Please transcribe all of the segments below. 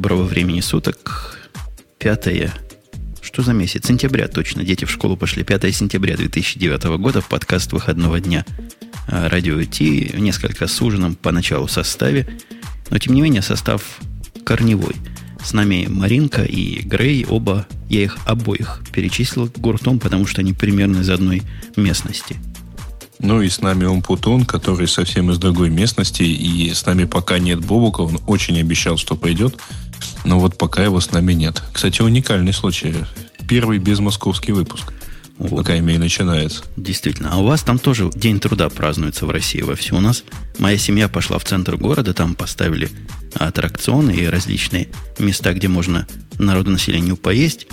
доброго времени суток. Пятое... Что за месяц? Сентября, точно. Дети в школу пошли. 5 сентября 2009 года в подкаст выходного дня а, Радио Ти. Несколько с ужином по началу составе. Но, тем не менее, состав корневой. С нами Маринка и Грей. Оба, я их обоих перечислил гуртом, потому что они примерно из одной местности – ну и с нами Умпутун, который совсем из другой местности, и с нами пока нет Бобука, он очень обещал, что пойдет, но вот пока его с нами нет. Кстати, уникальный случай. Первый безмосковский выпуск. Вот. Пока имя и начинается. Действительно. А у вас там тоже День труда празднуется в России вовсю. У нас моя семья пошла в центр города, там поставили аттракционы и различные места, где можно народонаселению поесть.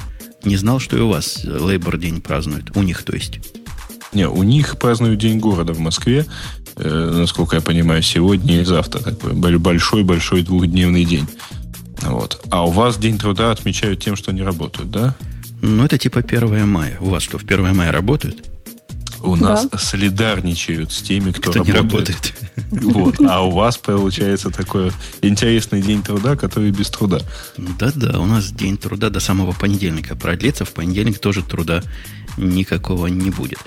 Не знал, что и у вас Лейбор день празднуют. У них, то есть. Не, у них празднуют День города в Москве, э, насколько я понимаю, сегодня и завтра. Такой большой-большой двухдневный день. Вот. А у вас День труда отмечают тем, что не работают, да? Ну, это типа 1 мая. У вас что, в 1 мая работают? У да. нас солидарничают с теми, кто, кто работает. Не работает. Вот. А у вас получается такой интересный день труда, который без труда. Да-да, у нас день труда до самого понедельника продлится. В понедельник тоже труда никакого не будет.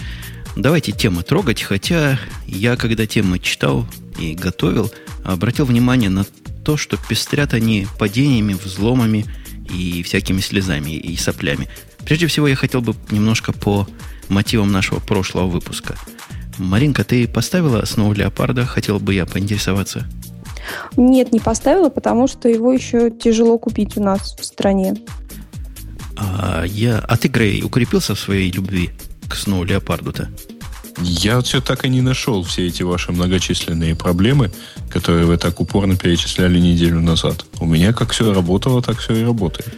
Давайте темы трогать, хотя я, когда темы читал и готовил, обратил внимание на то, что пестрят они падениями, взломами и всякими слезами и соплями. Прежде всего, я хотел бы немножко по мотивам нашего прошлого выпуска. Маринка, ты поставила основу леопарда? Хотел бы я поинтересоваться. Нет, не поставила, потому что его еще тяжело купить у нас в стране. А, я... а ты, Грей, укрепился в своей любви к Сноу Леопарду-то? Я все так и не нашел все эти ваши многочисленные проблемы, которые вы так упорно перечисляли неделю назад. У меня как все работало, так все и работает.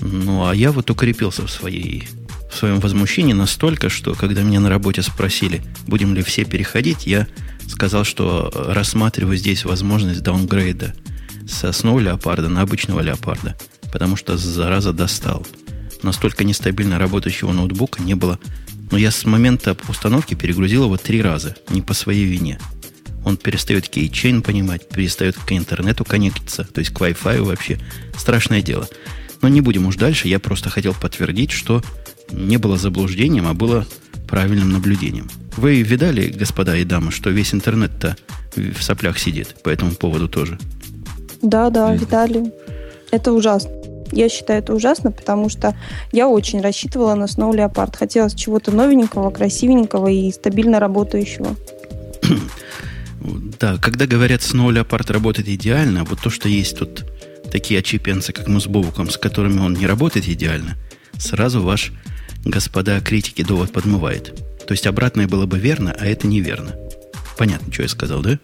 Ну, а я вот укрепился в своей в своем возмущении настолько, что когда меня на работе спросили, будем ли все переходить, я сказал, что рассматриваю здесь возможность даунгрейда с основы леопарда на обычного леопарда, потому что зараза достал настолько нестабильно работающего ноутбука не было. Но я с момента установки перегрузил его три раза, не по своей вине. Он перестает кейчейн понимать, перестает к интернету коннектиться, то есть к Wi-Fi вообще. Страшное дело. Но не будем уж дальше, я просто хотел подтвердить, что не было заблуждением, а было правильным наблюдением. Вы видали, господа и дамы, что весь интернет-то в соплях сидит по этому поводу тоже? Да, да, видали. Это ужасно. Я считаю это ужасно, потому что я очень рассчитывала на Snow Leopard. Хотелось чего-то новенького, красивенького и стабильно работающего. Да, когда говорят Snow Leopard работает идеально, вот то, что есть тут такие очепенцы, как мы с Бобуком, с которыми он не работает идеально, сразу ваш, господа критики, довод подмывает. То есть обратное было бы верно, а это неверно. Понятно, что я сказал, да?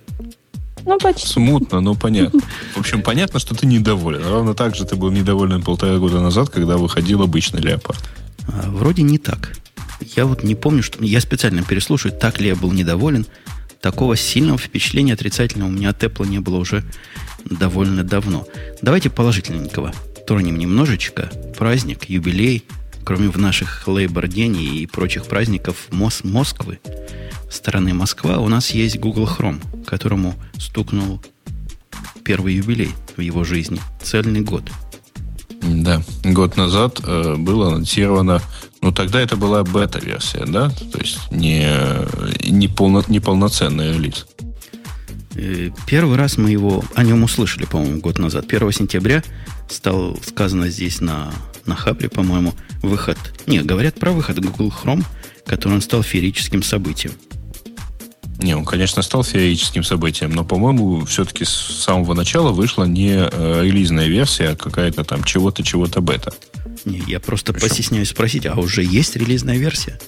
Ну, почти. Смутно, но понятно. В общем, понятно, что ты недоволен. Ровно так же ты был недоволен полтора года назад, когда выходил обычный леопард. А, вроде не так. Я вот не помню, что... Я специально переслушаю, так ли я был недоволен. Такого сильного впечатления отрицательного у меня от Apple не было уже довольно давно. Давайте положительненького. Тронем немножечко. Праздник, юбилей. Кроме в наших Лейбор День и прочих праздников Мос Москвы, стороны Москва у нас есть Google Chrome, которому стукнул первый юбилей в его жизни. Цельный год. Да, год назад э, было анонсировано, ну тогда это была бета-версия, да, то есть не, не, полно, не полноценный релиз. Э, первый раз мы его, о нем услышали, по-моему, год назад. 1 сентября стал сказано здесь на, на Хабре, по-моему, выход. Не, говорят про выход Google Chrome, который он стал феерическим событием. Не, он, конечно, стал феерическим событием, но, по-моему, все-таки с самого начала вышла не э, релизная версия, а какая-то там чего-то, чего-то бета. Не, я просто Причем? постесняюсь спросить, а уже есть релизная версия?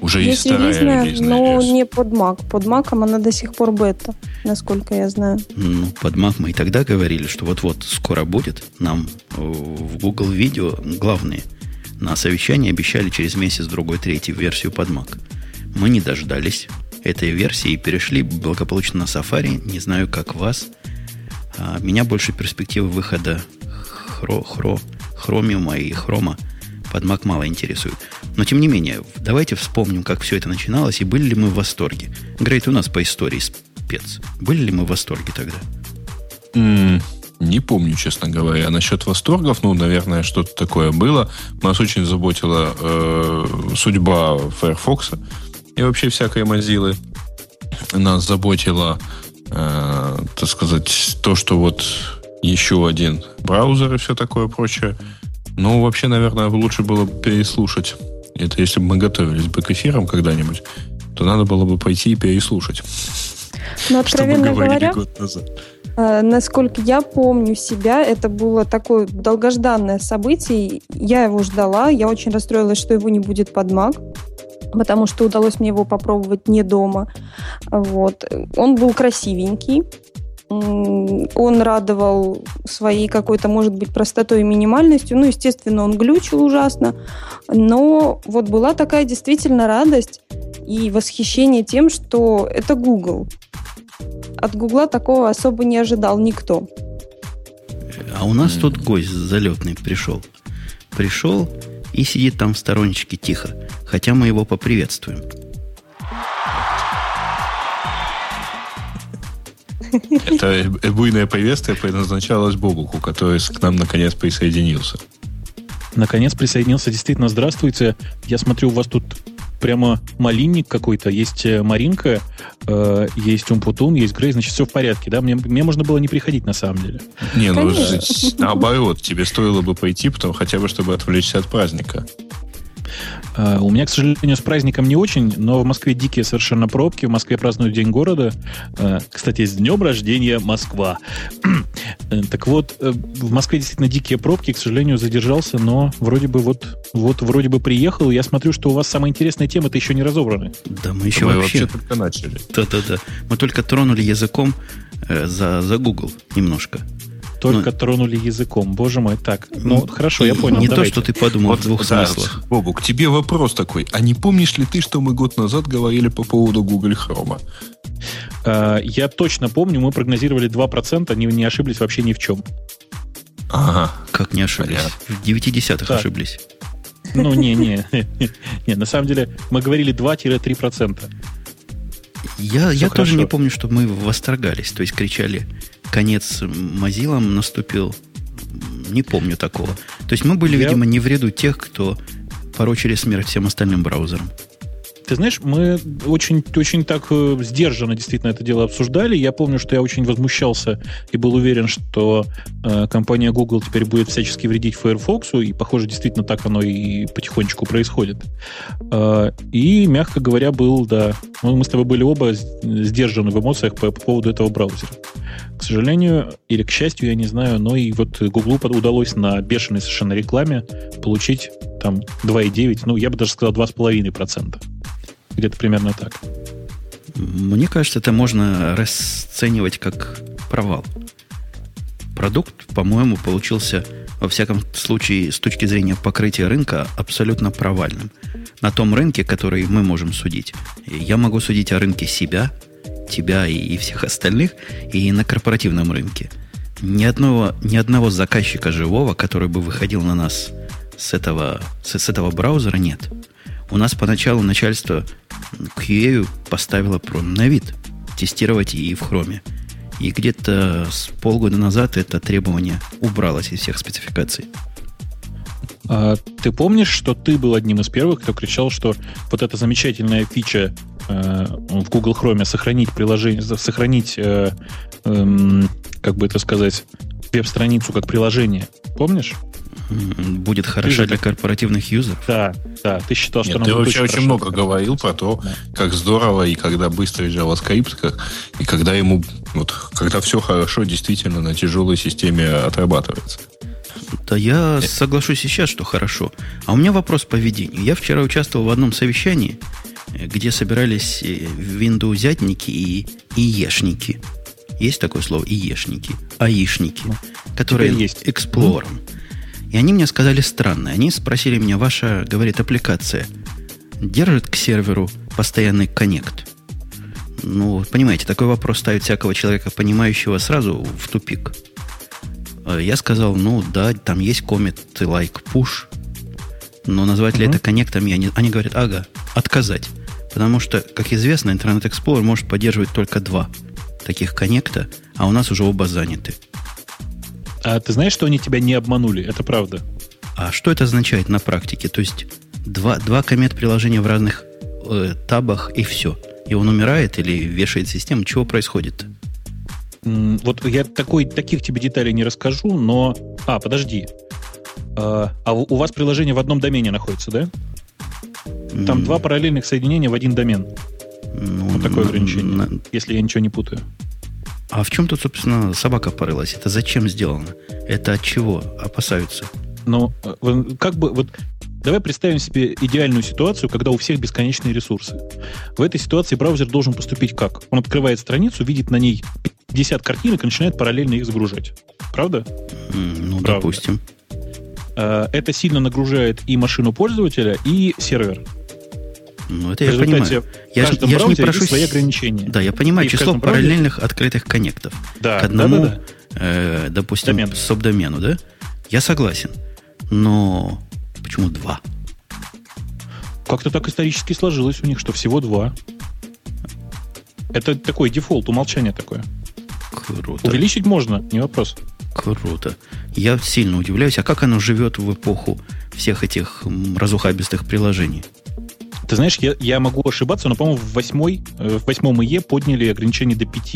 Уже есть, есть вторая релизная, релизная но версия. не под Mac. Под Mac она до сих пор бета, насколько я знаю. Ну, под Mac мы и тогда говорили, что вот-вот скоро будет. Нам в Google видео главные на совещании обещали через месяц, другой, третий версию под Mac. Мы не дождались этой версии и перешли благополучно на Safari. Не знаю, как вас. А меня больше перспективы выхода хро, хро, хромиума и хрома под Mac мало интересует. Но, тем не менее, давайте вспомним, как все это начиналось и были ли мы в восторге. Грейт у нас по истории спец. Были ли мы в восторге тогда? Mm, Не помню, честно говоря. Насчет восторгов, ну, наверное, что-то такое было. Нас очень заботила э, судьба Firefox и вообще всякой Mozilla. Нас заботило, э, так сказать, то, что вот еще один браузер и все такое прочее. Ну, вообще, наверное, лучше было бы переслушать. Это если бы мы готовились бы к эфирам когда-нибудь, то надо было бы пойти и переслушать. Ну, откровенно говоря, год назад. Э, насколько я помню себя, это было такое долгожданное событие. Я его ждала. Я очень расстроилась, что его не будет под Mac потому что удалось мне его попробовать не дома. Вот. Он был красивенький, он радовал своей какой-то, может быть, простотой и минимальностью. Ну, естественно, он глючил ужасно. Но вот была такая действительно радость и восхищение тем, что это Google. От Гугла такого особо не ожидал никто. А у нас тут гость залетный пришел. Пришел и сидит там в сторонничке тихо. Хотя мы его поприветствуем. Это буйное приветствие предназначалось Бобуку, который к нам наконец присоединился. Наконец присоединился. Действительно, здравствуйте. Я смотрю, у вас тут прямо малинник какой-то. Есть э, Маринка, э, есть Умпутун, есть Грей. Значит, все в порядке, да? Мне, мне можно было не приходить на самом деле. Не, ну, наоборот, тебе стоило бы пойти, потому хотя бы, чтобы отвлечься от праздника. Uh, у меня, к сожалению, с праздником не очень, но в Москве дикие совершенно пробки. В Москве празднуют День города. Uh, кстати, с днем рождения Москва. Э, так вот, э, в Москве действительно дикие пробки. К сожалению, задержался, но вроде бы вот, вот вроде бы приехал. Я смотрю, что у вас самая интересная тема это еще не разобраны. Да, мы еще мы вообще... вообще только начали. Да-да-да. Мы только тронули языком э, за, за Google немножко. Только ну, тронули языком. Боже мой, так. Ну, хорошо, я понял. Не давайте. то, что ты подумал вот, в двух да, смыслах. Бобу, к тебе вопрос такой. А не помнишь ли ты, что мы год назад говорили по поводу Google Chrome? Uh, я точно помню, мы прогнозировали 2%, не, не ошиблись вообще ни в чем. Ага. Как не ошиблись? Понятно. В 9 десятых да. ошиблись. Ну, не, не, не. На самом деле, мы говорили 2-3%. Я, я тоже не помню, что мы восторгались. То есть кричали конец Mozilla наступил. Не помню такого. То есть мы были, Я... видимо, не в ряду тех, кто порочили смерть всем остальным браузерам. Ты знаешь, мы очень, очень так э, сдержанно действительно это дело обсуждали. Я помню, что я очень возмущался и был уверен, что э, компания Google теперь будет всячески вредить Firefox, и, похоже, действительно так оно и потихонечку происходит. Э, и, мягко говоря, был, да, ну, мы с тобой были оба сдержаны в эмоциях по, по поводу этого браузера. К сожалению, или к счастью, я не знаю, но и вот Google удалось на бешеной совершенно рекламе получить там 2,9, ну, я бы даже сказал 2,5%. Где-то примерно так. Мне кажется, это можно расценивать как провал. Продукт, по-моему, получился, во всяком случае, с точки зрения покрытия рынка, абсолютно провальным. На том рынке, который мы можем судить. Я могу судить о рынке себя, тебя и, всех остальных, и на корпоративном рынке. Ни одного, ни одного заказчика живого, который бы выходил на нас с этого, с, с этого браузера, нет. У нас поначалу начальство QA поставило про на вид тестировать и в хроме. И где-то с полгода назад это требование убралось из всех спецификаций. А, ты помнишь, что ты был одним из первых, кто кричал, что вот эта замечательная фича э, в Google Chrome сохранить приложение, сохранить, э, э, как бы это сказать, веб-страницу как приложение. Помнишь? будет хорошо для корпоративных юзеров. Да, да. Ты считал, что Нет, ты вообще очень много говорил про то, да. как здорово и когда быстрый JavaScript, как, и когда ему, вот, когда все хорошо действительно на тяжелой системе отрабатывается. Да я соглашусь сейчас, что хорошо. А у меня вопрос по ведению. Я вчера участвовал в одном совещании, где собирались э, виндоузятники и иешники. Есть такое слово иешники? Аишники, ну, которые есть. эксплором. И они мне сказали странное. Они спросили меня, ваша, говорит, аппликация держит к серверу постоянный коннект? Ну, понимаете, такой вопрос ставит всякого человека, понимающего сразу в тупик. Э, я сказал, ну да, там есть коммент like push, но назвать ли uh-huh. это коннектом я не... Они говорят, ага, отказать. Потому что, как известно, Internet Explorer может поддерживать только два таких коннекта, а у нас уже оба заняты. А ты знаешь, что они тебя не обманули? Это правда. А что это означает на практике? То есть два, два комет приложения в разных э, табах и все. И он умирает или вешает систему? Чего происходит? Вот я такой, таких тебе деталей не расскажу, но... А, подожди. А, а у вас приложение в одном домене находится, да? Там mm. два параллельных соединения в один домен. Ну, вот такое ограничение, на... если я ничего не путаю. А в чем тут, собственно, собака порылась? Это зачем сделано? Это от чего опасаются? Ну, э, как бы вот Давай представим себе идеальную ситуацию, когда у всех бесконечные ресурсы. В этой ситуации браузер должен поступить как? Он открывает страницу, видит на ней 50 картинок и начинает параллельно их загружать. Правда? Ну, Правда. допустим. Э, это сильно нагружает и машину пользователя, и сервер. Ну, это я понимаю. Я, я же не прошу... свои ограничения. Да, я понимаю и число параллельных браузере... открытых коннектов. Да, к одному, да, да, да. Э, допустим, Домен. субдомену, да? Я согласен. Но почему два? Как-то так исторически сложилось у них, что всего два. Это такой дефолт, умолчание такое. Круто. Увеличить можно, не вопрос. Круто. Я сильно удивляюсь, а как оно живет в эпоху всех этих разухабистых приложений? Ты знаешь, я, я могу ошибаться, но, по-моему, в, восьмой, э, в восьмом ИЕ подняли ограничение до 5.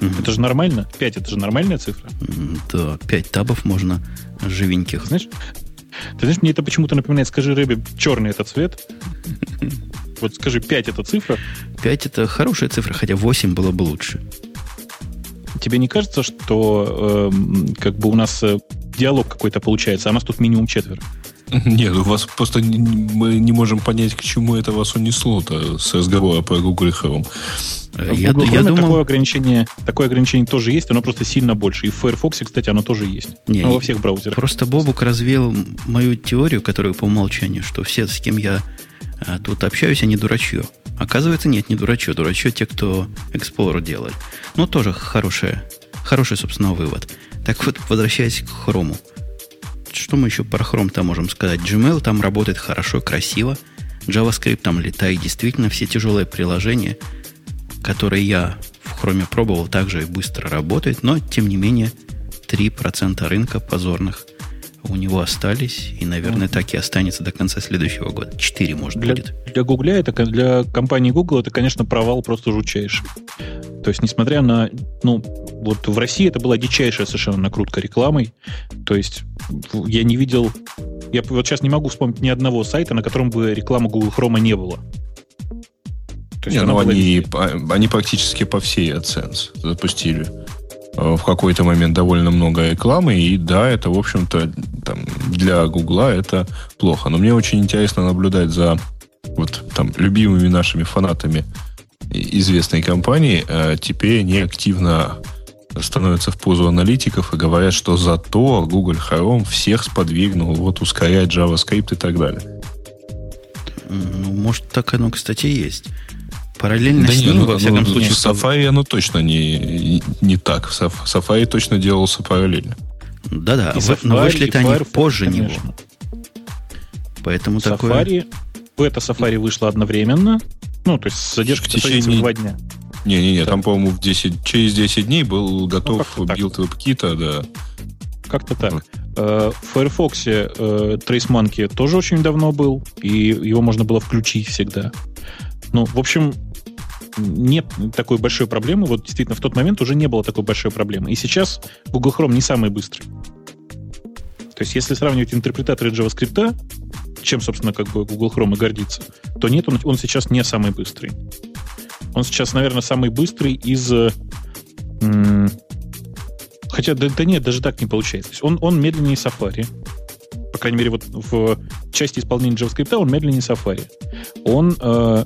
Угу. Это же нормально? 5 это же нормальная цифра? Да, 5 табов можно живеньких. Знаешь, ты знаешь, мне это почему-то напоминает, скажи рыбе, черный это цвет. Вот скажи, 5 это цифра? 5 это хорошая цифра, хотя 8 было бы лучше. Тебе не кажется, что э, как бы у нас э, диалог какой-то получается, а у нас тут минимум четверо? Нет, у вас просто мы не можем понять, к чему это вас унесло-то с разговора про Google Chrome. Я, в Google я думал... такое, ограничение, такое ограничение тоже есть, оно просто сильно больше. И в Firefox, кстати, оно тоже есть. Не, но во всех браузерах. Просто Бобук развеял мою теорию, которую по умолчанию, что все, с кем я а, тут общаюсь, они дурачье. Оказывается, нет, не дурачье. Дурачье те, кто Explorer делали. Ну, тоже хорошая, хороший, собственно, вывод. Так вот, возвращаясь к хрому что мы еще про Chrome-то можем сказать? Gmail там работает хорошо, красиво. JavaScript там летает. Действительно, все тяжелые приложения, которые я в Chrome пробовал, также и быстро работают. Но, тем не менее, 3% рынка позорных у него остались, и, наверное, так и останется до конца следующего года. 4, может, для, будет. Для Google, это, для компании Google это, конечно, провал просто жутчайший. То есть, несмотря на... Ну, вот в России это была дичайшая совершенно накрутка рекламой. То есть, я не видел... Я вот сейчас не могу вспомнить ни одного сайта, на котором бы реклама Google Chrome не было. То есть не, ну, они, они практически по всей AdSense запустили. Э, в какой-то момент довольно много рекламы, и да, это, в общем-то, там, для Гугла это плохо. Но мне очень интересно наблюдать за вот там любимыми нашими фанатами известной компании. Э, теперь они активно становятся в позу аналитиков и говорят, что зато Google Chrome всех сподвигнул вот ускорять JavaScript и так далее. Ну, может, так оно, кстати, есть. Параллельно да с ним, ну, во всяком ну, случае... В Safari оно точно не, не так. Safari точно делался параллельно. Да-да, но вышли-то они позже конечно. него. Поэтому Safari, такое... Бета Safari вышла одновременно. Ну, то есть с задержкой в течение два дня. Не-не-не, там, по-моему, в 10, через 10 дней был готов ну, build WebKit, да. Как-то так. Вот. Э, в Firefox э, Trace Monkey тоже очень давно был, и его можно было включить всегда. Ну, в общем, нет такой большой проблемы. Вот действительно, в тот момент уже не было такой большой проблемы. И сейчас Google Chrome не самый быстрый. То есть, если сравнивать интерпретаторы JavaScript, чем, собственно, как бы Google Chrome и гордится, то нет, он, он сейчас не самый быстрый. Он сейчас, наверное, самый быстрый из... М- хотя, да, да нет, даже так не получается. Он, он медленнее Safari. По крайней мере, вот в части исполнения JavaScript он медленнее Safari. Он э,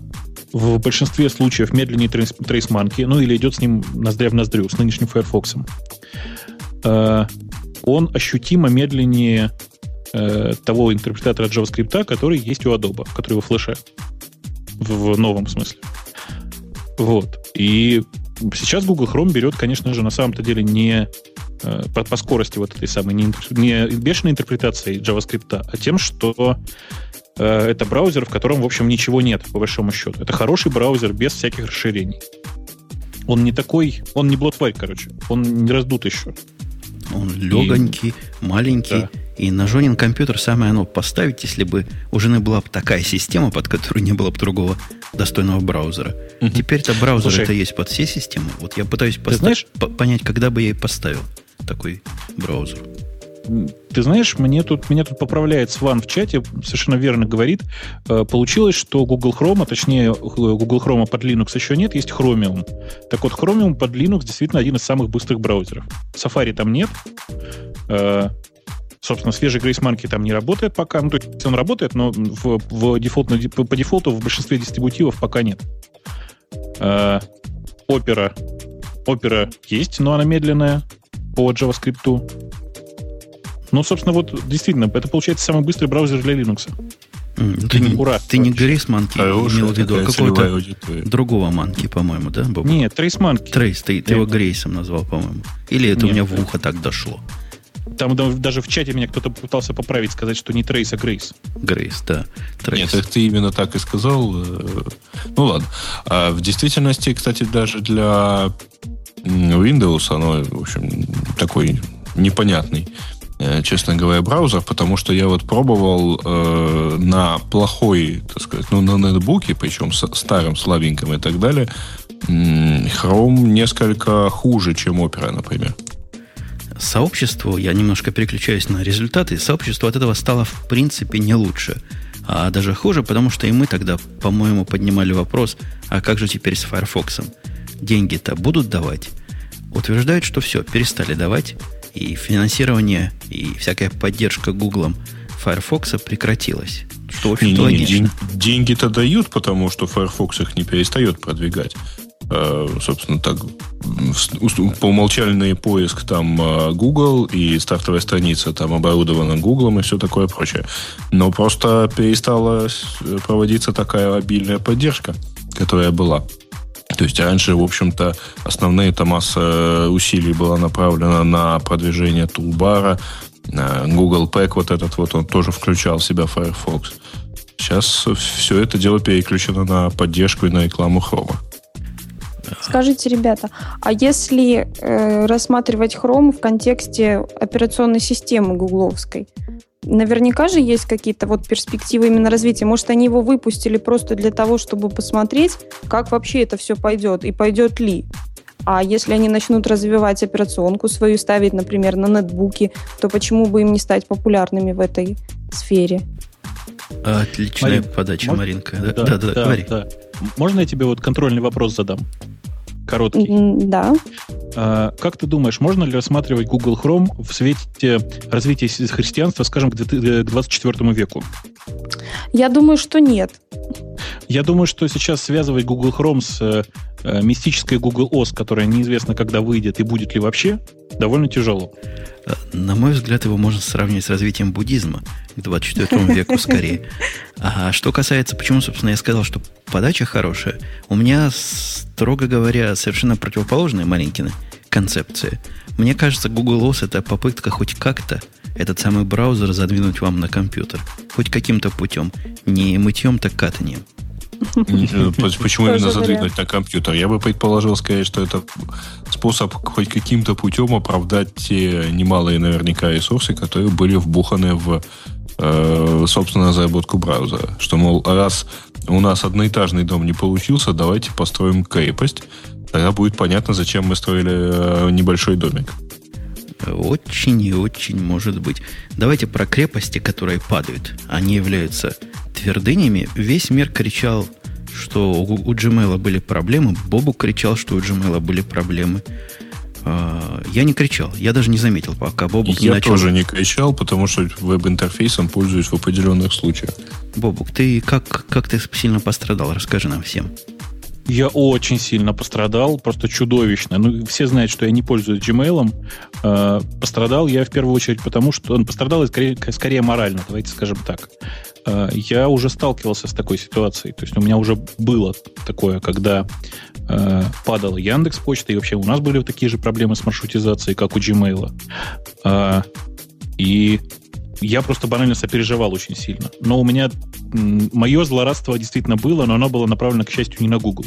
в большинстве случаев медленнее Trace Monkey, ну или идет с ним ноздря в ноздрю, с нынешним Firefox. Э, он ощутимо медленнее э, того интерпретатора JavaScript, который есть у Adobe, который во флеше. В, в новом смысле. Вот. И сейчас Google Chrome берет, конечно же, на самом-то деле не э, по, по скорости вот этой самой, не, не бешеной интерпретации JavaScript, а тем, что это браузер, в котором, в общем, ничего нет, по большому счету. Это хороший браузер без всяких расширений. Он не такой, он не блотварь, короче. Он не раздут еще. Он легонький, и... маленький. Да. И на Жонин компьютер самое оно поставить, если бы у жены была бы такая система, под которую не было бы другого достойного браузера. Угу. Теперь-то браузер Слушай, это есть под все системы. Вот я пытаюсь поста- знаешь, понять, когда бы я и поставил такой браузер. Ты знаешь, мне тут, меня тут поправляет Сван в чате, совершенно верно говорит. Э, получилось, что Google Chrome, а точнее Google Chrome под Linux еще нет, есть Chromium. Так вот, Chromium под Linux действительно один из самых быстрых браузеров. Safari там нет. Э, собственно, свежий Grace Monkey там не работает пока. Ну, то есть он работает, но в, в дефолт, по, дефолту в большинстве дистрибутивов пока нет. Э, Opera. Opera есть, но она медленная по JavaScript. Ну, собственно, вот действительно, это получается самый быстрый браузер для Linux. Mm, ты, Ура. Ты не Greasemonkey имел в виду, а какого-то другого Манки, по-моему, да? Бобок? Нет, TraceMonkey. Trace, ты, ты его Grease 'ом назвал, по-моему. Или это Нет. у меня в ухо так дошло? Там даже в чате меня кто-то пытался поправить, сказать, что не Trace, а Grease. Grease, да. Трейс. Нет, ты именно так и сказал. Э, ну ладно. А в действительности, кстати, даже для Windows оно, в общем, такой непонятный. Э, честно говоря, браузер, потому что я вот пробовал э, на плохой, так сказать, ну, на ноутбуке, причем с старым, слабеньким и так далее, Chrome несколько хуже, чем Opera, например. Сообществу, я немножко переключаюсь на результаты, сообщество от этого стало в принципе не лучше, а даже хуже, потому что и мы тогда, по-моему, поднимали вопрос, а как же теперь с Firefox? Деньги-то будут давать? Утверждают, что все, перестали давать, и финансирование, и всякая поддержка Гуглом Firefox прекратилась. Что, в общем-то, логично. Деньги-то дают, потому что Firefox их не перестает продвигать. Uh, собственно, так, по умолчальный поиск там uh, Google и стартовая страница там оборудована Google и все такое прочее. Но просто перестала проводиться такая обильная поддержка, которая была. То есть раньше, в общем-то, основная эта масса усилий была направлена на продвижение тулбара. Google Pack вот этот вот, он тоже включал в себя Firefox. Сейчас все это дело переключено на поддержку и на рекламу Chrome. Скажите, ребята, а если э, рассматривать Chrome в контексте операционной системы гугловской, Наверняка же есть какие-то вот перспективы именно развития. Может, они его выпустили просто для того, чтобы посмотреть, как вообще это все пойдет и пойдет ли. А если они начнут развивать операционку свою, ставить, например, на нетбуки, то почему бы им не стать популярными в этой сфере? Отличная Марин, подача, можно? Маринка. Да, да, да, да, говори. да. Можно я тебе вот контрольный вопрос задам? Короткий. Да. А, как ты думаешь, можно ли рассматривать Google Chrome в свете развития христианства, скажем, к 24 веку? Я думаю, что нет. Я думаю, что сейчас связывать Google Chrome с э, мистической Google OS, которая неизвестно, когда выйдет и будет ли вообще, довольно тяжело. Э, на мой взгляд, его можно сравнить с развитием буддизма к 24 веку скорее. А что касается, почему, собственно, я сказал, что подача хорошая, у меня, строго говоря, совершенно противоположная маленькие концепция. Мне кажется, Google OS это попытка хоть как-то этот самый браузер задвинуть вам на компьютер. Хоть каким-то путем. Не мытьем, так катанием. Почему именно задвинуть на компьютер? Я бы предположил скорее, что это способ хоть каким-то путем оправдать те немалые наверняка ресурсы, которые были вбуханы в э, собственно, разработку браузера. Что, мол, раз у нас одноэтажный дом не получился, давайте построим крепость. Тогда будет понятно, зачем мы строили э, небольшой домик. Очень и очень может быть. Давайте про крепости, которые падают. Они являются твердынями. Весь мир кричал, что у, у Gmail были проблемы. Бобу кричал, что у Gmail были проблемы. А, я не кричал, я даже не заметил, пока Бобук не начал... Я тоже не кричал, потому что веб-интерфейсом пользуюсь в определенных случаях. Бобук, ты как, как ты сильно пострадал? Расскажи нам всем. Я очень сильно пострадал, просто чудовищно. Ну, все знают, что я не пользуюсь Gmail. Э, пострадал я в первую очередь потому, что он пострадал скорее, скорее морально, давайте скажем так. Э, я уже сталкивался с такой ситуацией. То есть у меня уже было такое, когда э, падала Яндекс Почта, и вообще у нас были такие же проблемы с маршрутизацией, как у Gmail. Э, и я просто банально сопереживал очень сильно. Но у меня мое злорадство действительно было, но оно было направлено, к счастью, не на Google.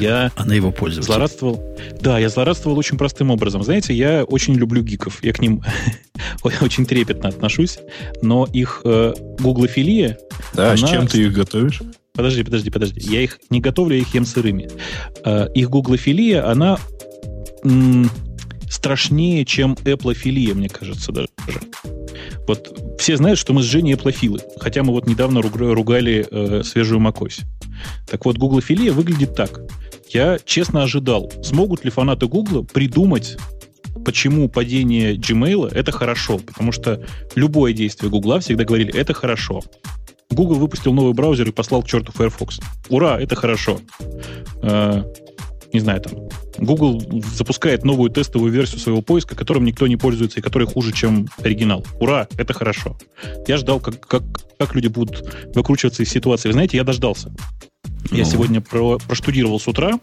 Я Она его пользователь. Злорадствовал. Да, я злорадствовал очень простым образом. Знаете, я очень люблю гиков. Я к ним очень трепетно отношусь. Но их э, гуглофилия... Да, она... с чем ты их готовишь? Подожди, подожди, подожди. Я их не готовлю, я их ем сырыми. Э, их гуглофилия, она м- страшнее, чем эплофилия, мне кажется, даже. Вот все знают, что мы с Женей эплофилы, хотя мы вот недавно ругали э, свежую macOS. Так вот, гуглофилия выглядит так. Я честно ожидал, смогут ли фанаты Гугла придумать почему падение Gmail это хорошо, потому что любое действие Гугла всегда говорили, это хорошо. Google выпустил новый браузер и послал к черту Firefox. Ура, это хорошо. Э, не знаю, там, Google запускает новую тестовую версию своего поиска, которым никто не пользуется и который хуже, чем оригинал. Ура, это хорошо. Я ждал, как, как, как люди будут выкручиваться из ситуации. Вы знаете, я дождался. Ну. Я сегодня про, проштудировал с утра.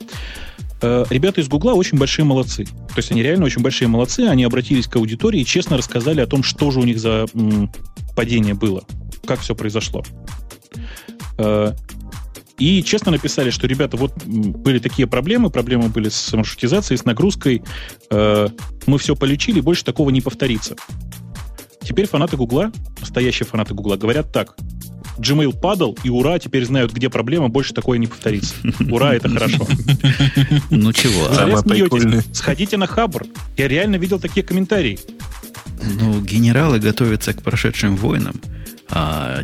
Э, ребята из Гугла очень большие молодцы. То есть они реально очень большие молодцы. Они обратились к аудитории и честно рассказали о том, что же у них за м, падение было, как все произошло. Э, и честно написали, что, ребята, вот были такие проблемы, проблемы были с маршрутизацией, с нагрузкой, э, мы все полечили, больше такого не повторится. Теперь фанаты Гугла, настоящие фанаты Гугла, говорят так. Gmail падал, и ура, теперь знают, где проблема, больше такое не повторится. Ура, это хорошо. Ну чего? Сходите на Хабр. Я реально видел такие комментарии. Ну, генералы готовятся к прошедшим войнам, а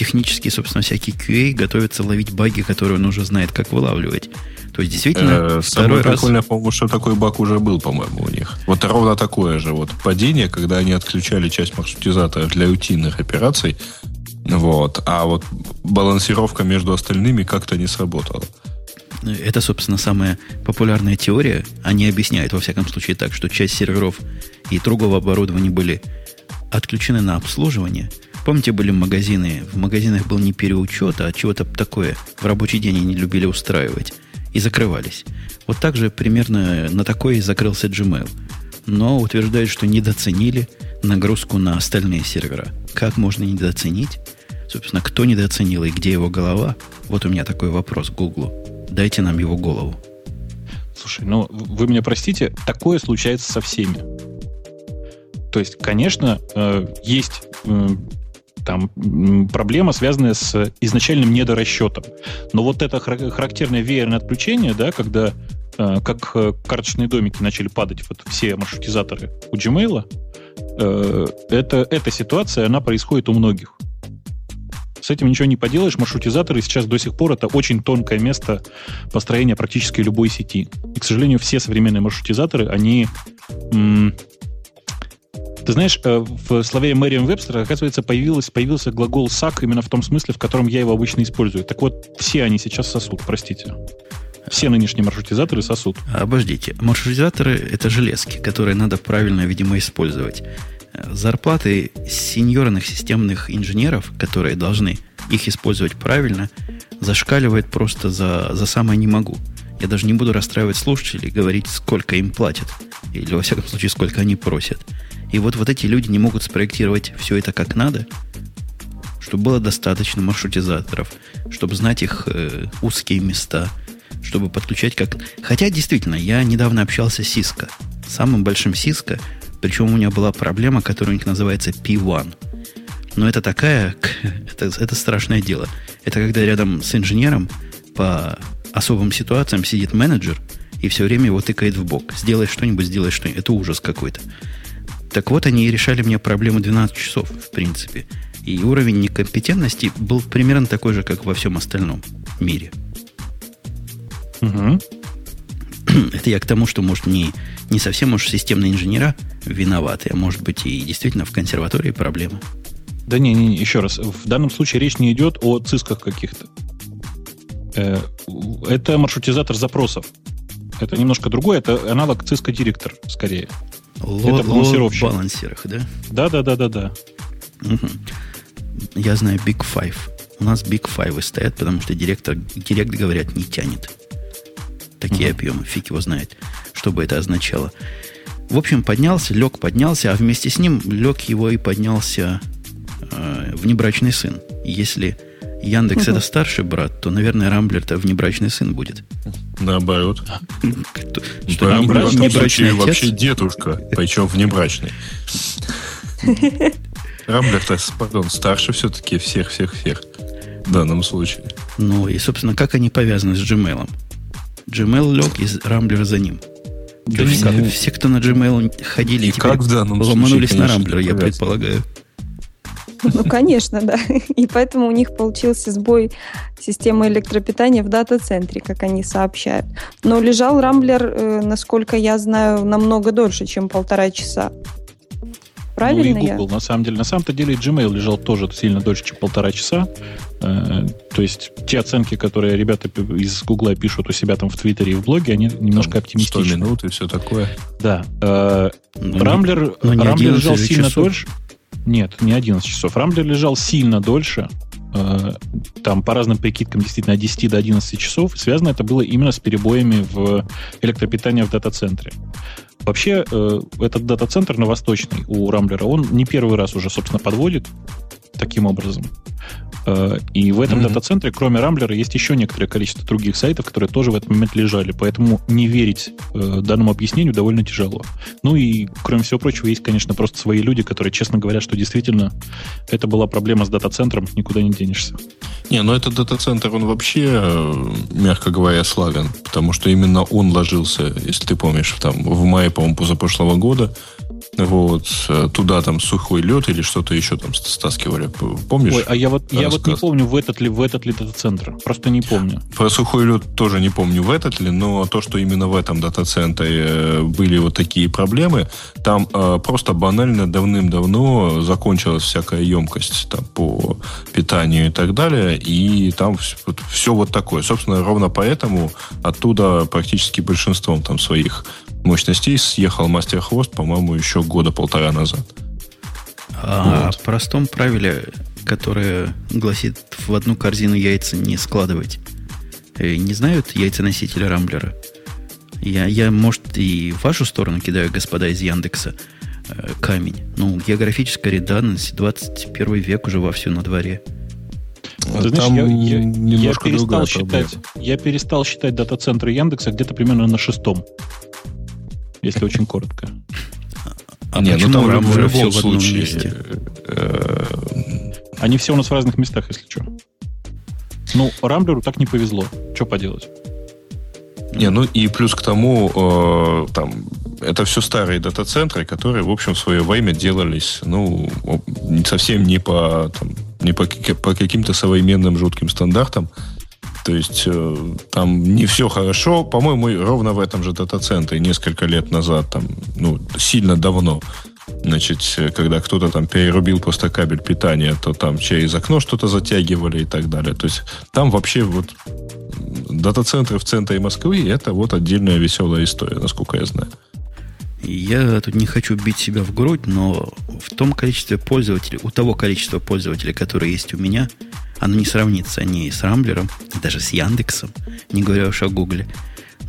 технически, собственно, всякий QA готовится ловить баги, которые он уже знает, как вылавливать. То есть, действительно, э, второй раз... прикольно, по-моему, что такой баг уже был, по-моему, у них. Вот ровно такое же вот падение, когда они отключали часть маршрутизатора для утиных операций, вот, а вот балансировка между остальными как-то не сработала. Это, собственно, самая популярная теория. Они объясняют, во всяком случае, так, что часть серверов и другого оборудования были отключены на обслуживание – Помните, были магазины, в магазинах был не переучет, а чего-то такое в рабочий день они любили устраивать. И закрывались. Вот так же примерно на такой и закрылся Gmail. Но утверждают, что недооценили нагрузку на остальные сервера. Как можно недооценить? Собственно, кто недооценил и где его голова? Вот у меня такой вопрос к Гуглу. Дайте нам его голову. Слушай, ну вы меня простите, такое случается со всеми. То есть, конечно, э, есть э, там проблема, связанная с изначальным недорасчетом. Но вот это характерное веерное отключение, да, когда э, как э, карточные домики начали падать вот все маршрутизаторы у Gmail, э, это, эта ситуация, она происходит у многих. С этим ничего не поделаешь. Маршрутизаторы сейчас до сих пор это очень тонкое место построения практически любой сети. И, к сожалению, все современные маршрутизаторы, они ты знаешь, э, в словаре Мэриам Вебстера, оказывается, появился, появился глагол «сак» именно в том смысле, в котором я его обычно использую. Так вот, все они сейчас сосут, простите. Все нынешние маршрутизаторы сосут. Обождите. Маршрутизаторы — это железки, которые надо правильно, видимо, использовать. Зарплаты сеньорных системных инженеров, которые должны их использовать правильно, зашкаливает просто за, за самое не могу. Я даже не буду расстраивать слушателей, говорить, сколько им платят. Или, во всяком случае, сколько они просят. И вот, вот эти люди не могут спроектировать все это как надо, чтобы было достаточно маршрутизаторов, чтобы знать их э, узкие места, чтобы подключать как... Хотя, действительно, я недавно общался с Cisco, самым большим Cisco, причем у меня была проблема, которая у них называется P1. Но это такая... Это, это страшное дело. Это когда рядом с инженером по особым ситуациям сидит менеджер и все время его тыкает в бок. Сделай что-нибудь, сделай что-нибудь. Это ужас какой-то. Так вот, они решали мне проблему 12 часов, в принципе. И уровень некомпетентности был примерно такой же, как во всем остальном мире. Угу. Это я к тому, что, может, не, не совсем уж системные инженера виноваты, а может быть и действительно в консерватории проблема. Да не, не, не, еще раз. В данном случае речь не идет о цисках каких-то. Э, это маршрутизатор запросов. Это немножко другое, это аналог циска директор, скорее. Ло, это балансировщик. балансерах, да? Да, да, да, да, да. Угу. Я знаю Big Five. У нас Big Five стоят, потому что директор, директ, говорят, не тянет. Такие угу. объемы, фиг его знает, что бы это означало. В общем, поднялся, лег, поднялся, а вместе с ним лег его и поднялся э, внебрачный сын. Если Яндекс это старший брат, то, наверное, Рамблер это внебрачный сын будет. Наоборот. Что, внебрачный вообще дедушка, причем внебрачный. Рамблер-то, пардон, старше все-таки всех-всех-всех в данном случае. Ну и, собственно, как они повязаны с Gmail? Gmail лег из Рамблера за ним. Да все, ну, все, кто на Gmail ходили, и как в данном ломанулись случае, на Рамблер, я предполагаю. Ну, конечно, да. И поэтому у них получился сбой системы электропитания в дата-центре, как они сообщают. Но лежал Рамблер, э, насколько я знаю, намного дольше, чем полтора часа. Правильно ну, и Google, я? на самом деле. На самом-то деле Gmail лежал тоже сильно дольше, чем полтора часа. Э, то есть те оценки, которые ребята из Google пишут у себя там в Твиттере и в блоге, они немножко там оптимистичны. 100 минут и все такое. Да. Э, ну, Рамблер, ну, Рамблер лежал сильно часов. дольше. Нет, не 11 часов. Рамблер лежал сильно дольше. Э, там по разным прикидкам действительно от 10 до 11 часов. Связано это было именно с перебоями в электропитании в дата-центре. Вообще, э, этот дата-центр на Восточный у Рамблера, он не первый раз уже, собственно, подводит таким образом. Э, и в этом mm-hmm. дата-центре, кроме Рамблера, есть еще некоторое количество других сайтов, которые тоже в этот момент лежали. Поэтому не верить э, данному объяснению довольно тяжело. Ну и, кроме всего прочего, есть, конечно, просто свои люди, которые честно говорят, что действительно это была проблема с дата-центром, никуда не денешься. Не, ну этот дата-центр, он вообще, мягко говоря, славен, потому что именно он ложился, если ты помнишь, там в мае, по-моему, позапрошлого года, вот, э, туда там сухой лед или что-то еще там стаскивали. Помнишь? Ой, а я вот, я вот не помню, в этот ли, в этот ли дата-центр. Просто не помню. Про сухой лед тоже не помню, в этот ли, но то, что именно в этом дата-центре э, были вот такие проблемы, там э, просто банально давным-давно закончилась всякая емкость там, по питанию и так далее, и там вот, все вот такое. Собственно, ровно поэтому оттуда практически большинством там своих мощностей съехал мастер хвост, по-моему, еще года полтора назад. А вот. о простом правиле, которое гласит в одну корзину яйца не складывать, э, не знают яйценосители Рамблера? Я, я, может, и в вашу сторону кидаю, господа из Яндекса, э, камень. Ну, географическая реданность, 21 век уже вовсю на дворе. Ты знаешь, я, я, я, перестал считать, я перестал считать дата-центры Яндекса где-то примерно на шестом если очень коротко. А не, ну там в любом, в любом случае. Месте? Э, Они все у нас в разных местах, если что. Ну, Рамблеру так не повезло. Что поделать? Не, ну и плюс к тому, э, там, это все старые дата-центры, которые, в общем, в свое время делались, ну, совсем не по, там, не по, по каким-то современным жутким стандартам. То есть э, там не все хорошо. По-моему, ровно в этом же дата-центре несколько лет назад, там, ну, сильно давно, значит, когда кто-то там перерубил просто кабель питания, то там через окно что-то затягивали и так далее. То есть там вообще вот дата-центры в центре Москвы это вот отдельная веселая история, насколько я знаю. Я тут не хочу бить себя в грудь, но в том количестве пользователей, у того количества пользователей, которые есть у меня, оно не сравнится ни с Рамблером, даже с Яндексом, не говоря уж о Гугле.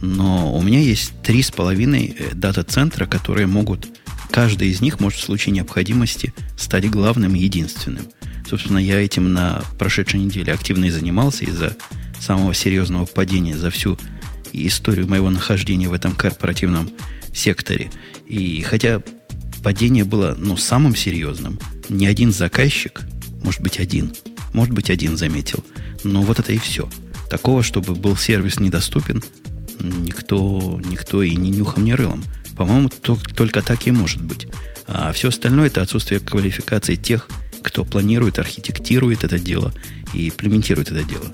Но у меня есть три с половиной э, дата-центра, которые могут, каждый из них может в случае необходимости стать главным и единственным. Собственно, я этим на прошедшей неделе активно и занимался из-за самого серьезного падения за всю историю моего нахождения в этом корпоративном секторе. И хотя падение было ну, самым серьезным, ни один заказчик, может быть, один – может быть, один заметил. Но вот это и все. Такого, чтобы был сервис недоступен, никто, никто и ни нюхом, ни рылом. По-моему, только так и может быть. А все остальное это отсутствие квалификации тех, кто планирует, архитектирует это дело и имплементирует это дело.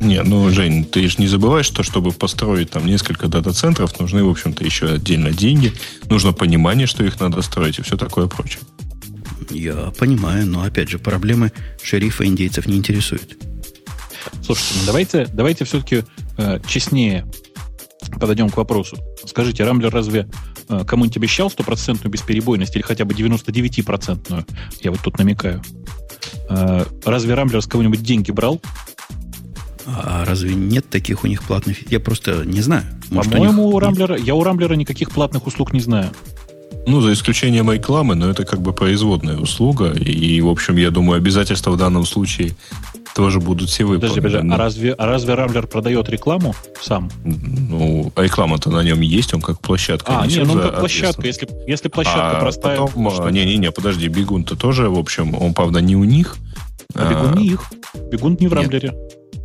Не, ну, Жень, ты же не забываешь, что чтобы построить там несколько дата-центров, нужны, в общем-то, еще отдельно деньги, нужно понимание, что их надо строить и все такое прочее. Я понимаю, но опять же, проблемы шерифа индейцев не интересуют. Слушайте, ну давайте, давайте все-таки э, честнее подойдем к вопросу. Скажите, Рамблер разве э, кому-нибудь обещал стопроцентную бесперебойность или хотя бы 99-процентную? Я вот тут намекаю. Э, разве Рамблер с кого-нибудь деньги брал? А разве нет таких у них платных? Я просто не знаю. По-моему, у Рамблера, я у Рамблера никаких платных услуг не знаю. Ну, за исключением рекламы, но это как бы производная услуга. И, в общем, я думаю, обязательства в данном случае тоже будут все выполнены. Подожди, подожди, а разве, а разве Рамблер продает рекламу сам? Ну, реклама-то на нем есть, он как площадка. А, нет, ну как площадка, если, если площадка а простая. Потом, не-не-не, подожди, Бегун-то тоже, в общем, он, правда, не у них. А, Бегун не их. Бегун не в Рамблере.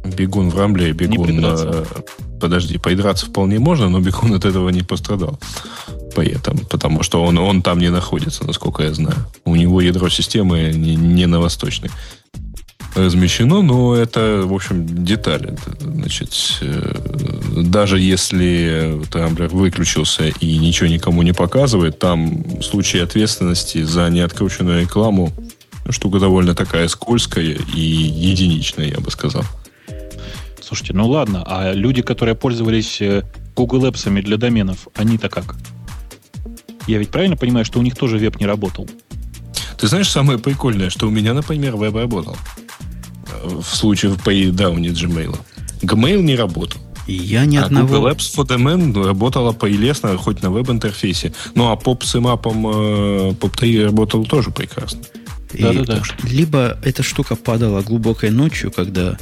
Бегун в Рамблере, бегун... Э, подожди, поидраться вполне можно, но бегун от этого не пострадал. Поэтому, потому что он, он там не находится, насколько я знаю. У него ядро системы не, не на восточной размещено, но это, в общем, детали. Значит, э, даже если Трамблер выключился и ничего никому не показывает, там случае ответственности за неоткрученную рекламу штука довольно такая скользкая и единичная, я бы сказал. Слушайте, ну ладно, а люди, которые пользовались э, Google Apps для доменов, они-то как? Я ведь правильно понимаю, что у них тоже веб не работал? Ты знаешь, самое прикольное, что у меня, например, веб работал. В случае по дауне Gmail. Gmail не работал. Я ни а одного... Google Apps for Domain работала поелестно, хоть на веб-интерфейсе. Ну, а поп с имапом э, POP3 работал тоже прекрасно. Да-да-да. Либо эта штука падала глубокой ночью, когда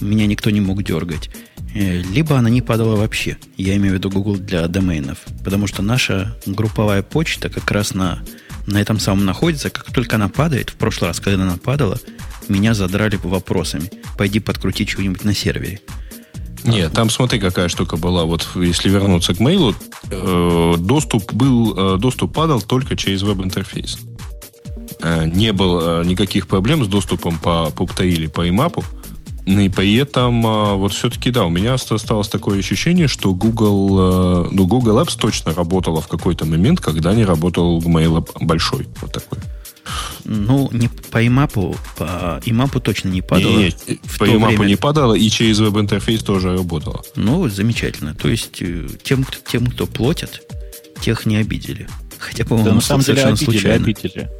меня никто не мог дергать, либо она не падала вообще. Я имею в виду Google для доменов. Потому что наша групповая почта как раз на, на этом самом находится. Как только она падает, в прошлый раз, когда она падала, меня задрали вопросами. Пойди подкрути чего-нибудь на сервере. Нет, там смотри, какая штука была. Вот если вернуться к мейлу, э, доступ был, э, доступ падал только через веб-интерфейс. Не было никаких проблем с доступом по PubTail или по IMAP. И при этом а, вот все-таки, да, у меня осталось такое ощущение, что Google, э, ну, Google Apps точно работала в какой-то момент, когда не работал Gmail большой. Вот такой. Ну, не по имапу, по имапу точно не падало. Нет, по имапу время... не падало, и через веб-интерфейс тоже работало. Ну, замечательно. То есть, э, тем, тем, кто платят, тех не обидели. Хотя, по-моему, да, на самом деле обидели, случайно. обидели.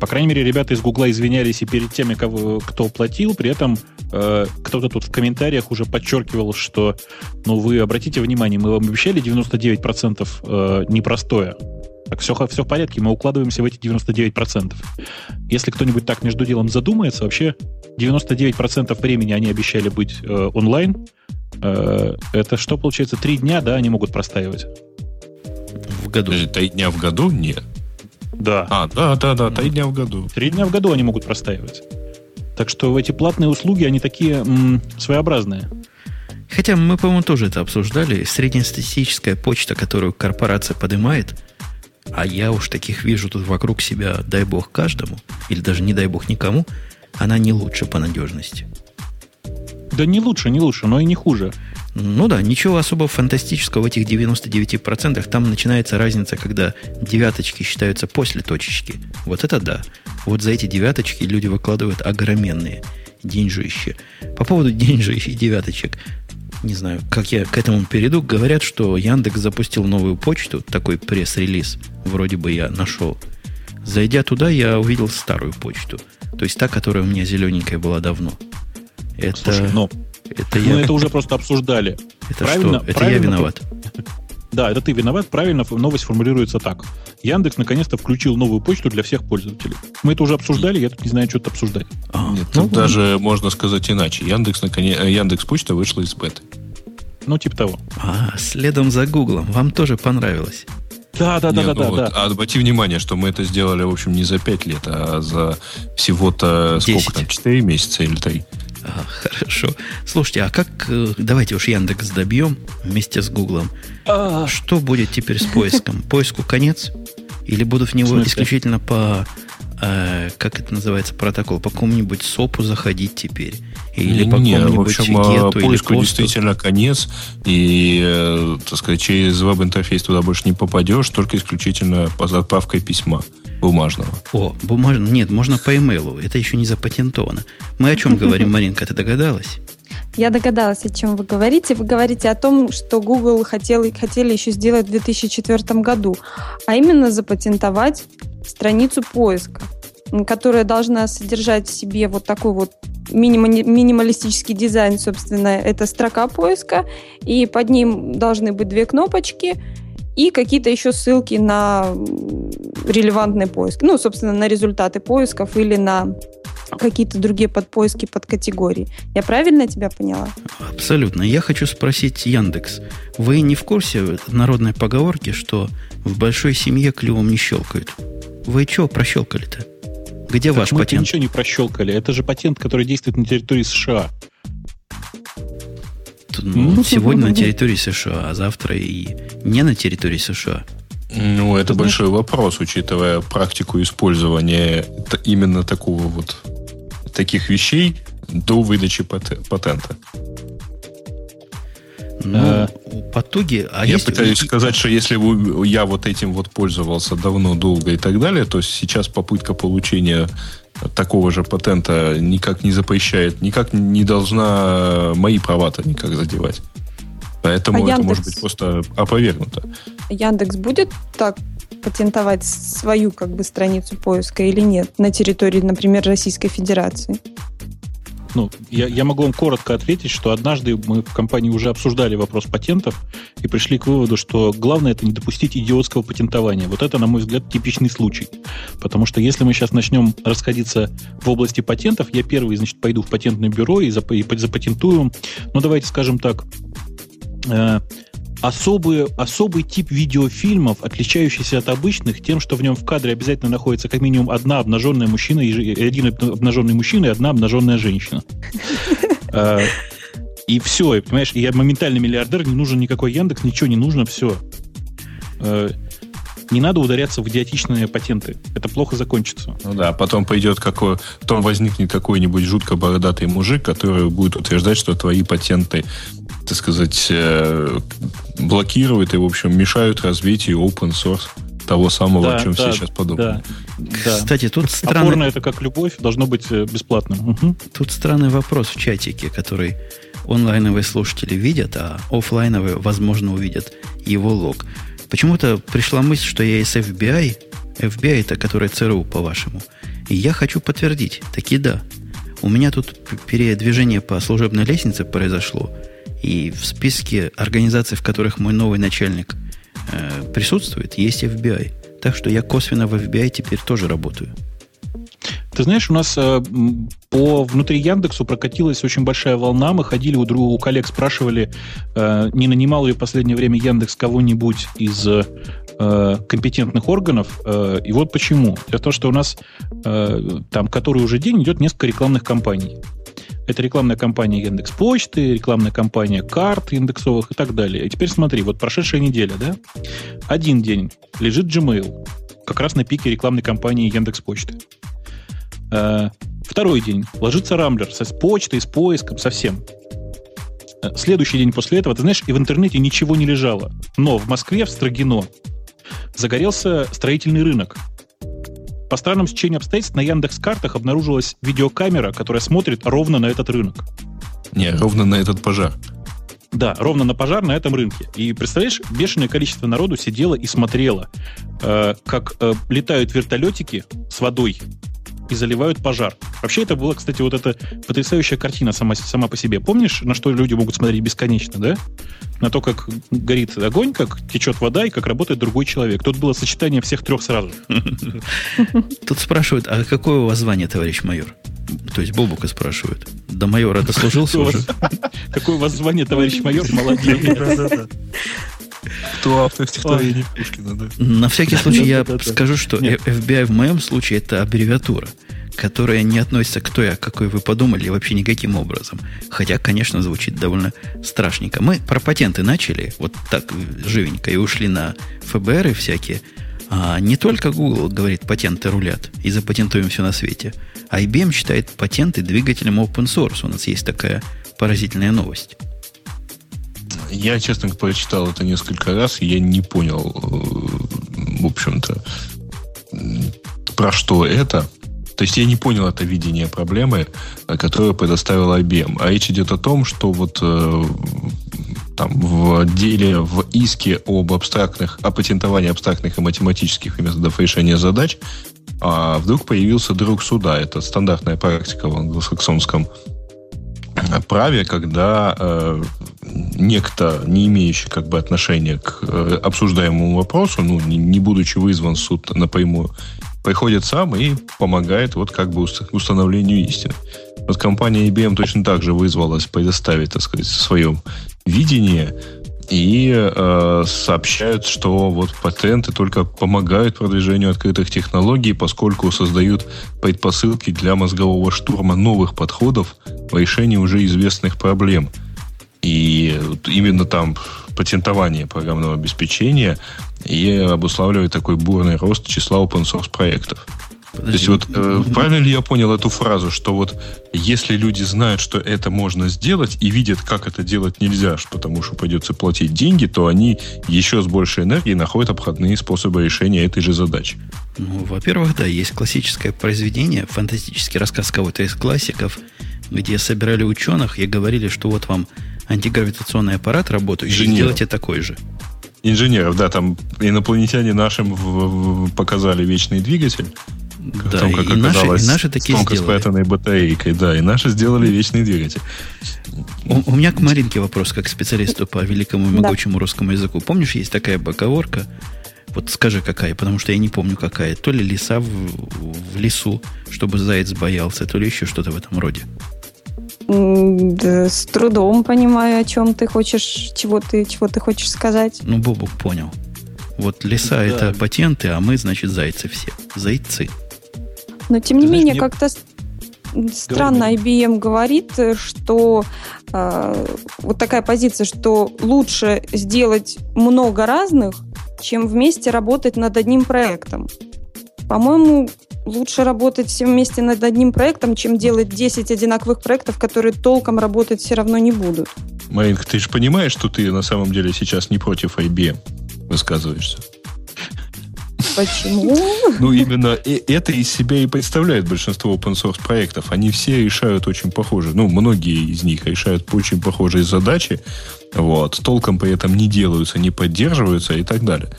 По крайней мере, ребята из Гугла извинялись и перед теми, кого, кто платил, при этом э, кто-то тут в комментариях уже подчеркивал, что, ну, вы обратите внимание, мы вам обещали 99% э, непростое. Так все, все в порядке, мы укладываемся в эти 99%. Если кто-нибудь так между делом задумается, вообще 99% времени они обещали быть э, онлайн. Э, это что получается? Три дня, да, они могут простаивать в году. Три дня в году? Нет. Да. А, да, да, да, три дня в году. Три дня в году они могут простаивать. Так что эти платные услуги, они такие м, своеобразные. Хотя мы, по-моему, тоже это обсуждали. Среднестатистическая почта, которую корпорация поднимает, а я уж таких вижу тут вокруг себя, дай бог каждому, или даже не дай бог никому, она не лучше по надежности. Да не лучше, не лучше, но и не хуже. Ну да, ничего особо фантастического в этих 99%. Там начинается разница, когда девяточки считаются после точечки. Вот это да. Вот за эти девяточки люди выкладывают огроменные деньжища. По поводу деньжищ и девяточек, не знаю, как я к этому перейду, говорят, что Яндекс запустил новую почту, такой пресс-релиз, вроде бы я нашел. Зайдя туда, я увидел старую почту. То есть та, которая у меня зелененькая была давно. Это... Слушай, но это я... Мы это уже просто обсуждали. Это правильно, что? Это правильно, я виноват. Да, это ты виноват. Правильно новость формулируется так. Яндекс наконец-то включил новую почту для всех пользователей. Мы это уже обсуждали, я тут не знаю, что то обсуждать. А, Нет, ну, тут ну, даже можно сказать иначе. Яндекс, наконец, э, Яндекс почта вышла из беты. Ну, типа того. А, следом за Гуглом. Вам тоже понравилось? Да, да, да, Нет, да, ну да, вот, да. А обрати внимание, что мы это сделали, в общем, не за 5 лет, а за всего-то сколько там, 4 месяца или 3. А, хорошо. Слушайте, а как... Э, давайте уж Яндекс добьем вместе с Гуглом. А. Что будет теперь с поиском? Поиску конец? Или будут в него исключительно по... Э, как это называется, протокол? По какому-нибудь СОПу заходить теперь? Или по какому-нибудь в общем, гету поиску или действительно конец. И, э, так сказать, через веб-интерфейс туда больше не попадешь, только исключительно по отправкой письма бумажного. О, бумажного. Нет, можно по имейлу. Это еще не запатентовано. Мы о чем говорим, Маринка, ты догадалась? Я догадалась, о чем вы говорите. Вы говорите о том, что Google хотел, хотели еще сделать в 2004 году, а именно запатентовать страницу поиска, которая должна содержать в себе вот такой вот минималистический дизайн, собственно, это строка поиска, и под ним должны быть две кнопочки – и какие-то еще ссылки на релевантный поиск. Ну, собственно, на результаты поисков или на какие-то другие подпоиски, под категории. Я правильно тебя поняла? Абсолютно. Я хочу спросить Яндекс. Вы не в курсе народной поговорки, что в большой семье клювом не щелкают? Вы что прощелкали-то? Где так ваш мы патент? ничего не прощелкали. Это же патент, который действует на территории США. Ну, сегодня на территории США, а завтра и не на территории США. Ну, это Ты большой знаешь? вопрос, учитывая практику использования именно такого вот таких вещей до выдачи патента. Ну, а, по итоге... А я есть... пытаюсь сказать, что если бы я вот этим вот пользовался давно, долго и так далее, то сейчас попытка получения такого же патента никак не запрещает, никак не должна мои права-то никак задевать. Поэтому а это Яндекс... может быть просто опровергнуто. Яндекс будет так патентовать свою как бы страницу поиска или нет на территории, например, Российской Федерации? Ну, я, я могу вам коротко ответить, что однажды мы в компании уже обсуждали вопрос патентов и пришли к выводу, что главное это не допустить идиотского патентования. Вот это, на мой взгляд, типичный случай. Потому что если мы сейчас начнем расходиться в области патентов, я первый, значит, пойду в патентное бюро и, зап- и запатентую, ну, давайте скажем так, э, особый, особый тип видеофильмов, отличающийся от обычных тем, что в нем в кадре обязательно находится как минимум одна обнаженная мужчина, и один обнаженный мужчина и одна обнаженная женщина. А, и все, понимаешь, я моментально миллиардер, не нужен никакой Яндекс, ничего не нужно, все. Не надо ударяться в идиотичные патенты. Это плохо закончится. Ну да, потом пойдет какой, потом возникнет какой-нибудь жутко бородатый мужик, который будет утверждать, что твои патенты так сказать, э, блокируют и, в общем, мешают развитию open source того самого, да, о чем да, все сейчас подумали. Да, Кстати, тут странный... Опорно это как любовь, должно быть э, бесплатным. Угу. Тут странный вопрос в чатике, который онлайновые слушатели видят, а офлайновые, возможно, увидят его лог. Почему-то пришла мысль, что я из FBI, FBI это которая ЦРУ, по-вашему, и я хочу подтвердить, таки да. У меня тут передвижение по служебной лестнице произошло – и в списке организаций, в которых мой новый начальник э, присутствует, есть FBI. Так что я косвенно в FBI теперь тоже работаю. Ты знаешь, у нас э, по внутри Яндексу прокатилась очень большая волна. Мы ходили у, друг, у коллег, спрашивали, э, не нанимал ли в последнее время Яндекс кого-нибудь из э, компетентных органов. И вот почему. Дело в что у нас там который уже день идет несколько рекламных кампаний. Это рекламная кампания Яндекс Почты, рекламная кампания карт индексовых и так далее. И теперь смотри, вот прошедшая неделя, да? Один день лежит Gmail, как раз на пике рекламной кампании Яндекс Почты. Э, второй день ложится Рамблер с почтой, с поиском, совсем. Э, следующий день после этого, ты знаешь, и в интернете ничего не лежало. Но в Москве, в Строгино, загорелся строительный рынок. По странным стечению обстоятельств на Яндекс картах обнаружилась видеокамера, которая смотрит ровно на этот рынок. Не, ровно на этот пожар. Да, ровно на пожар на этом рынке. И представляешь, бешеное количество народу сидело и смотрело, э, как э, летают вертолетики с водой и заливают пожар. Вообще это была, кстати, вот эта потрясающая картина сама, сама по себе. Помнишь, на что люди могут смотреть бесконечно, да? На то, как горит огонь, как течет вода и как работает другой человек. Тут было сочетание всех трех сразу. Тут спрашивают, а какое у вас звание, товарищ майор? То есть Бобука спрашивают. До майора дослужился уже? Какое у вас звание, товарищ майор? Молодец. Кто автор стихотворения Пушкина, да? На всякий случай я скажу, что FBI в моем случае это аббревиатура, которая не относится к той, о какой вы подумали, вообще никаким образом. Хотя, конечно, звучит довольно страшненько. Мы про патенты начали, вот так живенько, и ушли на ФБР и всякие. А не только Google говорит, патенты рулят, и запатентуем все на свете. А IBM считает патенты двигателем open source. У нас есть такая поразительная новость. Я, честно прочитал это несколько раз, и я не понял, э, в общем-то, про что это. То есть я не понял это видение проблемы, которую предоставила IBM. А речь идет о том, что вот э, там в деле, в иске об абстрактных, о патентовании абстрактных и математических методов решения задач, а вдруг появился друг суда. Это стандартная практика в англосаксонском праве, когда э, некто, не имеющий как бы отношения к э, обсуждаемому вопросу, ну, не, не будучи вызван в суд напрямую, приходит сам и помогает вот как бы установлению истины. Вот компания IBM точно так же вызвалась предоставить, так сказать, в своем видении и э, сообщают, что вот патенты только помогают продвижению открытых технологий, поскольку создают предпосылки для мозгового штурма новых подходов в решении уже известных проблем. И именно там патентование программного обеспечения и обуславливает такой бурный рост числа open source проектов. Подожди. То есть вот э, правильно ли я понял эту фразу, что вот если люди знают, что это можно сделать и видят, как это делать нельзя, потому что придется платить деньги, то они еще с большей энергией находят обходные способы решения этой же задачи. Ну, во-первых, да, есть классическое произведение, фантастический рассказ кого-то из классиков, где собирали ученых и говорили, что вот вам антигравитационный аппарат работающий, Инженеров. сделайте такой же. Инженеров, да, там инопланетяне нашим в, в, показали вечный двигатель, да, том, как и, наши, и наши такие сделали. спрятанной батарейкой, да, и наши сделали вечный двигатель. У, у меня к Маринке вопрос, как специалисту по великому и могучему да. русскому языку. Помнишь, есть такая поговорка, вот скажи, какая, потому что я не помню, какая. То ли лиса в, в лесу, чтобы заяц боялся, то ли еще что-то в этом роде. Да, с трудом понимаю, о чем ты хочешь, чего ты, чего ты хочешь сказать. Ну, Бобук понял. Вот леса да. это патенты, а мы, значит, зайцы все. Зайцы. Но тем не менее, мне... как-то странно IBM говорит, что э, вот такая позиция, что лучше сделать много разных, чем вместе работать над одним проектом. По-моему, лучше работать все вместе над одним проектом, чем делать 10 одинаковых проектов, которые толком работать все равно не будут. Маринка, ты же понимаешь, что ты на самом деле сейчас не против IBM высказываешься? Почему? Ну, именно это из себя и представляет большинство open source проектов. Они все решают очень похожие, ну, многие из них решают очень похожие задачи, вот, толком при этом не делаются, не поддерживаются и так далее.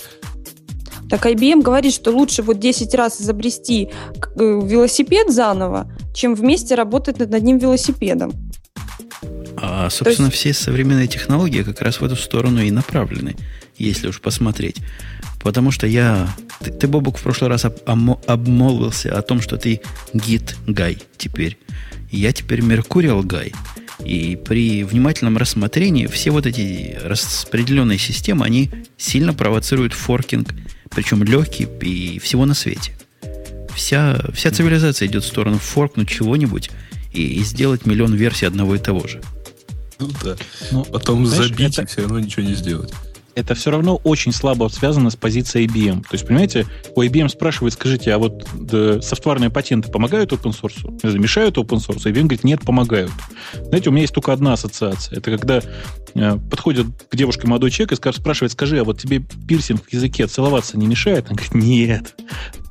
Так IBM говорит, что лучше вот 10 раз изобрести э, велосипед заново, чем вместе работать над одним велосипедом. А, собственно, есть... все современные технологии как раз в эту сторону и направлены, если уж посмотреть. Потому что я... Ты, ты Бобук, в прошлый раз об, обмолвился о том, что ты гид Гай теперь. Я теперь Меркуриал Гай. И при внимательном рассмотрении все вот эти распределенные системы, они сильно провоцируют форкинг, причем легкий и всего на свете. Вся, вся цивилизация идет в сторону форкнуть чего-нибудь и, и сделать миллион версий одного и того же. Ну да. Но, ну, Потом знаешь, забить это... и все равно ничего не сделать это все равно очень слабо связано с позицией IBM. То есть, понимаете, у IBM спрашивает, скажите, а вот да, софтварные патенты помогают open source? Мешают open source? IBM говорит, нет, помогают. Знаете, у меня есть только одна ассоциация. Это когда э, подходит к девушке молодой человек и спрашивает, скажи, а вот тебе пирсинг в языке целоваться не мешает? Он говорит, нет,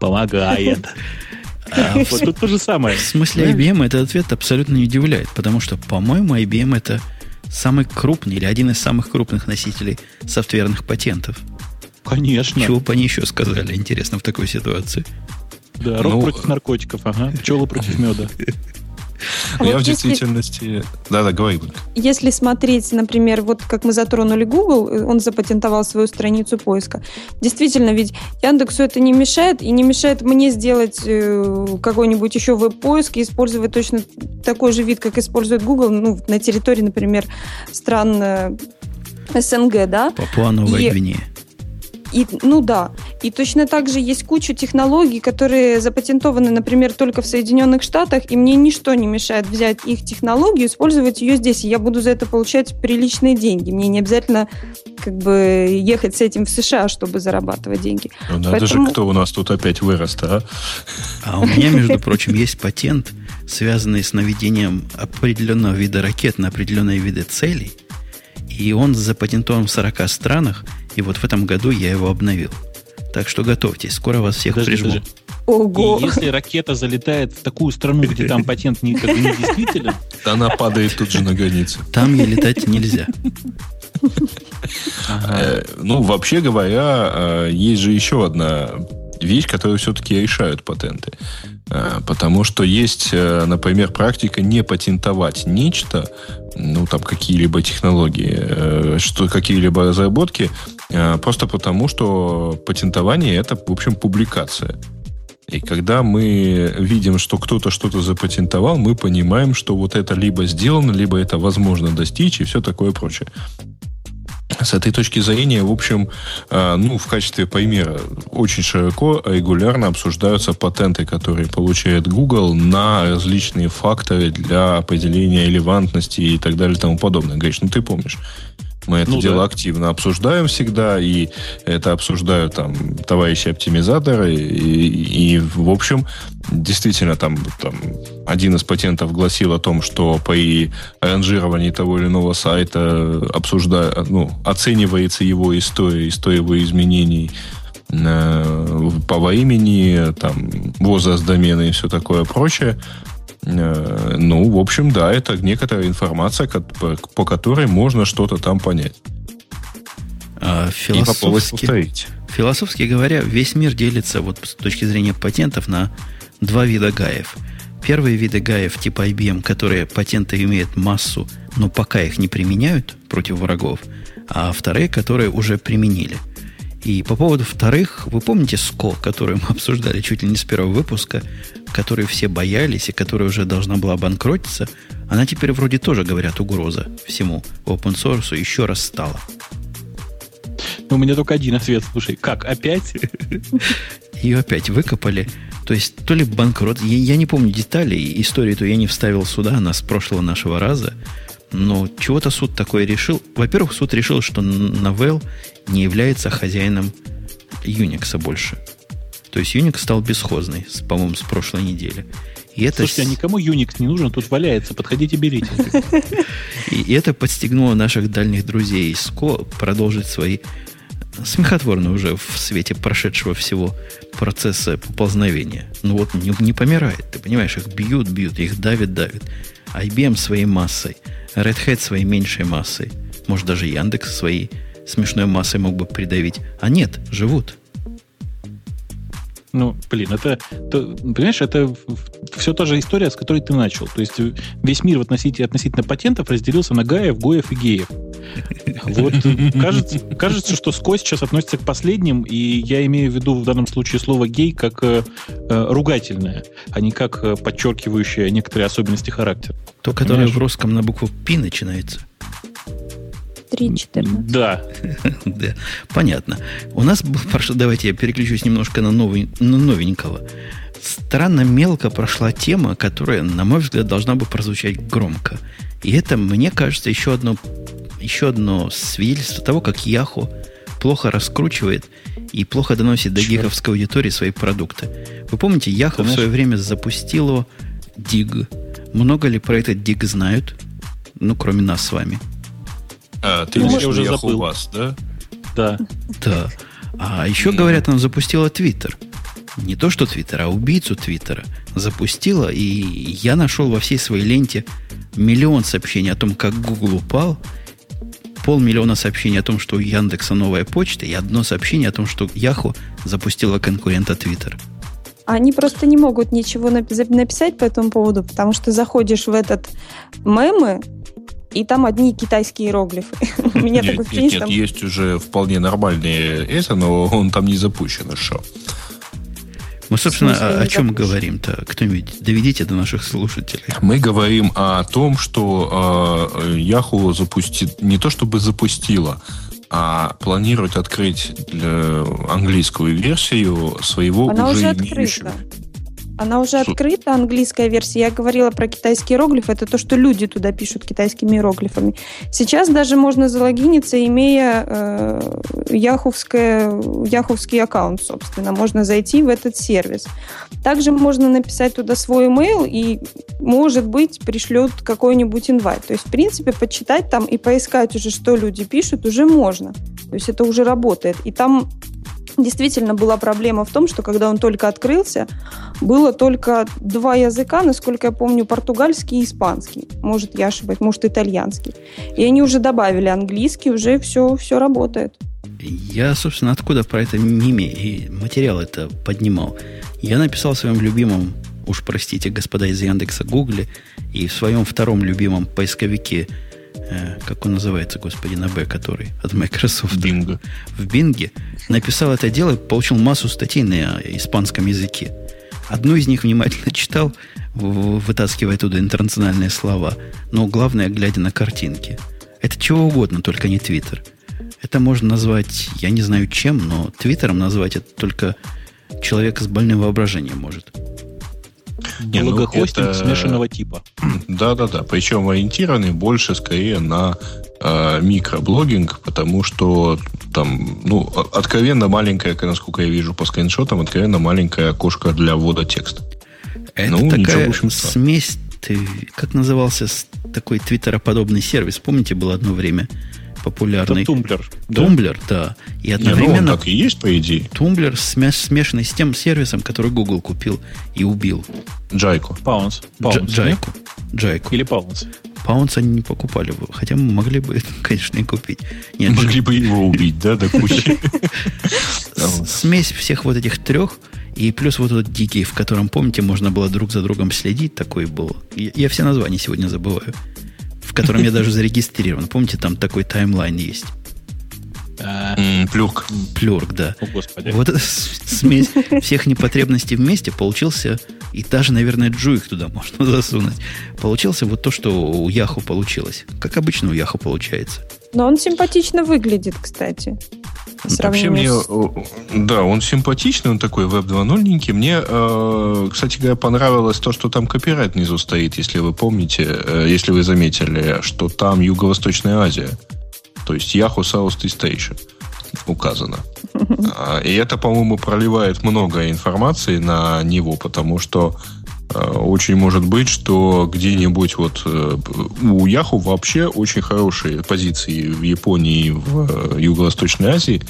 помогает. А, вот тут то же самое. В смысле IBM этот ответ абсолютно не удивляет, потому что, по-моему, IBM это самый крупный или один из самых крупных носителей софтверных патентов. Конечно. Чего бы они еще сказали, интересно, в такой ситуации? Да, рок ну, против наркотиков, ага. Пчелы против меда. А я вот в если, действительности... Да-да, говори. Если смотреть, например, вот как мы затронули Google, э, он запатентовал свою страницу поиска. Действительно, ведь Яндексу это не мешает, и не мешает мне сделать э, какой-нибудь еще веб-поиск и использовать точно такой же вид, как использует Google, ну, на территории, например, стран э, СНГ, да? Папуа Новая Гвинея. И, ну да. И точно так же есть куча технологий, которые запатентованы, например, только в Соединенных Штатах, и мне ничто не мешает взять их технологию, использовать ее здесь, и я буду за это получать приличные деньги. Мне не обязательно как бы ехать с этим в США, чтобы зарабатывать деньги. Ну, надо Поэтому... же, кто у нас тут опять вырос а? А у меня, между прочим, есть патент, связанный с наведением определенного вида ракет на определенные виды целей, и он запатентован в 40 странах, и вот в этом году я его обновил. Так что готовьтесь, скоро вас всех подожди, прижму. Подожди. Ого. И если ракета залетает в такую страну, где там патент не, как бы не действителен... Она падает тут же на границе. Там ей летать нельзя. Э, ну, вообще говоря, э, есть же еще одна вещь, которую все-таки решают патенты. Э, потому что есть, например, практика не патентовать нечто, ну, там, какие-либо технологии, что какие-либо разработки, просто потому, что патентование это, в общем, публикация. И когда мы видим, что кто-то что-то запатентовал, мы понимаем, что вот это либо сделано, либо это возможно достичь и все такое прочее. С этой точки зрения, в общем, э, ну, в качестве примера, очень широко, регулярно обсуждаются патенты, которые получает Google на различные факторы для определения релевантности и так далее и тому подобное. Гриш, ну ты помнишь. Мы это ну, дело да. активно обсуждаем всегда, и это обсуждают там товарищи оптимизаторы, и, и в общем, действительно, там, там один из патентов гласил о том, что при ранжировании того или иного сайта обсужда, ну, оценивается его история, история его изменений э, по имени, там, возраст домена и все такое прочее. Э, ну, в общем, да, это некоторая информация, по которой можно что-то там понять. А, философски, философски говоря, весь мир делится вот с точки зрения патентов на два вида гаев. Первые виды гаев типа IBM, которые патенты имеют массу, но пока их не применяют против врагов, а вторые, которые уже применили. И по поводу вторых, вы помните СКО, которую мы обсуждали чуть ли не с первого выпуска, которой все боялись и которая уже должна была обанкротиться, она теперь вроде тоже, говорят, угроза всему open source еще раз стала. Ну, у меня только один ответ, слушай, как, опять? Ее опять выкопали. То есть, то ли банкрот, я, я не помню деталей, историю то я не вставил сюда, она с прошлого нашего раза, но чего-то суд такое решил. Во-первых, суд решил, что Novell не является хозяином Unix больше. То есть Unix стал бесхозный, по-моему, с прошлой недели. И это Слушайте, а никому Unix не нужен, тут валяется, подходите, берите. И это подстегнуло наших дальних друзей из СКО продолжить свои смехотворно уже в свете прошедшего всего процесса поползновения. Ну вот не, не помирает, ты понимаешь, их бьют, бьют, их давят, давят. IBM своей массой, Red Hat своей меньшей массой, может даже Яндекс своей смешной массой мог бы придавить. А нет, живут. Ну, блин, это, то, понимаешь, это все та же история, с которой ты начал. То есть весь мир в относительно, относительно патентов разделился на Гаев, Гоев и Геев. Вот кажется, кажется, что сквозь сейчас относится к последним, и я имею в виду в данном случае слово гей как э, э ругательное, а не как э, подчеркивающее некоторые особенности характера. То, которое в русском на букву Пи начинается. 3.14. Да. да. Понятно. У нас, давайте я переключусь немножко на, новый, на новенького. Странно мелко прошла тема, которая, на мой взгляд, должна бы прозвучать громко. И это, мне кажется, еще одно, еще одно свидетельство того, как Яху плохо раскручивает и плохо доносит до гиговской аудитории свои продукты. Вы помните, Яху в свое время запустила Диг. Много ли про этот Диг знают? Ну, кроме нас с вами. А, ты ну, уже забыл. вас, да? Да. Да. А еще, говорят, она запустила Твиттер. Не то, что Твиттер, а убийцу Твиттера запустила, и я нашел во всей своей ленте миллион сообщений о том, как Google упал, полмиллиона сообщений о том, что у Яндекса новая почта, и одно сообщение о том, что Яху запустила конкурента Твиттер. Они просто не могут ничего написать по этому поводу, потому что заходишь в этот мемы, и там одни китайские иероглифы. У меня нет, впечатление. Нет, нет, есть уже вполне нормальные это, но он там не запущен еще. Мы, собственно, о, о чем говорим-то? Кто-нибудь доведите до наших слушателей. Мы говорим о том, что э, Yahoo запустит, не то чтобы запустила, а планирует открыть английскую версию своего Она уже, уже имеющего. Открыта. Она уже открыта, английская версия. Я говорила про китайские иероглифы. Это то, что люди туда пишут китайскими иероглифами. Сейчас даже можно залогиниться, имея э, яховское, яховский аккаунт, собственно. Можно зайти в этот сервис. Также можно написать туда свой email и, может быть, пришлют какой-нибудь инвайт. То есть, в принципе, почитать там и поискать уже, что люди пишут, уже можно. То есть это уже работает. И там Действительно была проблема в том, что когда он только открылся, было только два языка, насколько я помню, португальский и испанский. Может, я ошибаюсь, может, итальянский. И они уже добавили английский, уже все, все работает. Я, собственно, откуда про это миме и материал это поднимал? Я написал своим любимым, уж простите, господа из Яндекса, Гугле, и в своем втором любимом поисковике Э, как он называется, господи, на Б, который от Microsoft. Bing. В Бинге написал это дело и получил массу статей на испанском языке. Одну из них внимательно читал, вытаскивая туда интернациональные слова. Но главное, глядя на картинки. Это чего угодно, только не Твиттер. Это можно назвать, я не знаю чем, но Твиттером назвать это только человек с больным воображением может. Не, ну, это... смешанного типа. Да-да-да. Причем ориентированный больше скорее на э, микроблогинг, потому что там, ну, откровенно маленькая, насколько я вижу по скриншотам, откровенно маленькое окошко для ввода текста. Это ну, такая ничего, в общем, смесь, ты, как назывался такой твиттероподобный сервис, помните, было одно время популярный? Это Tumblr. Tumblr, да. И одновременно... Не, ну, он так и есть, по идее. Tumblr смешанный с тем сервисом, который Google купил и убил. Jaiku. Pownce. Jaiku. Джайку. Или Паунс. Паунс они не покупали бы. Хотя мы могли бы, конечно, и купить. Нет, могли бы его убить, да, до кучи. Смесь всех вот этих трех и плюс вот этот дикий, в котором, помните, можно было друг за другом следить, такой был. Я, я все названия сегодня забываю. В котором я даже зарегистрирован. Помните, там такой таймлайн есть. Плюрк. Плюрк, да. О, Господи. Вот смесь всех непотребностей вместе получился, и даже, наверное, джуик туда можно засунуть. Получился вот то, что у Яху получилось. Как обычно у Яху получается. Но он симпатично выглядит, кстати. Вообще мне, да, он симпатичный, он такой веб 2.0-ненький. Мне, э, кстати говоря, понравилось то, что там копирайт внизу стоит, если вы помните, э, если вы заметили, что там Юго-Восточная Азия. То есть Yahoo Southeast Asia указано. А, и это, по-моему, проливает много информации на него, потому что э, очень может быть, что где-нибудь вот э, у Яху вообще очень хорошие позиции в Японии и в э, Юго-Восточной Азии.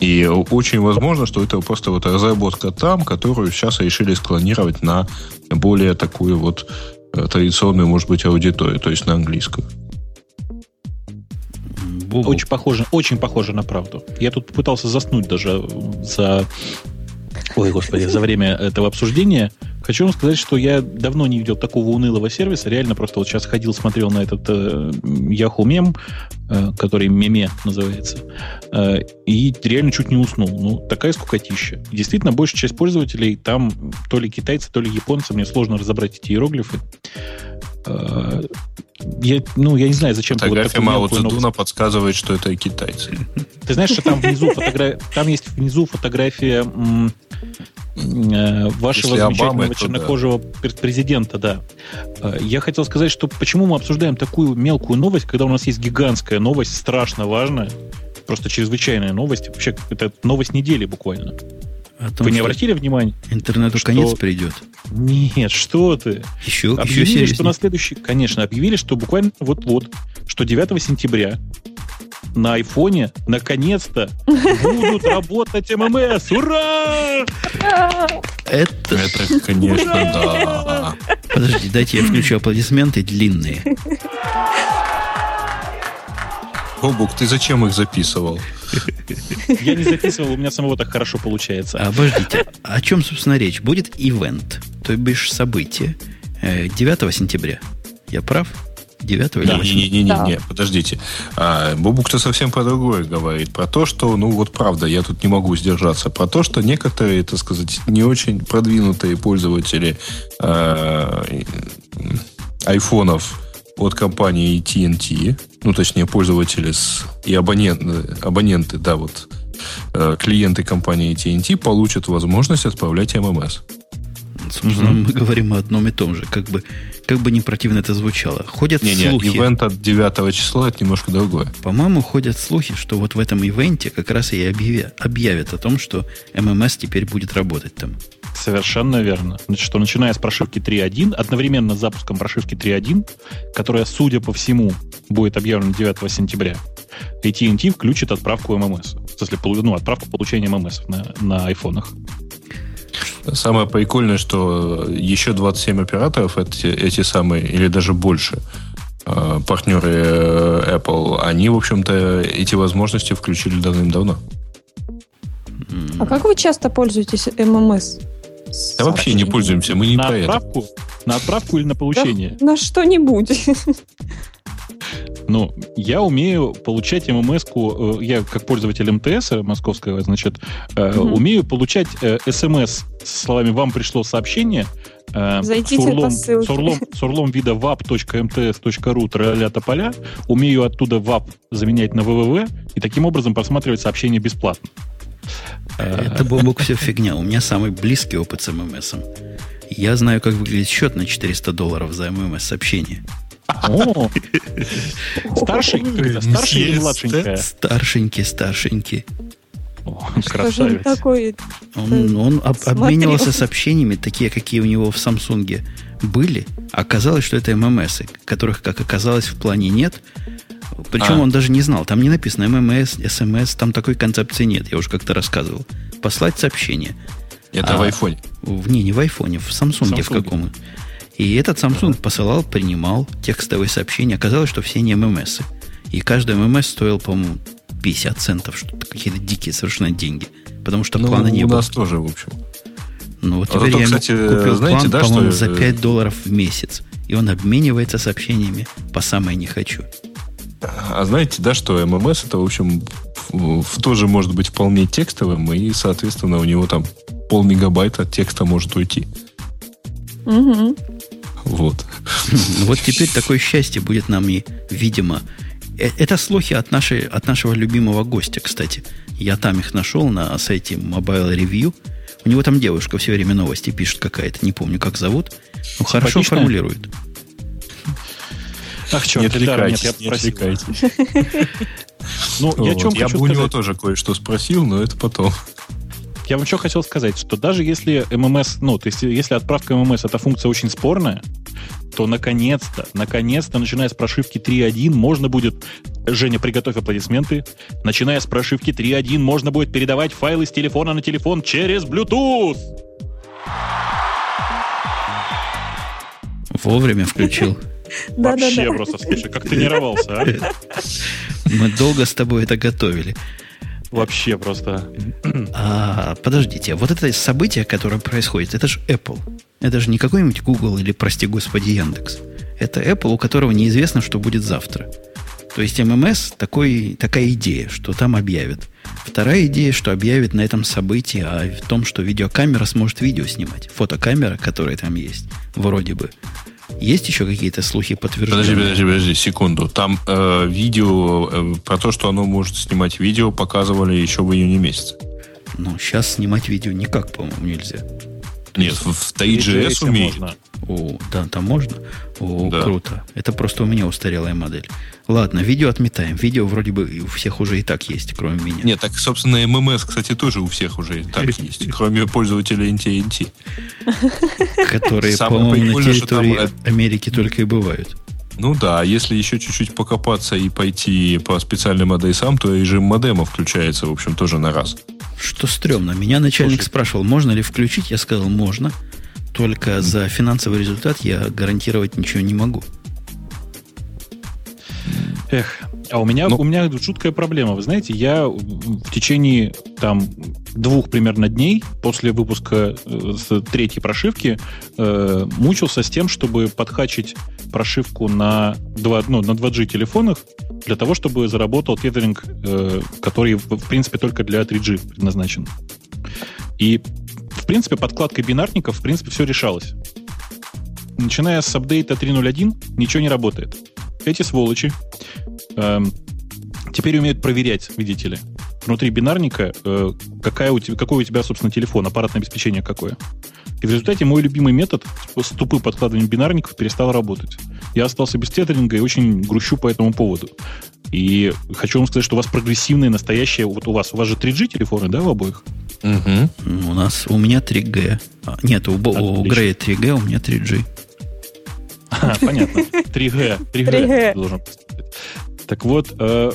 И очень возможно, что это просто вот разработка там, которую сейчас решили склонировать на более такую вот традиционную, может быть, аудиторию, то есть на английскую. Очень похоже, очень похоже на правду. Я тут пытался заснуть даже за... Ой, господи, за время этого обсуждения. Хочу вам сказать, что я давно не видел такого унылого сервиса. Реально просто вот сейчас ходил, смотрел на этот э, Yahoo мем, э, который меме называется, э, и реально чуть не уснул. Ну, такая скукотища. Действительно, большая часть пользователей там то ли китайцы, то ли японцы. Мне сложно разобрать эти иероглифы. Э, я, ну, я не знаю, зачем Фотография Мао Цзэдуна подсказывает, что это китайцы. Ты знаешь, что там внизу фотография, там есть внизу фотография э, вашего Если замечательного Обамы, чернокожего да. президента, да. Э, я хотел сказать, что почему мы обсуждаем такую мелкую новость, когда у нас есть гигантская новость, страшно важная, просто чрезвычайная новость. Вообще, это новость недели буквально. Том, Вы не обратили внимания? Интернету что... конец придет. Нет, что ты. Еще, объявили, еще что на следующий... Конечно, объявили, что буквально вот-вот, что 9 сентября на айфоне наконец-то будут работать ММС. Ура! Это, Это конечно, да. Подожди, дайте я включу аплодисменты длинные. Бобук, ты зачем их записывал? Я не записывал, у меня самого так хорошо получается. А, обождите, о чем, собственно, речь? Будет ивент, то бишь событие 9 э, сентября. Я прав? 9 или 8? Не-не-не, да. не, подождите. А, Бубук-то совсем про другое говорит. Про то, что, ну вот правда, я тут не могу сдержаться. Про то, что некоторые, так сказать, не очень продвинутые пользователи а, айфонов от компании TNT, ну, точнее, пользователи с, и абоненты, абоненты, да, вот, э, клиенты компании TNT получат возможность отправлять ММС. Собственно, mm-hmm. мы говорим о одном и том же. Как бы, как бы не противно это звучало. Ходят не, слухи... Не, ивент от 9 числа это немножко другое. По-моему, ходят слухи, что вот в этом ивенте как раз и объявят, объявят о том, что ММС теперь будет работать там. Совершенно верно. Значит, что начиная с прошивки 3.1, одновременно с запуском прошивки 3.1, которая, судя по всему, будет объявлена 9 сентября, AT&T включит отправку ММС. В смысле, ну, отправку получения ММС на, на айфонах. Самое прикольное, что еще 27 операторов, эти, эти самые, или даже больше, э, партнеры э, Apple, они, в общем-то, эти возможности включили давным-давно. А как вы часто пользуетесь ММС? Да вообще не пользуемся, мы не на про отправку? это. На отправку или на получение? Да, на что-нибудь. Ну, я умею получать ММС-ку, э, я как пользователь МТС московского, значит, угу. умею получать СМС с словами «Вам пришло сообщение», Зайдите сурлом, по ссылке. Сурлом, сурлом вида wap.mts.ru траля поля умею оттуда WAP заменять на www и таким образом просматривать сообщения бесплатно. Это, Бобок, все фигня. У меня самый близкий опыт с ММСом. Я знаю, как выглядит счет на 400 долларов за ММС-сообщение. О, старший, или младшенькая? Старшенький, старшенький. Красавец. такой он, он об, обменивался сообщениями, такие, какие у него в Самсунге были. Оказалось, что это ММС, которых, как оказалось, в плане нет. Причем а. он даже не знал. Там не написано ММС, СМС, там такой концепции нет. Я уже как-то рассказывал. Послать сообщение. Это а, в айфоне? В, не, не в айфоне, в Самсунге в каком. И этот Samsung посылал, принимал текстовые сообщения. Оказалось, что все не ММС. И каждый ММС стоил, по-моему, 50 центов, что-то какие-то дикие совершенно деньги. Потому что ну, плана не было. У нас тоже, в общем. Ну, вот а теперь я кстати, купил знаете, план, да, по-моему, что... за 5 долларов в месяц. И он обменивается сообщениями по самое не хочу. А знаете, да, что ММС это, в общем, в, тоже может быть вполне текстовым, и, соответственно, у него там пол мегабайта текста может уйти. Угу. Вот. Вот теперь такое счастье будет нам и, видимо, э, это слухи от, нашей, от нашего любимого гостя, кстати. Я там их нашел на сайте Mobile Review. У него там девушка все время новости пишет какая-то, не помню, как зовут. Но хорошо формулирует. Ах, черт, не отвлекайтесь, нет, я не отвлекайтесь. Ну, я, чем я бы у него тоже кое-что спросил, но это потом. Я вам что хотел сказать, что даже если ММС, ну, то есть если отправка ММС эта функция очень спорная, то наконец-то, наконец-то, начиная с прошивки 3.1, можно будет, Женя, приготовь аплодисменты, начиная с прошивки 3.1, можно будет передавать файлы с телефона на телефон через Bluetooth. Вовремя включил. Вообще просто, слушай, как тренировался, а? Мы долго с тобой это готовили. Вообще просто. А, подождите, вот это событие, которое происходит, это же Apple. Это же не какой-нибудь Google или, прости господи, Яндекс. Это Apple, у которого неизвестно, что будет завтра. То есть ММС такой, такая идея, что там объявят. Вторая идея, что объявят на этом событии о том, что видеокамера сможет видео снимать. Фотокамера, которая там есть, вроде бы. Есть еще какие-то слухи подтвержденные? Подожди, подожди, подожди, секунду. Там э, видео, э, про то, что оно может снимать видео, показывали еще в июне месяце. Ну, сейчас снимать видео никак, по-моему, нельзя. Нет, в, в 3GS умеет. Можно. О, да, там можно? О, да. круто. Это просто у меня устарелая модель. Ладно, видео отметаем. Видео вроде бы у всех уже и так есть, кроме меня. Нет, так, собственно, ММС, кстати, тоже у всех уже и так есть, кроме пользователей NTNT. Которые, по-моему, на территории Америки только и бывают. Ну да, если еще чуть-чуть покопаться и пойти по специальным адресам, то режим модема включается, в общем, тоже на раз. Что стрёмно. Меня начальник Слушай. спрашивал, можно ли включить. Я сказал, можно. Только за финансовый результат я гарантировать ничего не могу. Эх, а у меня, ну, у меня жуткая проблема. Вы знаете, я в течение там двух примерно дней после выпуска э, третьей прошивки э, мучился с тем, чтобы подхачить прошивку на, 2, ну, на 2G телефонах для того, чтобы заработал тethering, э, который, в принципе, только для 3G предназначен. И, в принципе, подкладкой бинарников, в принципе, все решалось. Начиная с апдейта 3.0.1 ничего не работает. Эти сволочи э, теперь умеют проверять, видите ли, внутри бинарника, э, какая у тебя, какой у тебя, собственно, телефон, аппаратное обеспечение какое. И в результате мой любимый метод с тупым подкладыванием бинарников перестал работать. Я остался без тетеринга и очень грущу по этому поводу. И хочу вам сказать, что у вас прогрессивные, настоящие... Вот у вас, у вас же 3G телефоны, да, в обоих? Угу. У нас, у меня 3G. А, нет, у, у Грея 3G, у меня 3G. А, понятно. 3G. 3G, 3G. должен Так вот, э,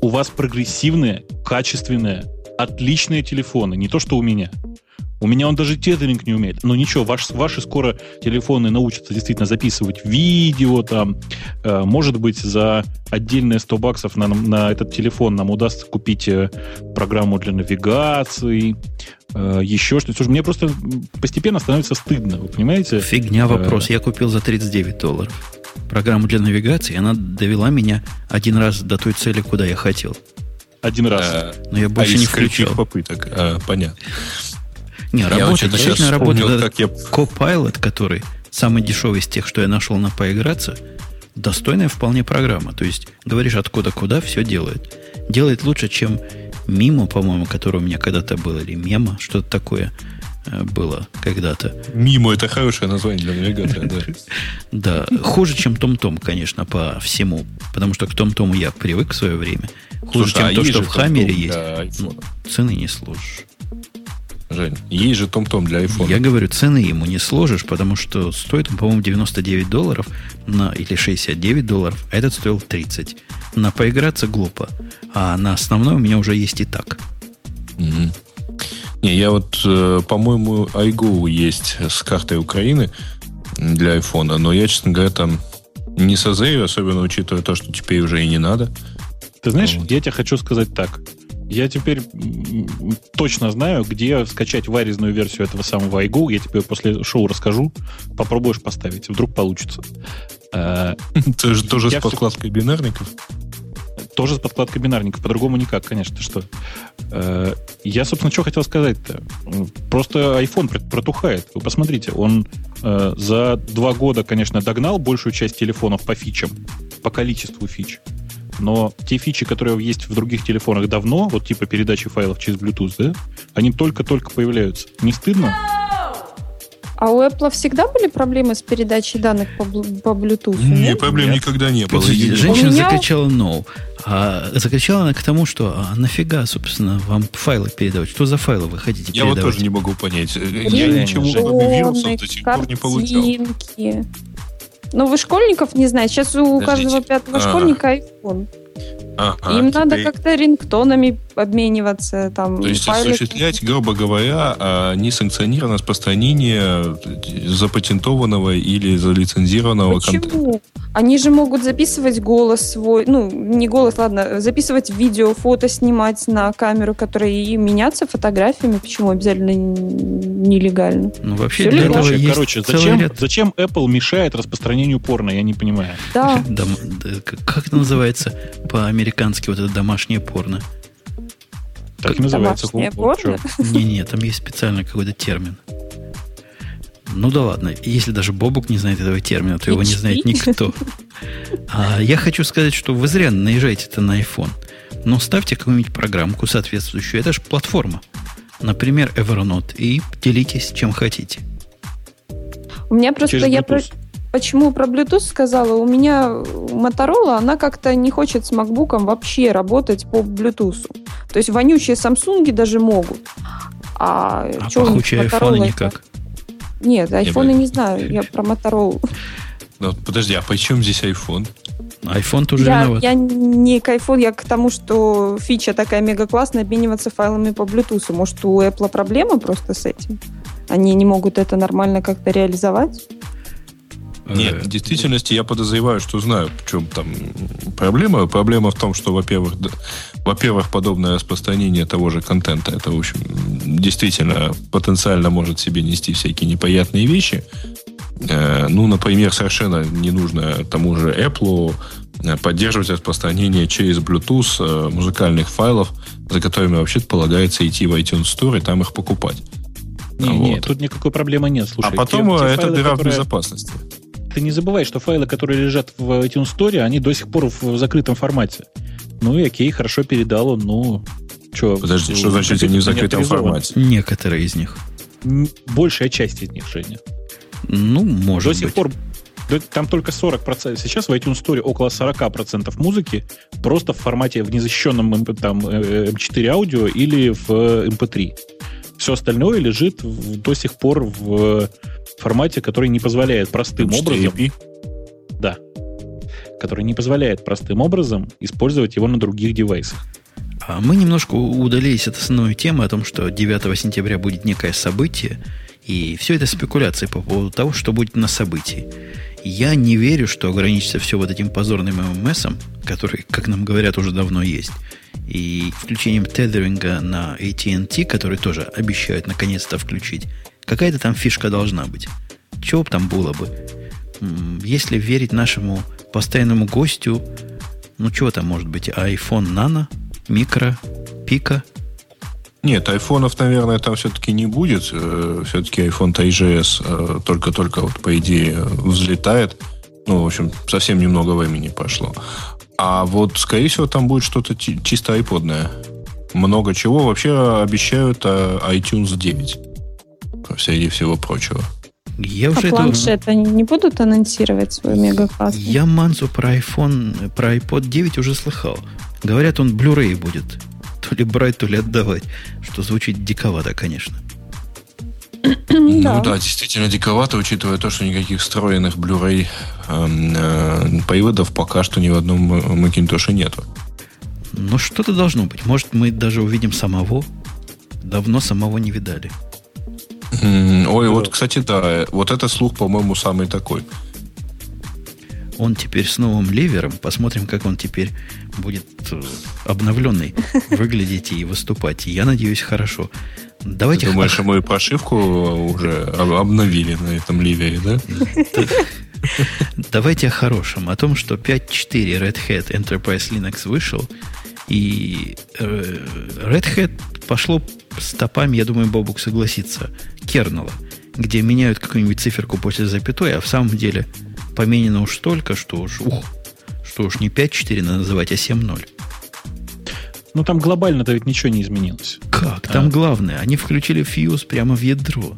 у вас прогрессивные, качественные, отличные телефоны. Не то, что у меня. У меня он даже тethering не умеет. Но ничего, ваш, ваши скоро телефоны научатся действительно записывать видео там. Э, может быть, за отдельные 100 баксов на, на этот телефон нам удастся купить э, программу для навигации, э, еще что-то. Слушай, мне просто постепенно становится стыдно, вы понимаете? Фигня вопрос. Я купил за 39 долларов. программу для навигации, и она довела меня один раз до той цели, куда я хотел. Один раз. А, Но я больше а не включал. попыток. А, понятно. Не, работает, действительно работает. Как я... Copilot, который самый дешевый из тех, что я нашел на поиграться, достойная вполне программа. То есть, говоришь откуда куда, все делает. Делает лучше, чем Мимо, по-моему, который у меня когда-то был, или Мема, что-то такое э, было когда-то. Мимо это хорошее название для навигатора, да. Да, хуже, чем Том-Том, конечно, по всему. Потому что к Том-Тому я привык в свое время. Хуже, чем а то, что в Хаммере есть. Цены не сложишь. Жень, есть же Том-Том для iPhone. Я говорю, цены ему не сложишь, потому что стоит он, по-моему, 99 долларов на, или 69 долларов, а этот стоил 30. На поиграться глупо, а на основной у меня уже есть и так. Угу. Не, я вот, э, по-моему, iGo есть с картой Украины для iPhone, но я, честно говоря, там не созрею, особенно учитывая то, что теперь уже и не надо. Ты знаешь, вот. я тебе хочу сказать так. Я теперь точно знаю, где скачать варезную версию этого самого iGo. Я тебе после шоу расскажу. Попробуешь поставить. Вдруг получится. Же тоже с подкладкой бинарников? Тоже с подкладкой бинарников. По-другому никак, конечно. что? Э, я, собственно, что хотел сказать-то. Просто iPhone протухает. Вы посмотрите, он э, за два года, конечно, догнал большую часть телефонов по фичам, по количеству фич но те фичи, которые есть в других телефонах давно, вот типа передачи файлов через Bluetooth, да, они только-только появляются. Не стыдно? А у Apple всегда были проблемы с передачей данных по, по Bluetooth? Нет, нет? проблем нет. никогда не было. Женщина меня... закричала no. А закричала она к тому, что а нафига, собственно, вам файлы передавать? Что за файлы вы хотите Я передавать? вот тоже не могу понять. Я ничего кроме вирусов до сих пор не получал. Ну, вы школьников не знаете. Сейчас у Подождите. каждого пятого а. школьника iPhone. Ага, Им теперь... надо как-то рингтонами обмениваться. Там, То есть файлы... осуществлять, грубо говоря, а, несанкционированное распространение запатентованного или залицензированного Почему? контента. Они же могут записывать голос свой, ну, не голос, ладно, записывать видео, фото снимать на камеру, которые и меняться фотографиями. Почему обязательно нелегально? Ну, вообще, для этого есть Короче, зачем, ряд... зачем Apple мешает распространению порно, я не понимаю. Да. Как это называется по-американски, вот это домашнее порно? Так называется. Не-не, там есть специальный какой-то термин. Ну да ладно, если даже Бобук не знает этого термина, то его не знает никто. А я хочу сказать, что вы зря наезжаете это на iPhone. Но ставьте какую-нибудь программку соответствующую. Это же платформа. Например, Evernote. И делитесь чем хотите. У меня просто... я про... Почему про Bluetooth сказала? У меня Motorola, она как-то не хочет с MacBook вообще работать по Bluetooth. То есть вонючие Samsung даже могут. А, а пахучие айфоны никак. Нет, айфоны не, не знаю, я про Motorola. Ну, подожди, а почему здесь iPhone? iPhone тоже я, виноват. Я не к iPhone, я к тому, что фича такая мега классная, обмениваться файлами по Bluetooth. Может, у Apple проблема просто с этим? Они не могут это нормально как-то реализовать? Нет, в действительности я подозреваю, что знаю, в чем там проблема. Проблема в том, что, во-первых, да, во-первых, подобное распространение того же контента, это, в общем, действительно потенциально может себе нести всякие неприятные вещи. Э, ну, например, совершенно не нужно тому же Apple э, поддерживать распространение через Bluetooth э, музыкальных файлов, за которыми вообще-то полагается идти в iTunes Store и там их покупать. Не, вот. не, тут никакой проблемы нет. Слушай, а потом те, те это файлы, дыра которые... в безопасности ты не забывай, что файлы, которые лежат в iTunes Store, они до сих пор в закрытом формате. Ну и окей, хорошо передал он, ну... Что, Подожди, что значит не в закрытом формате? Некоторые из них. Большая часть из них, Женя. Ну, может До сих быть. пор там только 40%. Сейчас в iTunes Store около 40% музыки просто в формате в незащищенном там, M4 э, аудио или в MP3. Все остальное лежит в, до сих пор в формате, который не позволяет простым образом... Да. Который не позволяет простым образом использовать его на других девайсах. А мы немножко удалились от основной темы о том, что 9 сентября будет некое событие, и все это спекуляции по поводу того, что будет на событии. Я не верю, что ограничится все вот этим позорным ММС, который, как нам говорят, уже давно есть, и включением тедеринга на AT&T, который тоже обещают наконец-то включить. Какая-то там фишка должна быть. Чего бы там было бы? Если верить нашему постоянному гостю, ну, чего там может быть? iPhone Nano, микро, пика – нет, айфонов, наверное, там все-таки не будет. Э, все-таки iPhone TGS э, только-только, вот, по идее, взлетает. Ну, в общем, совсем немного времени пошло. А вот, скорее всего, там будет что-то чисто айподное. Много чего. Вообще обещают э, iTunes 9. Среди всего прочего. Я уже а это... планшеты не будут анонсировать свой мегакласс? Я Манзу про iPhone, про iPod 9 уже слыхал. Говорят, он Blu-ray будет то ли брать, то ли отдавать. Что звучит диковато, конечно. Ну да. да, действительно диковато, учитывая то, что никаких встроенных Blu-ray э, приводов пока что ни в одном Macintosh нету. Но что-то должно быть. Может, мы даже увидим самого. Давно самого не видали. Ой, вот, кстати, да, вот это слух, по-моему, самый такой. Он теперь с новым ливером. Посмотрим, как он теперь будет э, обновленный выглядеть и выступать. Я надеюсь, хорошо. Давайте Ты думаешь, мы прошивку уже обновили на этом ливере, да? Давайте о хорошем. О том, что 5.4 Red Hat Enterprise Linux вышел, и э, Red Hat пошло стопами, я думаю, Бобук согласится, кернела, где меняют какую-нибудь циферку после запятой, а в самом деле поменено уж столько, что уж, ух, что уж не 5.4 надо называть, а 7.0. Ну, там глобально-то ведь ничего не изменилось. Как? Там а. главное, они включили фьюз прямо в ядро.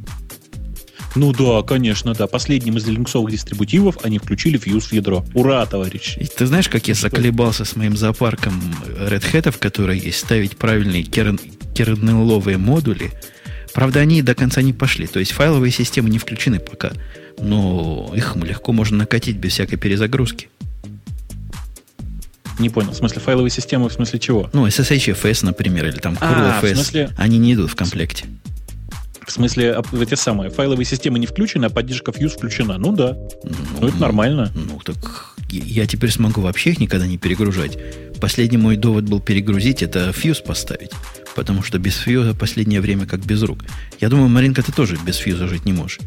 Ну да, конечно, да. Последним из линуксовых дистрибутивов они включили фьюз в ядро. Ура, товарищ! И ты знаешь, как я заколебался с моим зоопарком Hat, которые есть, ставить правильные керн, кернеловые модули. Правда, они до конца не пошли. То есть файловые системы не включены пока. Но их легко можно накатить без всякой перезагрузки. Не понял. В смысле файловые системы, в смысле чего? Ну, SSHFS, например, или там CurlFS. А, смысле... Они не идут в комплекте. В смысле, а, эти самые файловые системы не включены, а поддержка Fuse включена. Ну да. Ну, ну это нормально. Ну, так я теперь смогу вообще их никогда не перегружать. Последний мой довод был перегрузить, это Fuse поставить. Потому что без фьюза последнее время как без рук. Я думаю, Маринка, ты тоже без фьюза жить не можешь.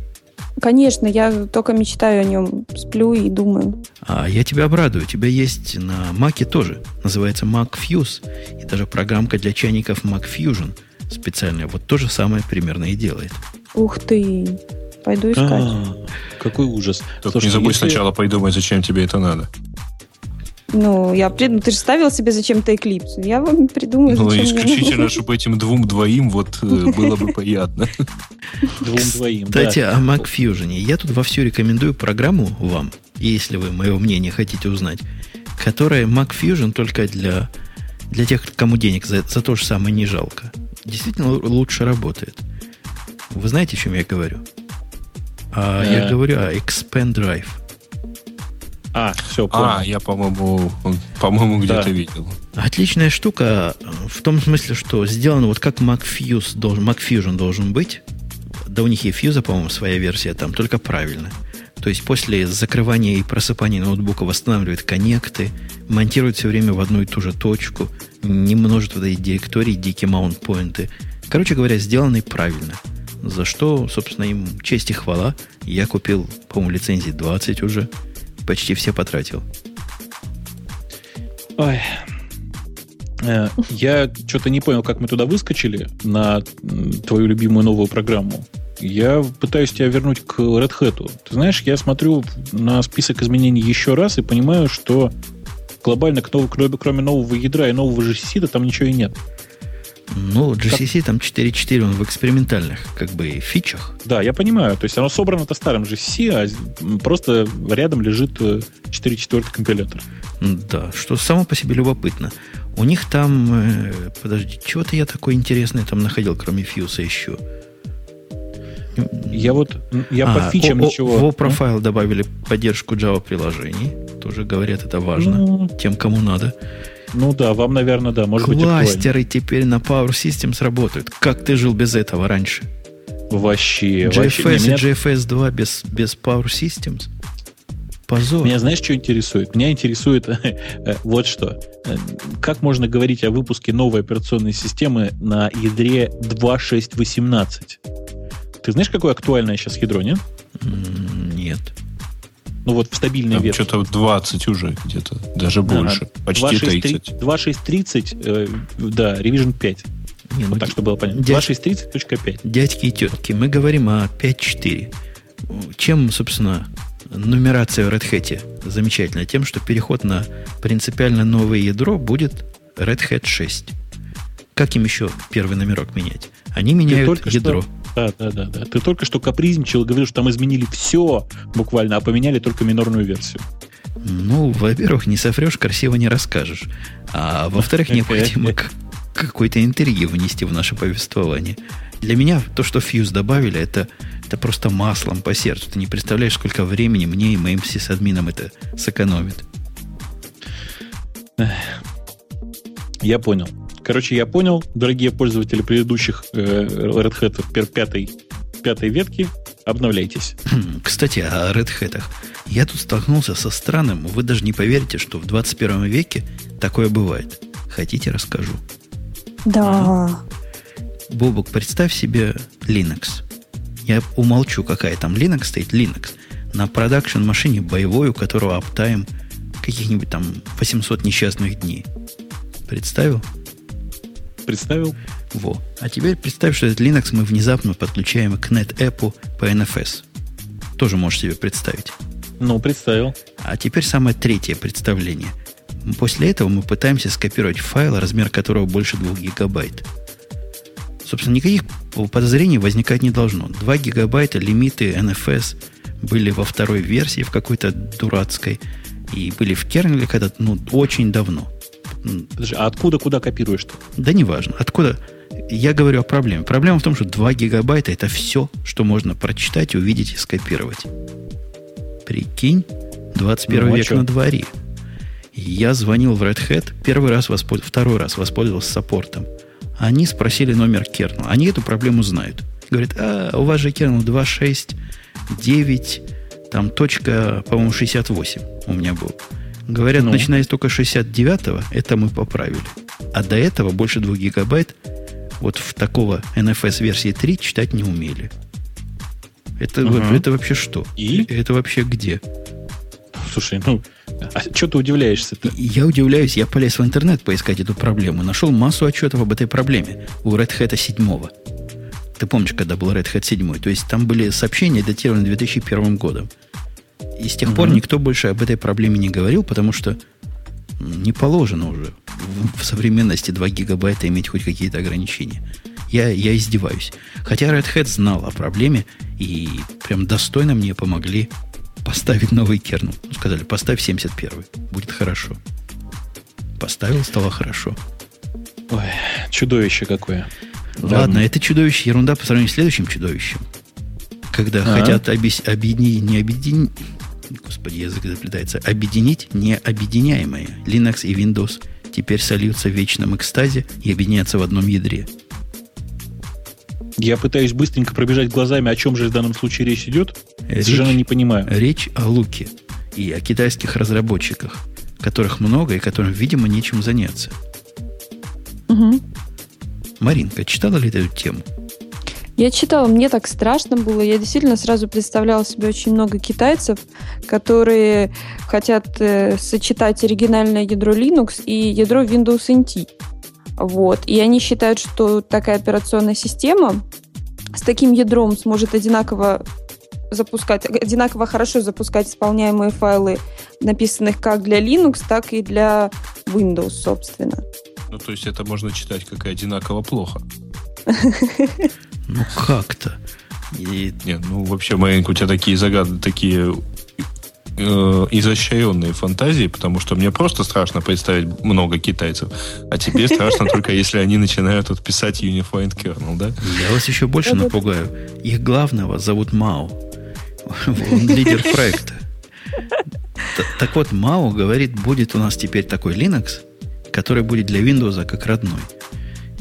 Конечно, я только мечтаю о нем, сплю и думаю. А я тебя обрадую. У тебя есть на Маке тоже. Называется Mac Fuse. И даже программка для чайников Mac Fusion специальная. Вот то же самое примерно и делает. Ух ты! Пойду искать. А, какой ужас. Только Слушай, не забудь если... сначала подумать, зачем тебе это надо. Ну, я ну, ты же ставил себе зачем-то Eclipse. Я вам придумаю, Ну, исключительно, чтобы этим двум-двоим вот э, было бы приятно. Двум-двоим, Кстати, о Mac Fusion. Я тут вовсю рекомендую программу вам, если вы мое мнение хотите узнать, которая Mac Fusion только для, для тех, кому денег за, за то же самое не жалко. Действительно лучше работает. Вы знаете, о чем я говорю? А, я э. говорю о Expand Drive. А, все, понял. А, я, по-моему, по-моему, где-то да. видел. Отличная штука в том смысле, что сделано вот как MacFuse должен, MacFusion должен быть. Да у них и Fuse, по-моему, своя версия там, только правильно. То есть после закрывания и просыпания ноутбука восстанавливает коннекты, монтирует все время в одну и ту же точку, не множит в этой директории дикие маунт-поинты. Короче говоря, сделанный правильно. За что, собственно, им честь и хвала. Я купил, по-моему, лицензии 20 уже почти все потратил. Ой. Э, я что-то не понял, как мы туда выскочили на твою любимую новую программу. Я пытаюсь тебя вернуть к Red Hat. Ты знаешь, я смотрю на список изменений еще раз и понимаю, что глобально, кроме нового ядра и нового GCC, там ничего и нет. Ну, GCC как... там 4.4, он в экспериментальных как бы фичах. Да, я понимаю. То есть оно собрано-то старым GCC, а просто рядом лежит 4.4 э, компилятор. Да, что само по себе любопытно. У них там, э, подожди, чего-то я такое интересное там находил, кроме Fuse еще. Я вот, я а, по фичам о, ничего... В профайл добавили поддержку Java приложений. Тоже говорят, это важно ну, тем, кому надо. Ну да, вам, наверное, да, может Кластеры быть теперь на Power Systems работают. Как ты жил без этого раньше? Вообще. GFS вообще. и меня... GFS 2 без, без Power Systems? Позор. Меня знаешь, что интересует? Меня интересует э, вот что. Э, как можно говорить о выпуске новой операционной системы на ядре 2.6.18? Ты знаешь, какое актуальное сейчас ядро, нет? Нет. Ну вот в стабильной Там версии. Что-то 20 уже где-то, даже больше. Ага. Почти 30. 2.6.30, э, да, Revision 5. Не, ну, вот так, чтобы было понятно. Дядь... 2.6.30.5. Дядьки и тетки, мы говорим о 5.4. Чем, собственно, нумерация в Red Hat замечательна? Тем, что переход на принципиально новое ядро будет Red Hat 6. Как им еще первый номерок менять? Они меняют ядро. Что, да, да, да, да. Ты только что капризничал, говорил, что там изменили все буквально, а поменяли только минорную версию. Ну, во-первых, не соврешь, красиво не расскажешь. А во-вторых, необходимо какой-то интриги внести в наше повествование. Для меня то, что Fuse добавили, это, это просто маслом по сердцу. Ты не представляешь, сколько времени мне и моим сисадминам это сэкономит. Я понял. Короче, я понял, дорогие пользователи предыдущих э, Red Hat пятой, пятой ветки, обновляйтесь. Кстати, о Red Hat. Я тут столкнулся со странным, вы даже не поверите, что в 21 веке такое бывает. Хотите, расскажу? Да. Бобок, представь себе Linux. Я умолчу, какая там Linux стоит. Linux. На продакшн машине боевой, у которого аптайм каких-нибудь там 800 несчастных дней. Представил? Представил. Во. А теперь представь, что этот Linux мы внезапно подключаем к NetApp по NFS. Тоже можешь себе представить. Ну, представил. А теперь самое третье представление. После этого мы пытаемся скопировать файл, размер которого больше 2 гигабайт. Собственно, никаких подозрений возникать не должно. 2 гигабайта лимиты NFS были во второй версии, в какой-то дурацкой, и были в кернеле когда-то, ну, очень давно. Подожди, а откуда куда копируешь-то? Да неважно. Откуда? Я говорю о проблеме. Проблема в том, что 2 гигабайта это все, что можно прочитать, увидеть и скопировать. Прикинь, 21 ну, а век что? на дворе. Я звонил в Red Hat, первый раз воспольз... второй раз воспользовался саппортом. Они спросили номер кернела. Они эту проблему знают. Говорят, а, у вас же кернел 2.6.9, там точка, по-моему, 68 у меня был. Говорят, ну. начиная с только 69-го, это мы поправили. А до этого больше 2 гигабайт вот в такого NFS версии 3 читать не умели. Это, угу. это вообще что? И? Это вообще где? Слушай, ну, а что ты удивляешься-то? Я удивляюсь, я полез в интернет поискать эту проблему. Нашел массу отчетов об этой проблеме у Red Hat 7. Ты помнишь, когда был Red Hat 7? То есть там были сообщения, датированы 2001 годом. И с тех угу. пор никто больше об этой проблеме не говорил, потому что не положено уже в, современности 2 гигабайта иметь хоть какие-то ограничения. Я, я издеваюсь. Хотя Red Hat знал о проблеме и прям достойно мне помогли поставить новый кернел. Сказали, поставь 71 будет хорошо. Поставил, стало хорошо. Ой, чудовище какое. Ладно, да. это чудовище ерунда по сравнению с следующим чудовищем. Когда А-а. хотят объединить, не объединить, господи, язык заплетается, объединить необъединяемое. Linux и Windows теперь сольются в вечном экстазе и объединятся в одном ядре. Я пытаюсь быстренько пробежать глазами, о чем же в данном случае речь идет. Речь, Совершенно не понимаю. Речь о луке и о китайских разработчиках, которых много и которым, видимо, нечем заняться. Угу. Маринка, читала ли ты эту тему? Я читала, мне так страшно было. Я действительно сразу представляла себе очень много китайцев, которые хотят э, сочетать оригинальное ядро Linux и ядро Windows NT. Вот. И они считают, что такая операционная система с таким ядром сможет одинаково запускать, одинаково хорошо запускать исполняемые файлы, написанных как для Linux, так и для Windows, собственно. Ну, то есть это можно читать как и одинаково плохо. Ну, как-то. И... Нет, ну, вообще, маленько, у тебя такие загады, такие э, изощренные фантазии, потому что мне просто страшно представить много китайцев, а тебе страшно только если они начинают вот писать Unified Kernel, да? Я вас еще больше напугаю. Их главного зовут Мао. Он лидер проекта. Так вот, Мао говорит, будет у нас теперь такой Linux, который будет для Windows как родной.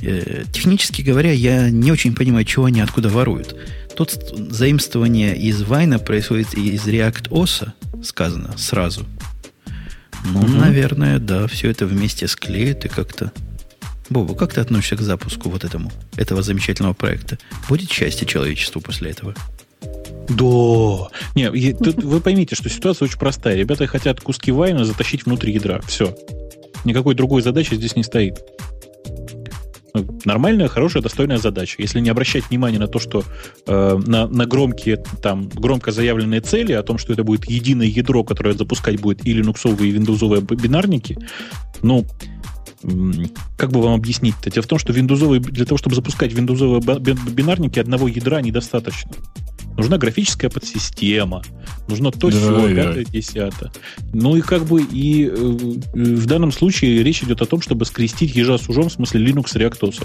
Э, технически говоря, я не очень понимаю, чего они откуда воруют. Тут заимствование из Вайна происходит из React OS, сказано сразу. Ну, угу. наверное, да, все это вместе склеит и как-то... Боба, как ты относишься к запуску вот этому, этого замечательного проекта? Будет счастье человечеству после этого? Да. Не, тут вы поймите, что ситуация очень простая. Ребята хотят куски вайна затащить внутрь ядра. Все. Никакой другой задачи здесь не стоит. Ну, нормальная, хорошая, достойная задача. Если не обращать внимания на то, что э, на, на громкие, там, громко заявленные цели, о том, что это будет единое ядро, которое запускать будет и линуксовые, и виндовзовые бинарники, ну, как бы вам объяснить это? Дело в том, что виндовзовые, для того, чтобы запускать виндовзовые бинарники, одного ядра недостаточно. Нужна графическая подсистема, нужно то, все, пятое, десятое. Ну и как бы и э, в данном случае речь идет о том, чтобы скрестить ежа с ужом, в смысле Linux с ReactOS.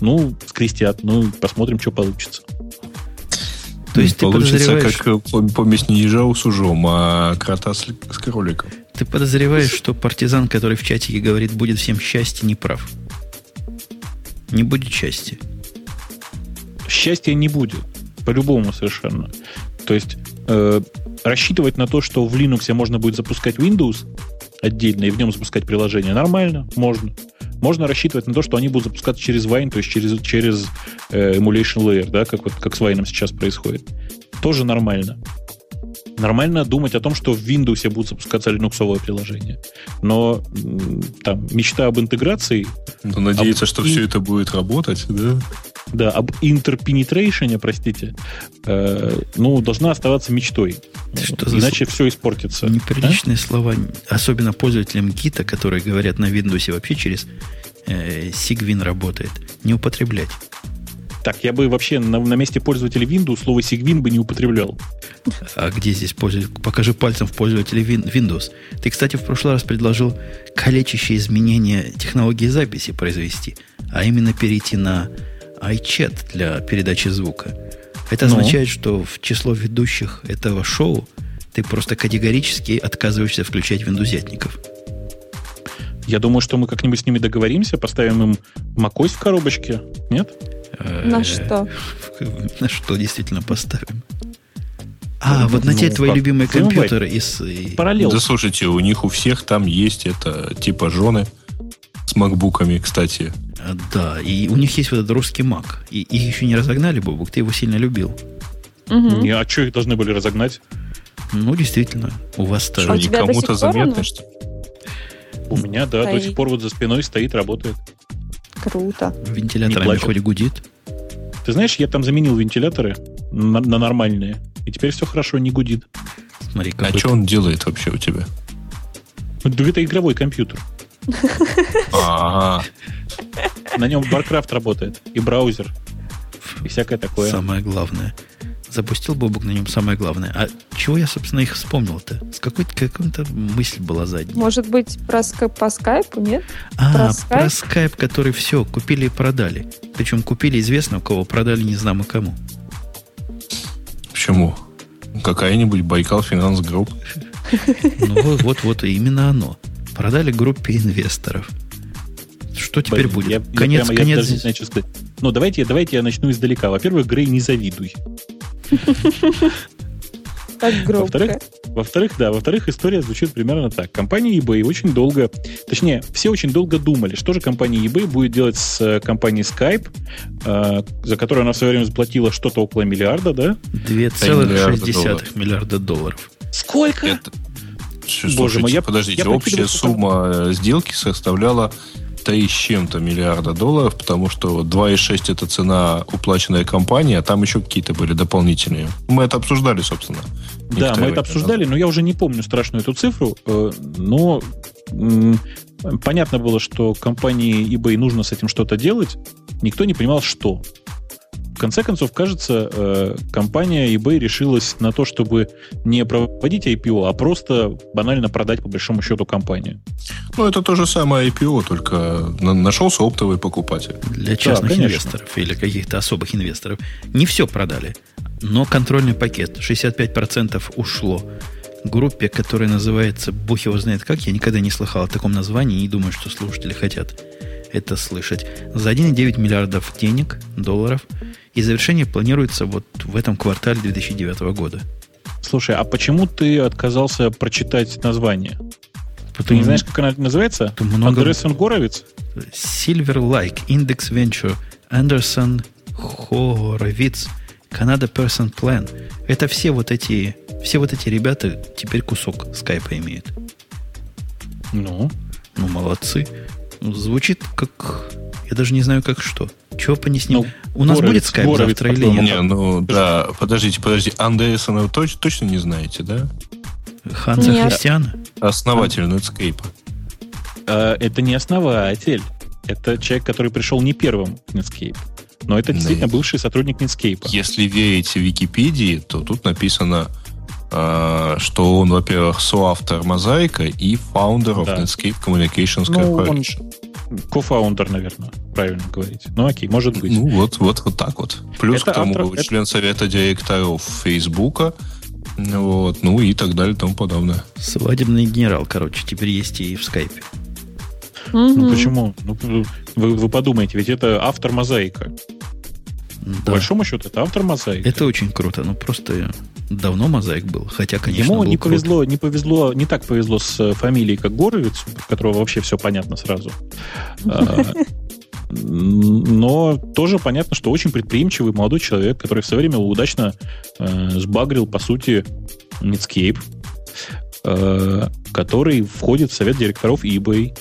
Ну, скрестят, ну, посмотрим, что получится. То есть получится подозреваешь... как помесь не ежа с ужом, а крота с, с кроликом. Ты подозреваешь, что партизан, который в чатике говорит, будет всем счастье, не прав. Не будет счастья. Счастья не будет. По-любому совершенно. То есть э, рассчитывать на то, что в Linux можно будет запускать Windows отдельно и в нем запускать приложение, нормально, можно. Можно рассчитывать на то, что они будут запускаться через Wine, то есть через, через э, emulation layer, да, как, вот, как с Wine сейчас происходит. Тоже нормально. Нормально думать о том, что в Windows будут запускаться линуксовые приложения. Но там мечта об интеграции... Но надеяться, об... что все это будет работать, да? да, об интерпенетрейшене, простите, э, ну, должна оставаться мечтой. Что Иначе за... все испортится. Неприличные а? слова, особенно пользователям гита, которые говорят на Windows вообще через э, Sigwin работает, не употреблять. Так, я бы вообще на, на месте пользователя Windows слово Sigwin бы не употреблял. А где здесь пользователь? Покажи пальцем в пользователе Windows. Ты, кстати, в прошлый раз предложил калечащие изменения технологии записи произвести, а именно перейти на iChat для передачи звука. Это ну? означает, что в число ведущих этого шоу ты просто категорически отказываешься включать виндузятников. Я думаю, что мы как-нибудь с ними договоримся, поставим им macOS в коробочке. Нет? На что? На что действительно поставим? А, вот на те твои любимые компьютеры из... Параллел. Да слушайте, у них у всех там есть это типа жены с макбуками, кстати. Э, да, и у них есть вот этот русский Мак. И их еще не разогнали, Бобук, ты его сильно любил. Угу. Не, а что их должны были разогнать? Ну, действительно, у вас-то... Что, а кому-то заметно, что У меня, да, стоит. до сих пор вот за спиной стоит, работает. Круто. Вентиляторами хоть гудит. Ты знаешь, я там заменил вентиляторы на, на нормальные, и теперь все хорошо, не гудит. Смотри, а что он делает вообще у тебя? Да это игровой компьютер. На нем Warcraft работает, и браузер, и всякое такое. Самое главное. Запустил Бобук на нем самое главное. А чего я, собственно, их вспомнил-то? С какой-то какой-то мысль была задняя. Может быть, про скайп, по скайпу, нет? А, про скайп? про скайп, который все, купили и продали. Причем купили известно у кого, продали не знамо кому. Почему? Какая-нибудь Байкал Финанс Групп? Ну, вот-вот, именно оно. Продали группе инвесторов. Что теперь будет? Конец, конец. Ну, давайте, давайте я начну издалека. Во-первых, Грей, не завидуй. Так громко. Во-вторых, во-вторых, да, во-вторых, история звучит примерно так. Компания eBay очень долго, точнее, все очень долго думали, что же компания eBay будет делать с э, компанией Skype, э, за которую она в свое время заплатила что-то около миллиарда, да? 2,6 миллиарда долларов. Сколько? Это, Слушайте, Боже мой, я, подождите, я общая сумма э, сделки составляла 3 с чем-то миллиарда долларов, потому что 2,6 это цена уплаченная компании, а там еще какие-то были дополнительные. Мы это обсуждали, собственно. Да, мы это обсуждали, назад. но я уже не помню страшную эту цифру, э, но понятно было, что компании eBay нужно с этим что-то делать, никто не понимал, что в конце концов, кажется, э, компания eBay решилась на то, чтобы не проводить IPO, а просто банально продать по большому счету компанию. Ну, это то же самое IPO, только нашелся оптовый покупатель. Для частных да, инвесторов или каких-то особых инвесторов. Не все продали, но контрольный пакет 65% ушло группе, которая называется, Бог его знает как, я никогда не слыхал о таком названии, не думаю, что слушатели хотят это слышать. За 1,9 миллиардов денег, долларов, и завершение планируется вот в этом квартале 2009 года. Слушай, а почему ты отказался прочитать название? Потому, ты не знаешь, как она называется? Много... Андерсон Горовиц? Silver Like, Index Venture, Андерсон Хоровиц, Canada Person Plan. Это все вот эти, все вот эти ребята теперь кусок скайпа имеют. Ну? Ну, молодцы. Звучит как... Я даже не знаю, как что. Чего по не с ним? Ну, У нас будет скайп завтра или нет? Не, ну да, подождите, подождите. Андерсона вы точ, точно не знаете, да? Ханса Христиана? Основатель Netscape. А, это не основатель. Это человек, который пришел не первым в Netscape. Но это действительно бывший сотрудник Netscape. Если верить Википедии, то тут написано, что он, во-первых, соавтор Мозаика и founder of Netscape Communications ну, Corporation. Кофаундер, наверное, правильно говорить. Ну окей, может быть. Ну вот, вот, вот так вот. Плюс это к тому автор... член это... совета директоров Фейсбука, вот, ну и так далее и тому подобное. Свадебный генерал, короче, теперь есть и в скайпе. Ну почему? Ну, вы, вы подумайте, ведь это автор мозаика. Да. По большому счету, это автор мозаика. Это очень круто. Ну, просто давно мозаик был. Хотя, конечно, Ему не круто. повезло, не повезло, не так повезло с э, фамилией, как Горовец, у которого вообще все понятно сразу. А, но тоже понятно, что очень предприимчивый молодой человек, который в свое время удачно э, сбагрил, по сути, Netscape, э, который входит в совет директоров eBay,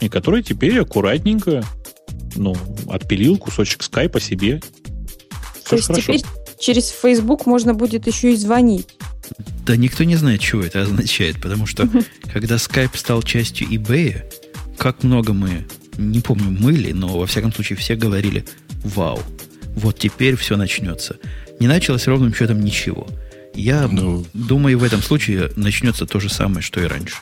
и который теперь аккуратненько ну, отпилил кусочек скайпа себе. То есть хорошо. теперь через Facebook можно будет еще и звонить. Да никто не знает, чего это означает, потому что когда Skype стал частью eBay, как много мы, не помню, мыли, но во всяком случае все говорили, вау, вот теперь все начнется. Не началось ровным счетом ничего. Я ну, думаю, в этом случае начнется то же самое, что и раньше.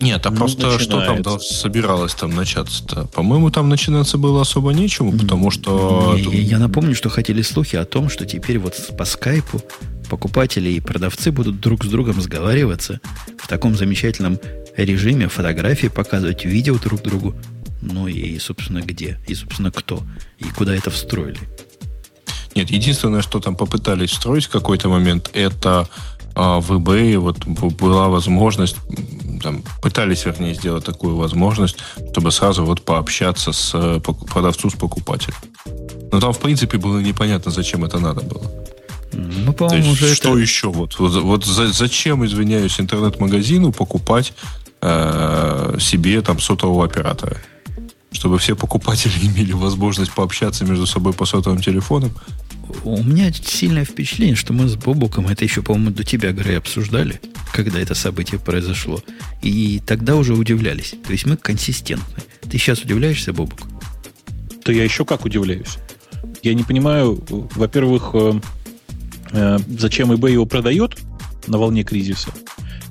Нет, а ну, просто начинается. что там да, собиралось там начаться-то? По-моему, там начинаться было особо нечему, потому что... Я, я напомню, что хотели слухи о том, что теперь вот по скайпу покупатели и продавцы будут друг с другом сговариваться в таком замечательном режиме, фотографии показывать, видео друг другу. Ну и, собственно, где? И, собственно, кто? И куда это встроили? Нет, единственное, что там попытались встроить в какой-то момент, это в eBay вот была возможность, там, пытались, вернее, сделать такую возможность, чтобы сразу вот пообщаться с э, продавцу, с покупателем. Но там, в принципе, было непонятно, зачем это надо было. Ну, по-моему, уже что это... еще? Вот, вот, вот за, зачем, извиняюсь, интернет-магазину покупать э, себе там сотового оператора? Чтобы все покупатели имели возможность пообщаться между собой по сотовым телефонам? У меня сильное впечатление, что мы с Бобуком это еще, по-моему, до тебя, Грей, обсуждали, когда это событие произошло. И тогда уже удивлялись. То есть мы консистентны. Ты сейчас удивляешься, Бобук? Да я еще как удивляюсь. Я не понимаю, во-первых, э, э, зачем eBay его продает на волне кризиса.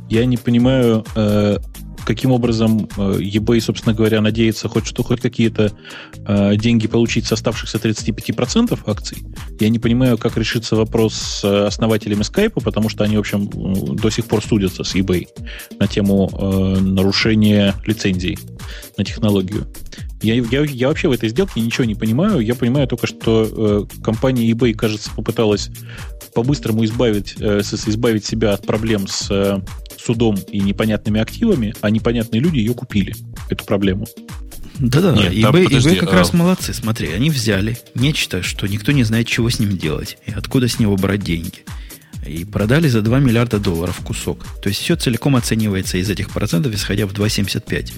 Я не понимаю, э, каким образом э, eBay, собственно говоря, надеется хоть что, хоть какие-то э, деньги получить с оставшихся 35% акций. Я не понимаю, как решится вопрос с основателями Skype, потому что они, в общем, до сих пор судятся с eBay на тему э, нарушения лицензий на технологию. Я, я, я вообще в этой сделке ничего не понимаю. Я понимаю только, что э, компания eBay, кажется, попыталась по-быстрому избавить, э, избавить себя от проблем с э, судом и непонятными активами, а непонятные люди ее купили, эту проблему. Да-да, eBay, подожди, eBay как а... раз молодцы. Смотри, они взяли нечто, что никто не знает, чего с ним делать и откуда с него брать деньги. И продали за 2 миллиарда долларов кусок. То есть все целиком оценивается из этих процентов, исходя в 2,75. То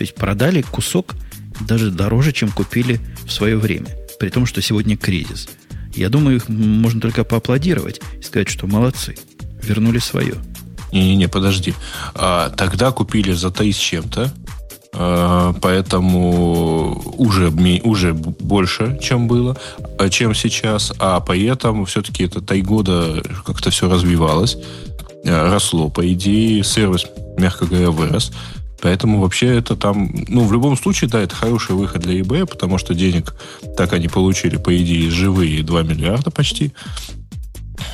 есть продали кусок даже дороже, чем купили в свое время. При том, что сегодня кризис. Я думаю, их можно только поаплодировать и сказать, что молодцы. Вернули свое. Не-не-не, подожди. А, тогда купили за 3 с чем-то. А, поэтому уже, уже больше, чем было, а, чем сейчас. А поэтому все-таки это 3 года как-то все развивалось. А, росло, по идее, сервис, мягко говоря, вырос. Поэтому вообще это там, ну, в любом случае, да, это хороший выход для eBay, потому что денег так они получили, по идее, живые 2 миллиарда почти.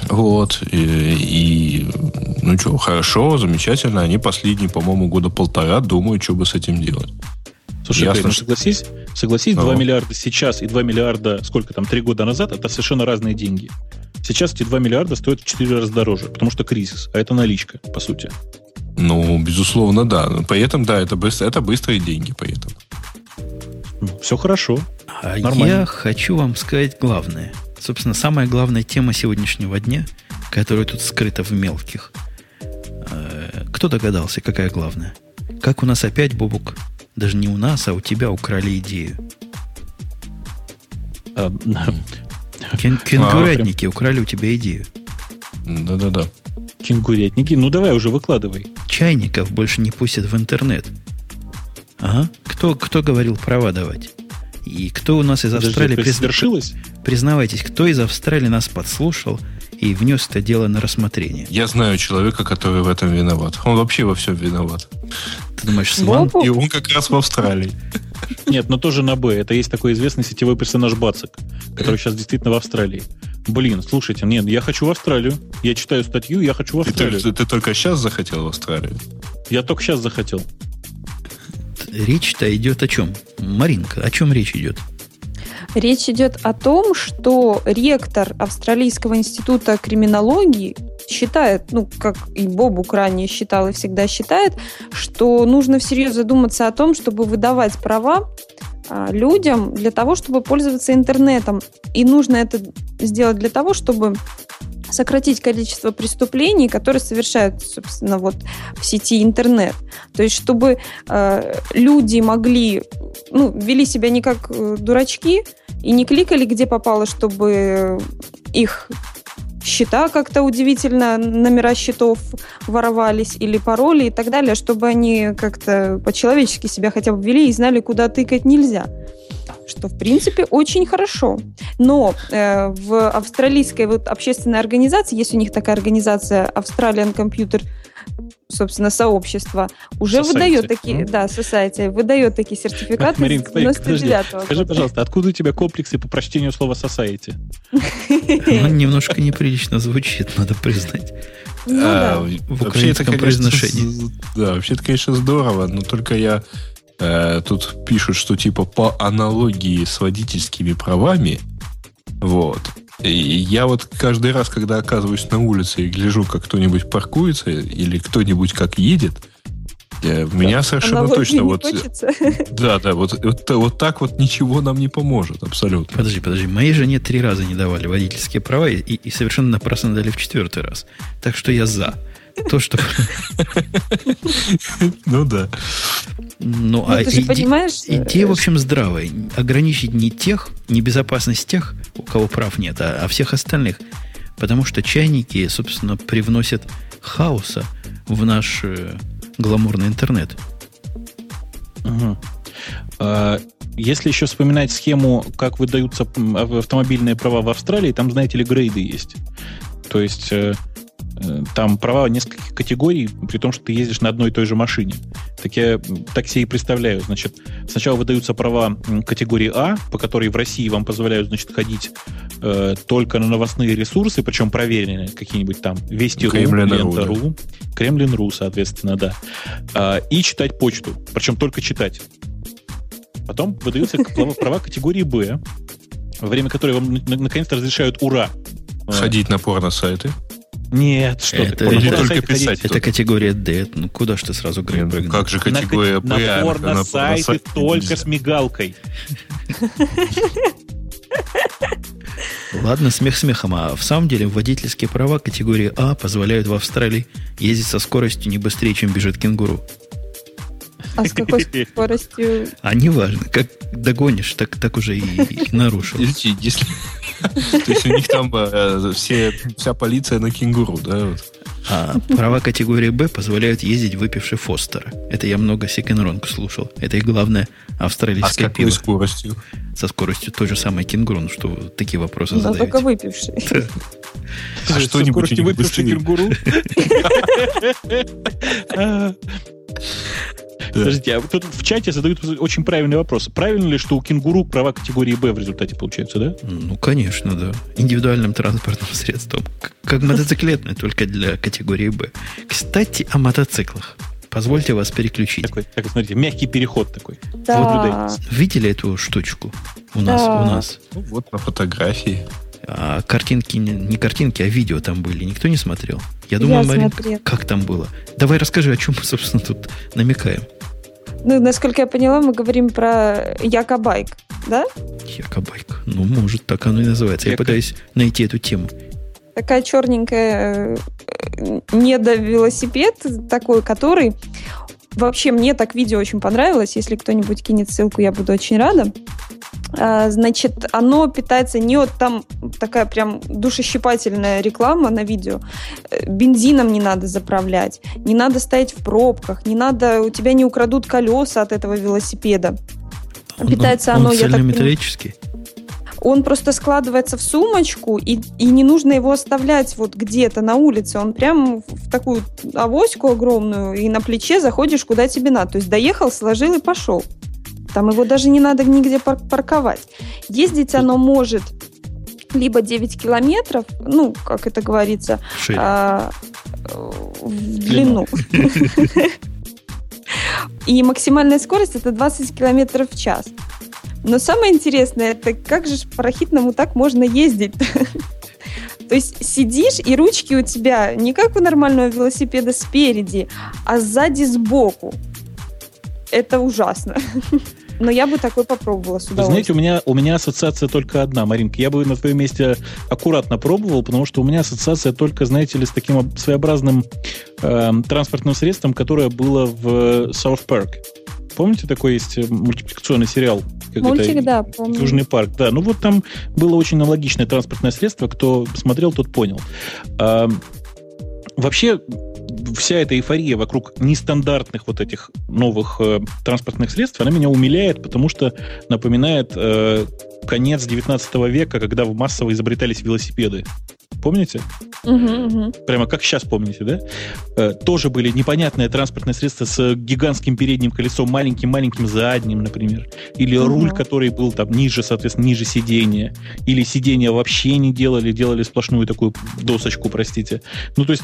Вот. И, и ну что, хорошо, замечательно. Они последние, по-моему, года полтора думают, что бы с этим делать. Слушай, Ясно, ну, согласись, согласись, ну. 2 миллиарда сейчас и 2 миллиарда, сколько там, 3 года назад, это совершенно разные деньги. Сейчас эти 2 миллиарда стоят в 4 раза дороже, потому что кризис, а это наличка, по сути. Ну, безусловно, да. Поэтому, да, это, быстро, это быстрые деньги, поэтому. Все хорошо. А Нормально. я хочу вам сказать главное. Собственно, самая главная тема сегодняшнего дня, которая тут скрыта в мелких. Э, кто догадался, какая главная? Как у нас опять, Бобук, даже не у нас, а у тебя украли идею. А, Кен, кенгурятники украли у тебя идею. Да-да-да. Кенгурятники? Ну давай уже выкладывай. Чайников больше не пустят в интернет. Ага. Кто, кто говорил права давать? И кто у нас из Австралии... Подожди, свершилось? Признавайтесь, кто из Австралии нас подслушал и внес это дело на рассмотрение? Я знаю человека, который в этом виноват. Он вообще во всем виноват. Ты думаешь, Сван? И он как раз в Австралии. Нет, но тоже на Б. Это есть такой известный сетевой персонаж Бацик, который сейчас действительно в Австралии. Блин, слушайте, нет, я хочу в Австралию. Я читаю статью, я хочу в Австралию. Ты, ты, ты только сейчас захотел в Австралию? Я только сейчас захотел. Речь-то идет о чем? Маринка, о чем речь идет? Речь идет о том, что ректор Австралийского института криминологии считает, ну, как и Бобук ранее считал и всегда считает, что нужно всерьез задуматься о том, чтобы выдавать права а, людям для того, чтобы пользоваться интернетом. И нужно это сделать для того, чтобы сократить количество преступлений, которые совершают, собственно, вот в сети интернет. То есть, чтобы э, люди могли, ну, вели себя не как э, дурачки и не кликали, где попало, чтобы их счета как-то удивительно, номера счетов воровались или пароли и так далее, чтобы они как-то по-человечески себя хотя бы вели и знали, куда тыкать нельзя что в принципе очень хорошо. Но э, в австралийской вот общественной организации, есть у них такая организация Australian Computer собственно, сообщество уже society. выдает такие, mm. да, society, выдает такие сертификаты Маринка, с 99 -го Скажи, пожалуйста, откуда у тебя комплексы по прочтению слова society? Ну, немножко неприлично звучит, надо признать. Ну, а, да. В украинском произношении. Да, вообще это, конечно, здорово, но только я э, тут пишут, что типа по аналогии с водительскими правами, вот, и я вот каждый раз, когда оказываюсь на улице и гляжу, как кто-нибудь паркуется или кто-нибудь как едет, да. меня совершенно Аналогии точно вот... Да, да, вот, вот, вот так вот ничего нам не поможет, абсолютно. Подожди, подожди, моей жене три раза не давали водительские права и, и совершенно напрасно дали в четвертый раз. Так что я за. То, что... Ну да. Ну, а ты же понимаешь... Идея, в общем, здравая. Ограничить не тех, не безопасность тех, у кого прав нет, а, а всех остальных. Потому что чайники, собственно, привносят хаоса в наш э, гламурный интернет. Угу. А, если еще вспоминать схему, как выдаются автомобильные права в Австралии, там, знаете ли, грейды есть. То есть э, Э, там права нескольких категорий, при том, что ты ездишь на одной и той же машине. Так я так себе и представляю. Значит, сначала выдаются права категории А, по которой в России вам позволяют, значит, ходить э, только на новостные ресурсы, причем проверенные какие-нибудь там Вести.ру, Лента.ру, Кремлин.ру, соответственно, да. Э, и читать почту, причем только читать. Потом выдаются права категории Б, во время которой вам наконец-то разрешают ура. Ходить на порно-сайты. Нет, что это, ты. Или только писать. Это категория D. Ну, куда ж ты сразу Грей ну, Как же категория на, P? На порно-сайты только с мигалкой. Ладно, смех смехом, а в самом деле водительские права категории А позволяют в Австралии ездить со скоростью не быстрее, чем бежит кенгуру. А с какой скоростью? А неважно, как догонишь, так, так уже и, и нарушил. Если, то есть у них там э, все, вся полиция на кенгуру, да? А права категории Б позволяют ездить выпивший Фостера. Это я много секенронг слушал. Это и главное австралийское а с какой скоростью? Со скоростью той же самой кенгуру, что такие вопросы да, задаете. только выпивший. А что-нибудь выпивший кенгуру? Подождите, а тут в чате задают очень правильный вопрос. Правильно ли, что у кенгуру права категории Б в результате получаются, да? Ну, конечно, да. Индивидуальным транспортным средством. Как мотоциклетное, только для категории Б. Кстати, о мотоциклах. Позвольте вас переключить. Такой, так, смотрите, мягкий переход такой. Да. Вот, видели эту штучку у нас? Да. У нас? Ну, вот на фотографии. А картинки, не картинки, а видео там были. Никто не смотрел? Я думаю, Я Марин, как там было? Давай расскажи, о чем мы, собственно, тут намекаем. Ну, насколько я поняла, мы говорим про Якобайк. да? Якобайк. Ну, может, так оно и называется. Я пытаюсь найти эту тему. Такая черненькая э, недовелосипед такой, который... Вообще, мне так видео очень понравилось. Если кто-нибудь кинет ссылку, я буду очень рада. А, значит, оно питается не от там такая прям душещипательная реклама на видео. Э, бензином не надо заправлять, не надо стоять в пробках, не надо, у тебя не украдут колеса от этого велосипеда. Питается он, оно, он я так металлический. Он просто складывается в сумочку, и, и не нужно его оставлять вот где-то на улице. Он прям в такую авоську огромную, и на плече заходишь куда тебе надо. То есть доехал, сложил и пошел. Там его даже не надо нигде парковать. Ездить оно может либо 9 километров, ну, как это говорится, а, в длину. И максимальная скорость это 20 километров в час. Но самое интересное, это как же парахитному так можно ездить? То есть сидишь, и ручки у тебя не как у нормального велосипеда спереди, а сзади сбоку. Это ужасно. Но я бы такой попробовала с Вы знаете, у меня, у меня ассоциация только одна, Маринка. Я бы на твоем месте аккуратно пробовал, потому что у меня ассоциация только, знаете ли, с таким своеобразным э, транспортным средством, которое было в South Park. Помните, такой есть э, мультипликационный сериал? Как Мультик, это, да, помню. Южный парк, да. Ну вот там было очень аналогичное транспортное средство. Кто смотрел, тот понял. А, вообще, вся эта эйфория вокруг нестандартных вот этих новых э, транспортных средств, она меня умиляет, потому что напоминает э, конец 19 века, когда массово изобретались велосипеды. Помните? Угу, угу. Прямо как сейчас помните, да? Э, тоже были непонятные транспортные средства с гигантским передним колесом, маленьким-маленьким задним, например. Или угу. руль, который был там ниже, соответственно, ниже сидения. Или сиденья вообще не делали, делали сплошную такую досочку, простите. Ну, то есть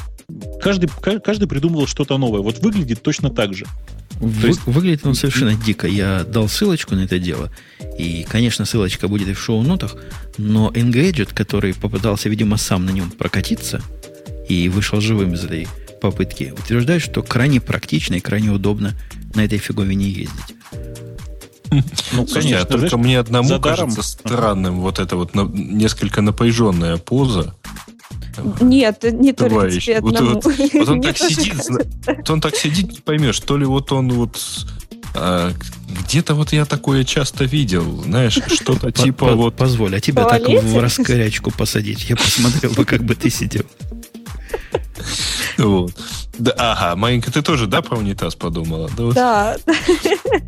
каждый, каждый придумывал что-то новое. Вот выглядит точно так же. Вы, есть... Выглядит он совершенно дико. Я дал ссылочку на это дело. И, конечно, ссылочка будет и в шоу-нотах. Но Engadget, который попытался, видимо, сам на нем прокатиться и вышел живым из этой попытки, утверждает, что крайне практично и крайне удобно на этой фиговине ездить. Ну, Слушайте, конечно, а только мне одному кажется странным вот эта вот несколько напряженная поза нет, не только тебе одному. Вот, вот, вот он так сидит, вот он так сидит, не поймешь, то ли вот он вот а, где-то вот я такое часто видел, знаешь, что-то типа вот... Позволь, а тебя так в раскорячку посадить? Я посмотрел бы, как бы ты сидел. Вот. Да, ага, Маленька, ты тоже, да, про унитаз подумала? Да. да.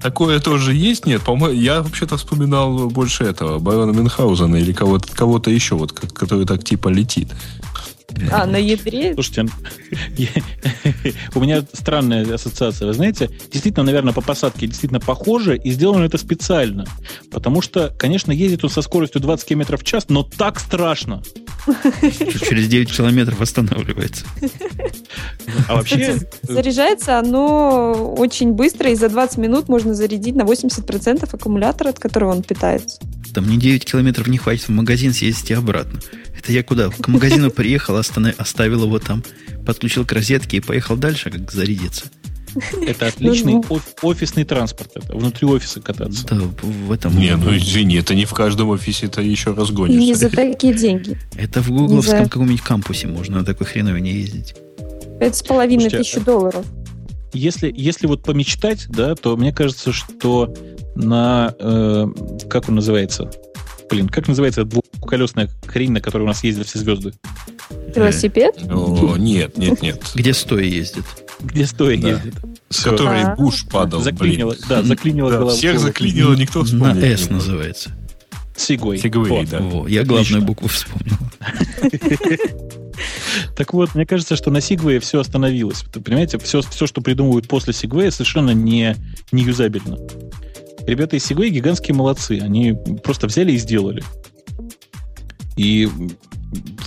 Такое тоже есть? Нет, по-моему, я вообще-то вспоминал больше этого, Байона Мюнхгаузена или кого-то кого еще, вот, который так типа летит. А, на ядре? Слушайте, у меня странная ассоциация. Вы знаете, действительно, наверное, по посадке действительно похоже, и сделано это специально. Потому что, конечно, ездит он со скоростью 20 км в час, но так страшно. Через 9 километров останавливается. А вообще... Заряжается оно очень быстро, и за 20 минут можно зарядить на 80% аккумулятора, от которого он питается. Там мне 9 километров не хватит в магазин съездить и обратно. Это я куда? К магазину приехал, оставил его там, подключил к розетке и поехал дальше, как зарядиться. Это отличный ну, ну. офисный транспорт. Это внутри офиса кататься. Да, в этом. Не, ну извини, это не в каждом офисе это еще разгонишься. Не за такие деньги. Это в гугловском за... каком-нибудь кампусе можно на такой хреновине ездить. Это с половиной тысячи долларов. Если, если вот помечтать, да, то мне кажется, что на, э, как он называется, блин, как называется двухколесная хрень, на которой у нас ездят все звезды? Велосипед? О, нет, нет, нет. Где стоя ездит? Где стоя да. ездит. С которой а. Буш падал, заклинило, блин. Да, заклинило да, Всех заклинило, никто вспомнил. На S называется. Сигой. Сигой, да. Во, я главную букву вспомнил. Так вот, мне кажется, что на Сигвее все остановилось. Понимаете, все, все, что придумывают после Сигвея, совершенно не, не юзабельно. Ребята из Segway гигантские молодцы. Они просто взяли и сделали. И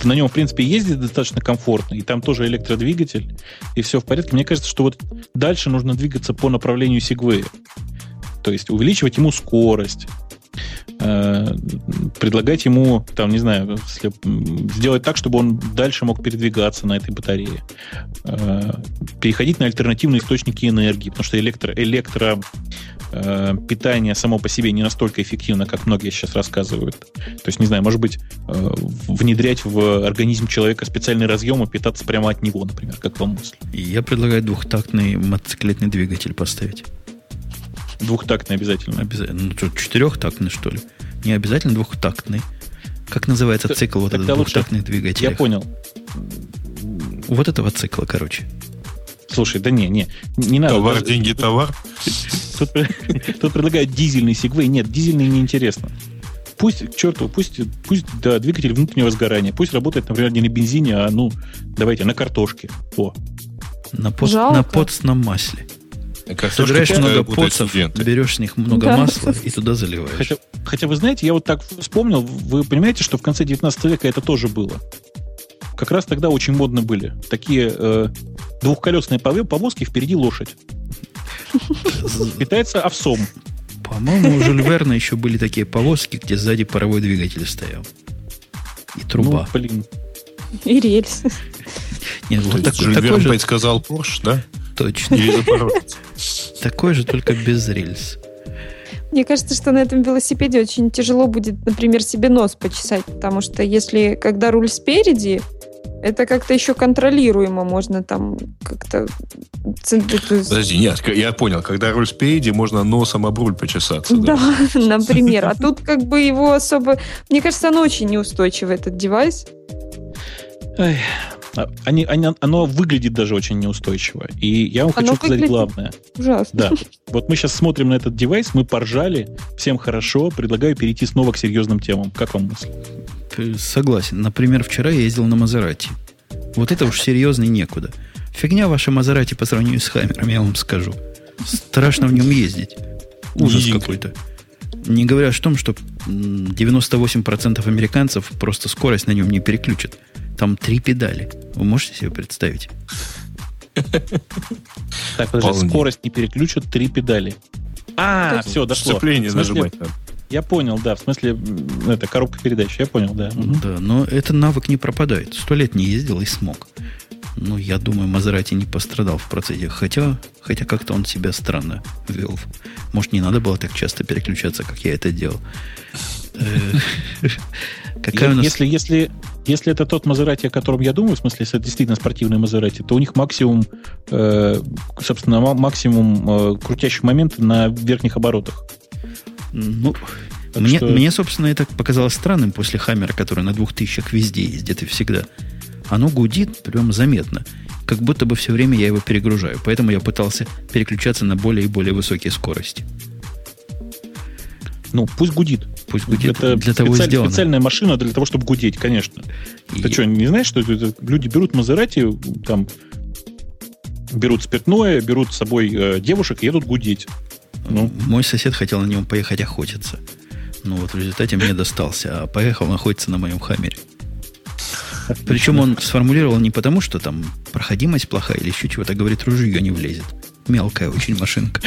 на нем, в принципе, ездить достаточно комфортно, и там тоже электродвигатель, и все в порядке. Мне кажется, что вот дальше нужно двигаться по направлению Segway. То есть увеличивать ему скорость, э, предлагать ему, там, не знаю, сделать так, чтобы он дальше мог передвигаться на этой батарее, э, переходить на альтернативные источники энергии, потому что электро, электро э, питание само по себе не настолько эффективно, как многие сейчас рассказывают. То есть, не знаю, может быть, э, внедрять в организм человека специальный разъем и питаться прямо от него, например, как вам мысль? Я предлагаю двухтактный мотоциклетный двигатель поставить. Двухтактный обязательно. Обязательно. Ну, что, четырехтактный, что ли? Не обязательно двухтактный. Как называется Т- цикл вот этот двухтактных двигателей? Я понял. Вот этого цикла, короче. Слушай, да не, не, не надо. Товар, даже... деньги, товар. Тут, тут предлагают дизельный сегвей. Нет, дизельный неинтересно. Пусть, к черту, пусть, пусть да, двигатель внутреннего сгорания, пусть работает, например, не на бензине, а, ну, давайте, на картошке. О. На, пост, на постном масле. Собираешь много поцев, берешь с них много да. масла и туда заливаешь. Хотя, хотя вы знаете, я вот так вспомнил, вы понимаете, что в конце 19 века это тоже было. Как раз тогда очень модно были. Такие э, двухколесные повозки, впереди лошадь. Питается овсом. По-моему, у Жюль Верна еще были такие повозки, где сзади паровой двигатель стоял. И труба. Ну, блин. И рельсы. Нет, вот так, Жюль Верн же... предсказал Порш, да? Точно. Такой же, только без рельс. Мне кажется, что на этом велосипеде очень тяжело будет, например, себе нос почесать, потому что если, когда руль спереди, это как-то еще контролируемо, можно там как-то... Подожди, нет, я понял, когда руль спереди, можно носом об руль почесаться. Да, да например. А тут как бы его особо... Мне кажется, оно очень неустойчивый, этот девайс. Ой, они, они, оно выглядит даже очень неустойчиво. И я вам оно хочу сказать главное. Ужасно. Да. Вот мы сейчас смотрим на этот девайс, мы поржали, всем хорошо, предлагаю перейти снова к серьезным темам. Как вам мысль? Согласен. Например, вчера я ездил на Мазерати. Вот это уж серьезно некуда. Фигня ваша Мазерати по сравнению с Хаммером, я вам скажу. Страшно в нем ездить. Ужас какой-то. Не говоря о том, что 98% американцев просто скорость на нем не переключат. Там три педали. Вы можете себе представить? Так, подожди, скорость не переключат, три педали. А, все, дошло. Сцепление нажимать надо. Я понял, да. В смысле, это коробка передач. Я понял, да. Да, но этот навык не пропадает. Сто лет не ездил и смог. Ну, я думаю, Мазерати не пострадал в процессе. Хотя, хотя как-то он себя странно вел. Может, не надо было так часто переключаться, как я это делал. Э, какая у нас... Если, если, если это тот Мазерати, о котором я думаю, в смысле, если это действительно спортивный Мазерати, то у них максимум, э, собственно, максимум э, крутящих моментов на верхних оборотах. Ну, мне, что... мне, собственно, это показалось странным после Хаммера, который на двух тысячах везде ездит и всегда. Оно гудит прям заметно. Как будто бы все время я его перегружаю. Поэтому я пытался переключаться на более и более высокие скорости. Ну, пусть гудит. Пусть гудит. Это для того специаль, сделано. специальная машина для того, чтобы гудеть, конечно. И... Ты что, не знаешь, что это, люди берут Мазерати, там, берут спиртное, берут с собой э, девушек и едут гудеть. Ну. Мой сосед хотел на нем поехать охотиться. Ну вот в результате мне достался, а поехал находиться на моем хаммере. Причем он сформулировал не потому, что там проходимость плохая или еще чего-то, говорит, ружье не влезет. Мелкая очень машинка.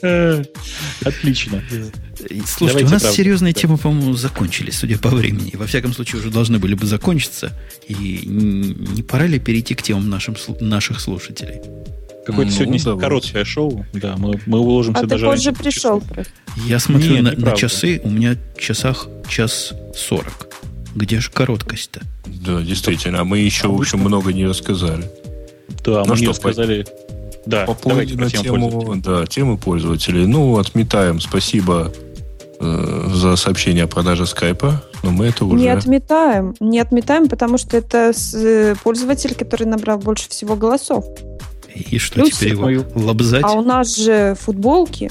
Отлично. Слушайте, у нас серьезные темы, по-моему, закончились, судя по времени. Во всяком случае, уже должны были бы закончиться. И не пора ли перейти к темам нашим, наших слушателей? Какое-то ну, сегодня давайте. короткое шоу. Да, мы, мы уложимся а даже ты позже пришел. Я смотрю Нет, на, на часы, у меня в часах час сорок. Где же короткость-то? Да, действительно. А мы еще, а в общем, много не рассказали. Да, ну мы что, не рассказали... По... Да, по давайте на тему, да, темы пользователей. Ну, отметаем. Спасибо э, за сообщение о продаже скайпа. Но мы это уже... Не отметаем. Не отметаем, потому что это э, пользователь, который набрал больше всего голосов. И что Плюс теперь его мою. лобзать? А у нас же футболки.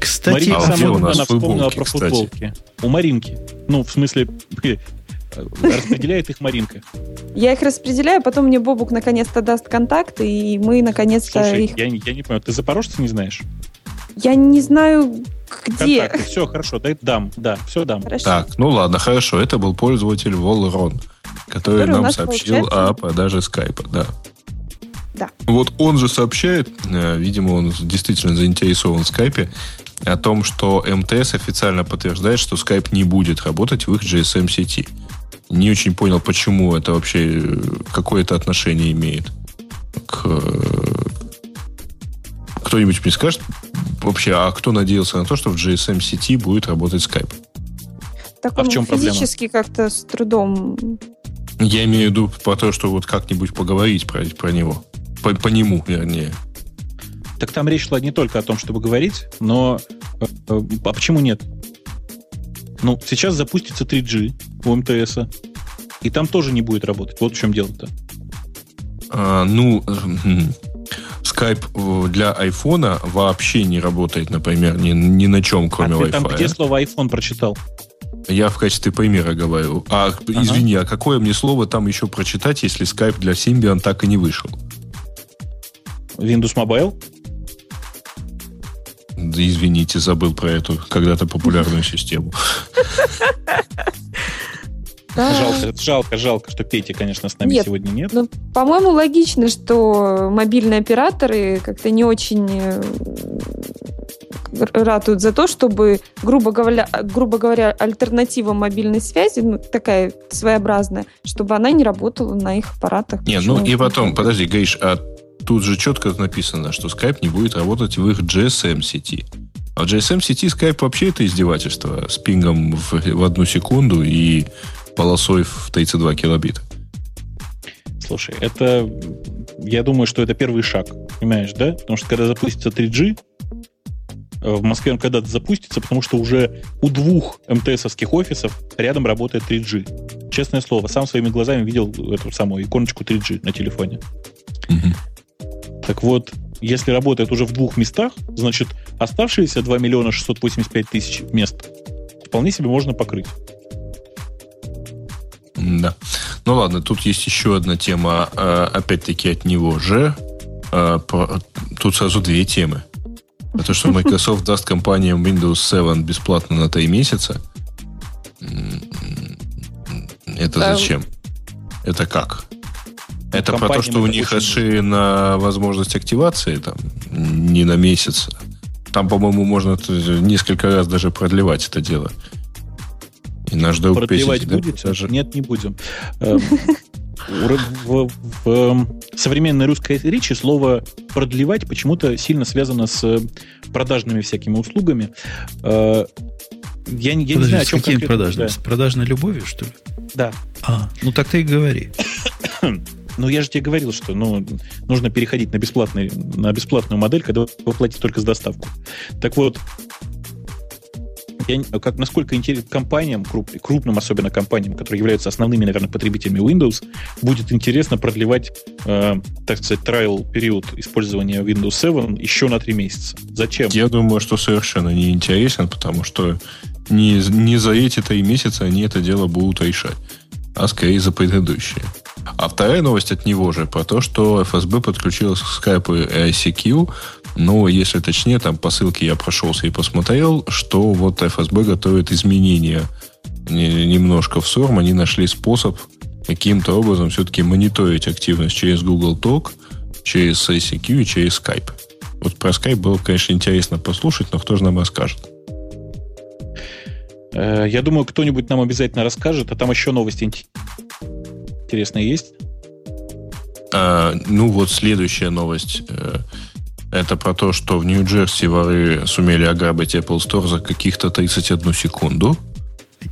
Кстати, Маринка а вспомнила про кстати. футболки. У Маринки. Ну, в смысле, распределяет их Маринка. Я их распределяю, потом мне Бобук наконец-то даст контакты, и мы наконец-то Слушай, их... Я, я не понимаю, ты запорожца не знаешь? Я не знаю, где. Контакты. Все, хорошо, дай дам, да, все дам. Хорошо. Так, ну ладно, хорошо, это был пользователь Волрон, который, который нам сообщил получается... о продаже скайпа, да. Да. Вот он же сообщает, э, видимо, он действительно заинтересован в скайпе, о том, что МТС официально подтверждает, что скайп не будет работать в их GSM-сети. Не очень понял, почему это вообще какое-то отношение имеет к, той кто-нибудь мне скажет вообще, а кто надеялся на то, что в GSM сети будет работать Skype? Так а он в чем физически как-то с трудом... Я имею в виду по то, что вот как-нибудь поговорить про, про него. По, по нему, вернее. Так там речь шла не только о том, чтобы говорить, но... Э, э, а почему нет? Ну, сейчас запустится 3G у МТС, и там тоже не будет работать. Вот в чем дело-то. А, ну, Skype для айфона вообще не работает, например, ни, ни на чем, кроме а Wi-Fi. там где слово iPhone прочитал? Я в качестве примера говорю. А, ага. извини, а какое мне слово там еще прочитать, если Skype для Symbian так и не вышел? Windows Mobile? Да извините, забыл про эту когда-то популярную систему. Жалко, жалко, жалко, что Пети, конечно, с нами нет, сегодня нет. Ну, по-моему, логично, что мобильные операторы как-то не очень э, ратуют за то, чтобы, грубо говоря, грубо говоря, альтернатива мобильной связи, ну, такая своеобразная, чтобы она не работала на их аппаратах. Не, ну и потом, подожди, Гриш, а тут же четко написано, что Skype не будет работать в их GSM-сети. А в GSM-сети Skype вообще это издевательство с пингом в, в одну секунду и полосой в 32 килобита. Слушай, это... Я думаю, что это первый шаг, понимаешь, да? Потому что когда запустится 3G, э, в Москве он когда-то запустится, потому что уже у двух МТСовских офисов рядом работает 3G. Честное слово, сам своими глазами видел эту самую иконочку 3G на телефоне. Угу. Так вот, если работает уже в двух местах, значит, оставшиеся 2 миллиона 685 тысяч мест вполне себе можно покрыть. Да. Ну ладно, тут есть еще одна тема, э, опять-таки от него же. Э, тут сразу две темы. Это что Microsoft даст компаниям Windows 7 бесплатно на 3 месяца. Это зачем? Это как? Это про то, что у них расширена возможность активации, там, не на месяц. Там, по-моему, можно несколько раз даже продлевать это дело. И наш Продлевать будете? Да, даже... Нет, не будем. Эм, в, в, в современной русской речи слово продлевать почему-то сильно связано с продажными всякими услугами. Э, я, я Подожди, не знаю, о чем с какими продажными? Да. С продажной любовью, что ли? Да. А, ну так ты и говори. Ну, я же тебе говорил, что ну, нужно переходить на, бесплатный, на бесплатную модель, когда вы платите только за доставку. Так вот, я, как, насколько интересно компаниям, круп, крупным особенно компаниям, которые являются основными, наверное, потребителями Windows, будет интересно продлевать, э, так сказать, trial период использования Windows 7 еще на 3 месяца. Зачем? Я думаю, что совершенно не интересен, потому что не, не за эти 3 месяца они это дело будут решать, а скорее за предыдущие. А вторая новость от него же про то, что FSB подключилась к Skype и ICQ, но, если точнее, там по ссылке я прошелся и посмотрел, что вот FSB готовит изменения немножко в SORM. Они нашли способ каким-то образом все-таки мониторить активность через Google Talk, через ICQ и через Skype. Вот про Skype было, конечно, интересно послушать, но кто же нам расскажет? Э, я думаю, кто-нибудь нам обязательно расскажет, а там еще новости интересные есть. А, ну вот следующая новость. Это про то, что в Нью-Джерси воры сумели ограбить Apple Store за каких-то 31 секунду.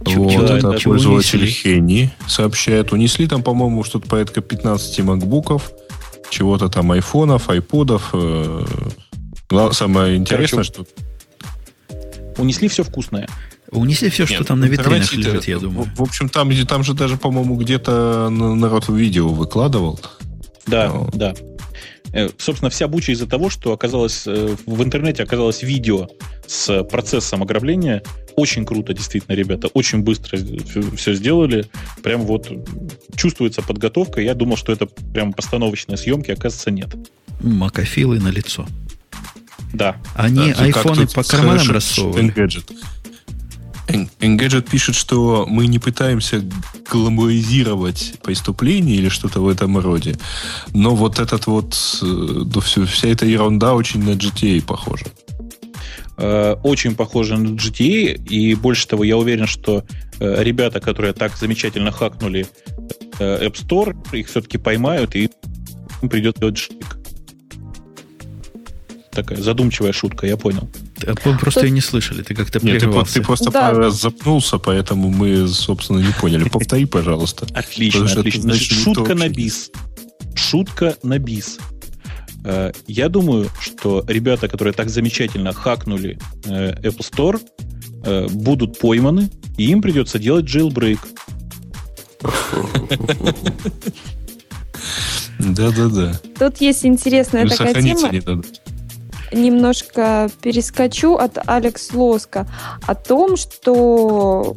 Вот это пользователь Хенни сообщает. Унесли там, по-моему, что-то порядка 15 макбуков, чего-то там айфонов, айподов. Э, самое интересное, Короче, что... Унесли все вкусное. Унеси все, что там на витринах лежит, я думаю. В, в общем, там, там же даже, по-моему, где-то народ видео выкладывал. Да, Но... да. Э, собственно, вся буча из-за того, что оказалось э, в интернете оказалось видео с процессом ограбления. Очень круто, действительно, ребята. Очень быстро все сделали. Прям вот чувствуется подготовка. Я думал, что это прям постановочные съемки, оказывается, нет. Макафилы на лицо. Да. Они да, айфоны по карманам рассовывали. Engadget пишет, что мы не пытаемся гламуризировать преступление или что-то в этом роде, но вот этот вот, ну, все, вся эта ерунда очень на GTA похожа. Э, очень похожа на GTA, и больше того, я уверен, что э, ребята, которые так замечательно хакнули App Store, их все-таки поймают, и им придет делать шик. такая задумчивая шутка, я понял. А мы просто ее не слышали, ты как-то Нет, ты, ты просто да. пару раз запнулся, поэтому мы, собственно, не поняли. Повтори, пожалуйста. Отлично, отлично. Значит, шутка на бис. Шутка на бис. Э, я думаю, что ребята, которые так замечательно хакнули э, Apple Store, э, будут пойманы, и им придется делать jailbreak. Да-да-да. Тут есть интересная такая тема. Немножко перескочу от Алекс Лоска о том, что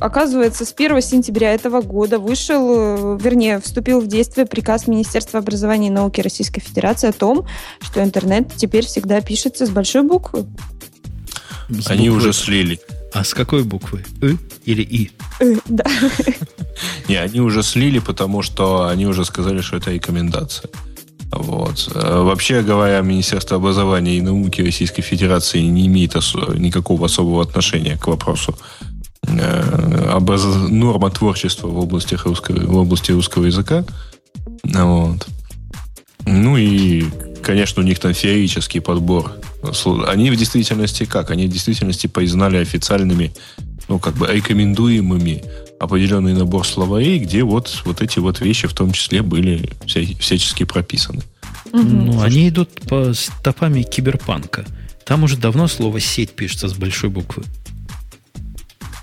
Оказывается, с 1 сентября этого года вышел, э, вернее, вступил в действие приказ Министерства образования и науки Российской Федерации о том, что интернет теперь всегда пишется с большой буквы. С Они буквы. уже слили. А с какой буквы? «ы» или «и»? «Э», да. Не, они уже слили, потому что они уже сказали, что это рекомендация. Вот. Э, вообще говоря, Министерство образования и науки Российской Федерации не имеет ос- никакого особого отношения к вопросу э, образ... норма творчества в области русского, в области русского языка. Вот. Ну и, конечно, у них там феерический подбор. Они в действительности как? Они в действительности признали официальными, ну, как бы рекомендуемыми определенный набор словарей, где вот, вот эти вот вещи в том числе были вся, всячески прописаны. Ну, они идут по стопами киберпанка. Там уже давно слово «сеть» пишется с большой буквы.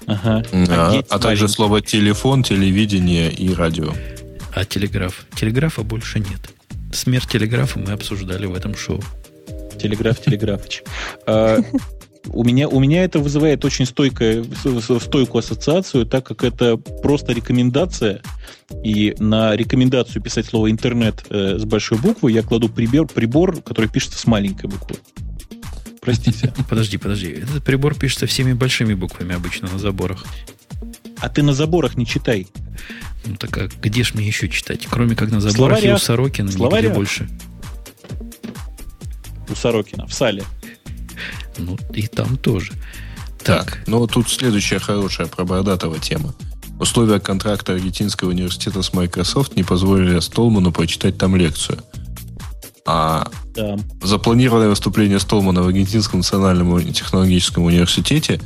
Ага. А, а также слово телефон, телевидение и радио. А телеграф? Телеграфа больше нет. Смерть телеграфа мы обсуждали в этом шоу. Телеграф, телеграфыч. У меня, у меня это вызывает очень стойкое, стойкую ассоциацию, так как это просто рекомендация. И на рекомендацию писать слово интернет э, с большой буквы я кладу прибор, прибор, который пишется с маленькой буквы. Простите. Подожди, подожди. Этот прибор пишется всеми большими буквами обычно на заборах. А ты на заборах не читай. Ну так а где ж мне еще читать? Кроме как на заборах Словаря. и у Сорокина, Словаря. нигде больше. У Сорокина, в сале. Ну, и там тоже. Так. так ну, тут следующая хорошая про Бородатого тема. Условия контракта Аргентинского университета с Microsoft не позволили Столману прочитать там лекцию – а да. запланированное выступление Столмана в Аргентинском национальном технологическом университете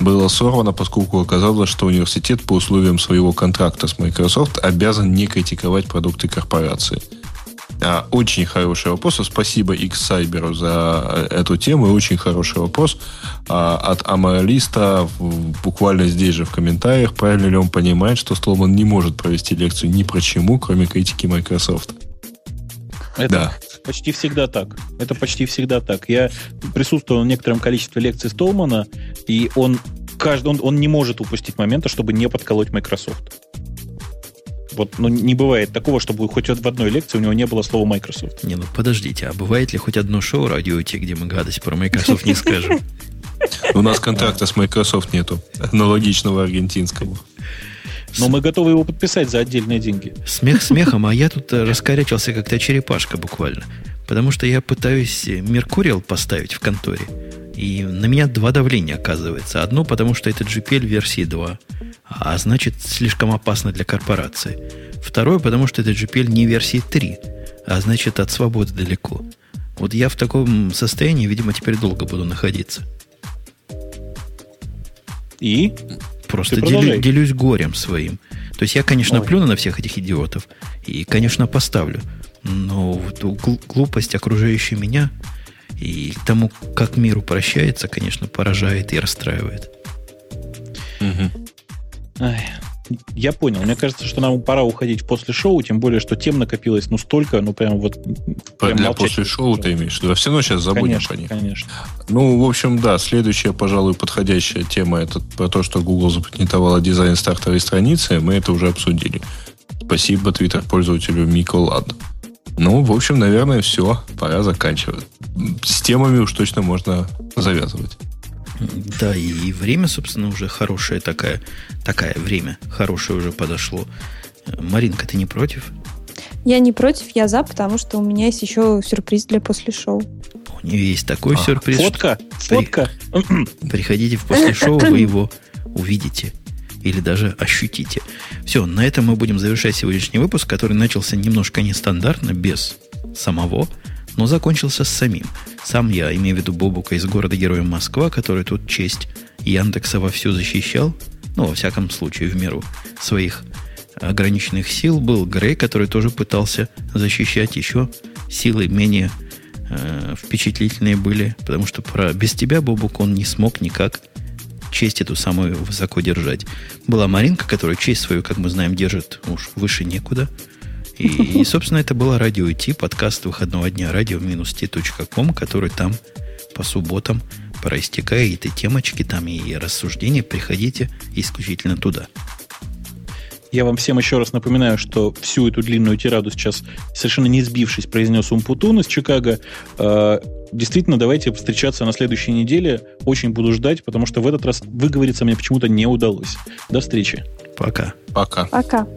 было сорвано, поскольку оказалось, что университет по условиям своего контракта с Microsoft обязан не критиковать продукты корпорации. А, очень хороший вопрос. Спасибо X-Cyber за э, эту тему. Очень хороший вопрос а, от аморалиста буквально здесь же в комментариях. Правильно ли он понимает, что Столман не может провести лекцию ни про чему, кроме критики Microsoft? Это да. почти всегда так. Это почти всегда так. Я присутствовал в некотором количестве лекций Столмана, и он, каждый, он, он не может упустить момента, чтобы не подколоть Microsoft. Вот, ну, не бывает такого, чтобы хоть в одной лекции у него не было слова Microsoft. Не, ну подождите, а бывает ли хоть одно шоу радио те, где мы гадость про Microsoft не скажем? У нас контракта с Microsoft нету, аналогичного аргентинскому. Но мы готовы его подписать за отдельные деньги. Смех смехом, а я тут э, раскорячился как-то черепашка буквально. Потому что я пытаюсь Меркуриал поставить в конторе. И на меня два давления оказывается. Одно, потому что это GPL версии 2. А значит, слишком опасно для корпорации. Второе, потому что это GPL не версии 3. А значит, от свободы далеко. Вот я в таком состоянии, видимо, теперь долго буду находиться. И? Просто делю, делюсь горем своим. То есть я, конечно, Ой. плюну на всех этих идиотов и, конечно, поставлю. Но вот глупость окружающей меня и тому, как мир упрощается, конечно, поражает и расстраивает. Угу. Ай, я понял. Мне кажется, что нам пора уходить после шоу, тем более, что тем накопилось ну столько, ну прям вот... Прям Для после шоу ты имеешь виду? Все равно сейчас забудем конечно, про них. Конечно, Ну, в общем, да, следующая, пожалуй, подходящая тема это про то, что Google запатентовала дизайн стартовой страницы. Мы это уже обсудили. Спасибо твиттер-пользователю Мико Лад. Ну, в общем, наверное, все. Пора заканчивать. С темами уж точно можно завязывать. Да, и время, собственно, уже хорошее такое, такое время хорошее уже подошло. Маринка, ты не против? Я не против, я за, потому что у меня есть еще сюрприз для после шоу. У нее есть такой а, сюрприз. Фотка, что... фотка. Приходите в после шоу, вы его увидите или даже ощутите. Все, на этом мы будем завершать сегодняшний выпуск, который начался немножко нестандартно, без самого, но закончился с самим. Сам я, имею в виду Бобука из города-героя Москва, который тут честь Яндекса вовсю защищал, ну, во всяком случае, в меру своих ограниченных сил, был Грей, который тоже пытался защищать еще силы менее э, впечатлительные были, потому что про, без тебя, Бобук, он не смог никак честь эту самую высоко держать. Была Маринка, которая честь свою, как мы знаем, держит уж выше некуда. И, и собственно, это было радио IT, подкаст выходного дня radio-t.com, который там по субботам проистекает и темочки там, и рассуждения. Приходите исключительно туда. Я вам всем еще раз напоминаю, что всю эту длинную тираду сейчас, совершенно не сбившись, произнес Умпутун из Чикаго. Э, действительно, давайте встречаться на следующей неделе. Очень буду ждать, потому что в этот раз выговориться мне почему-то не удалось. До встречи. Пока. Пока. Пока.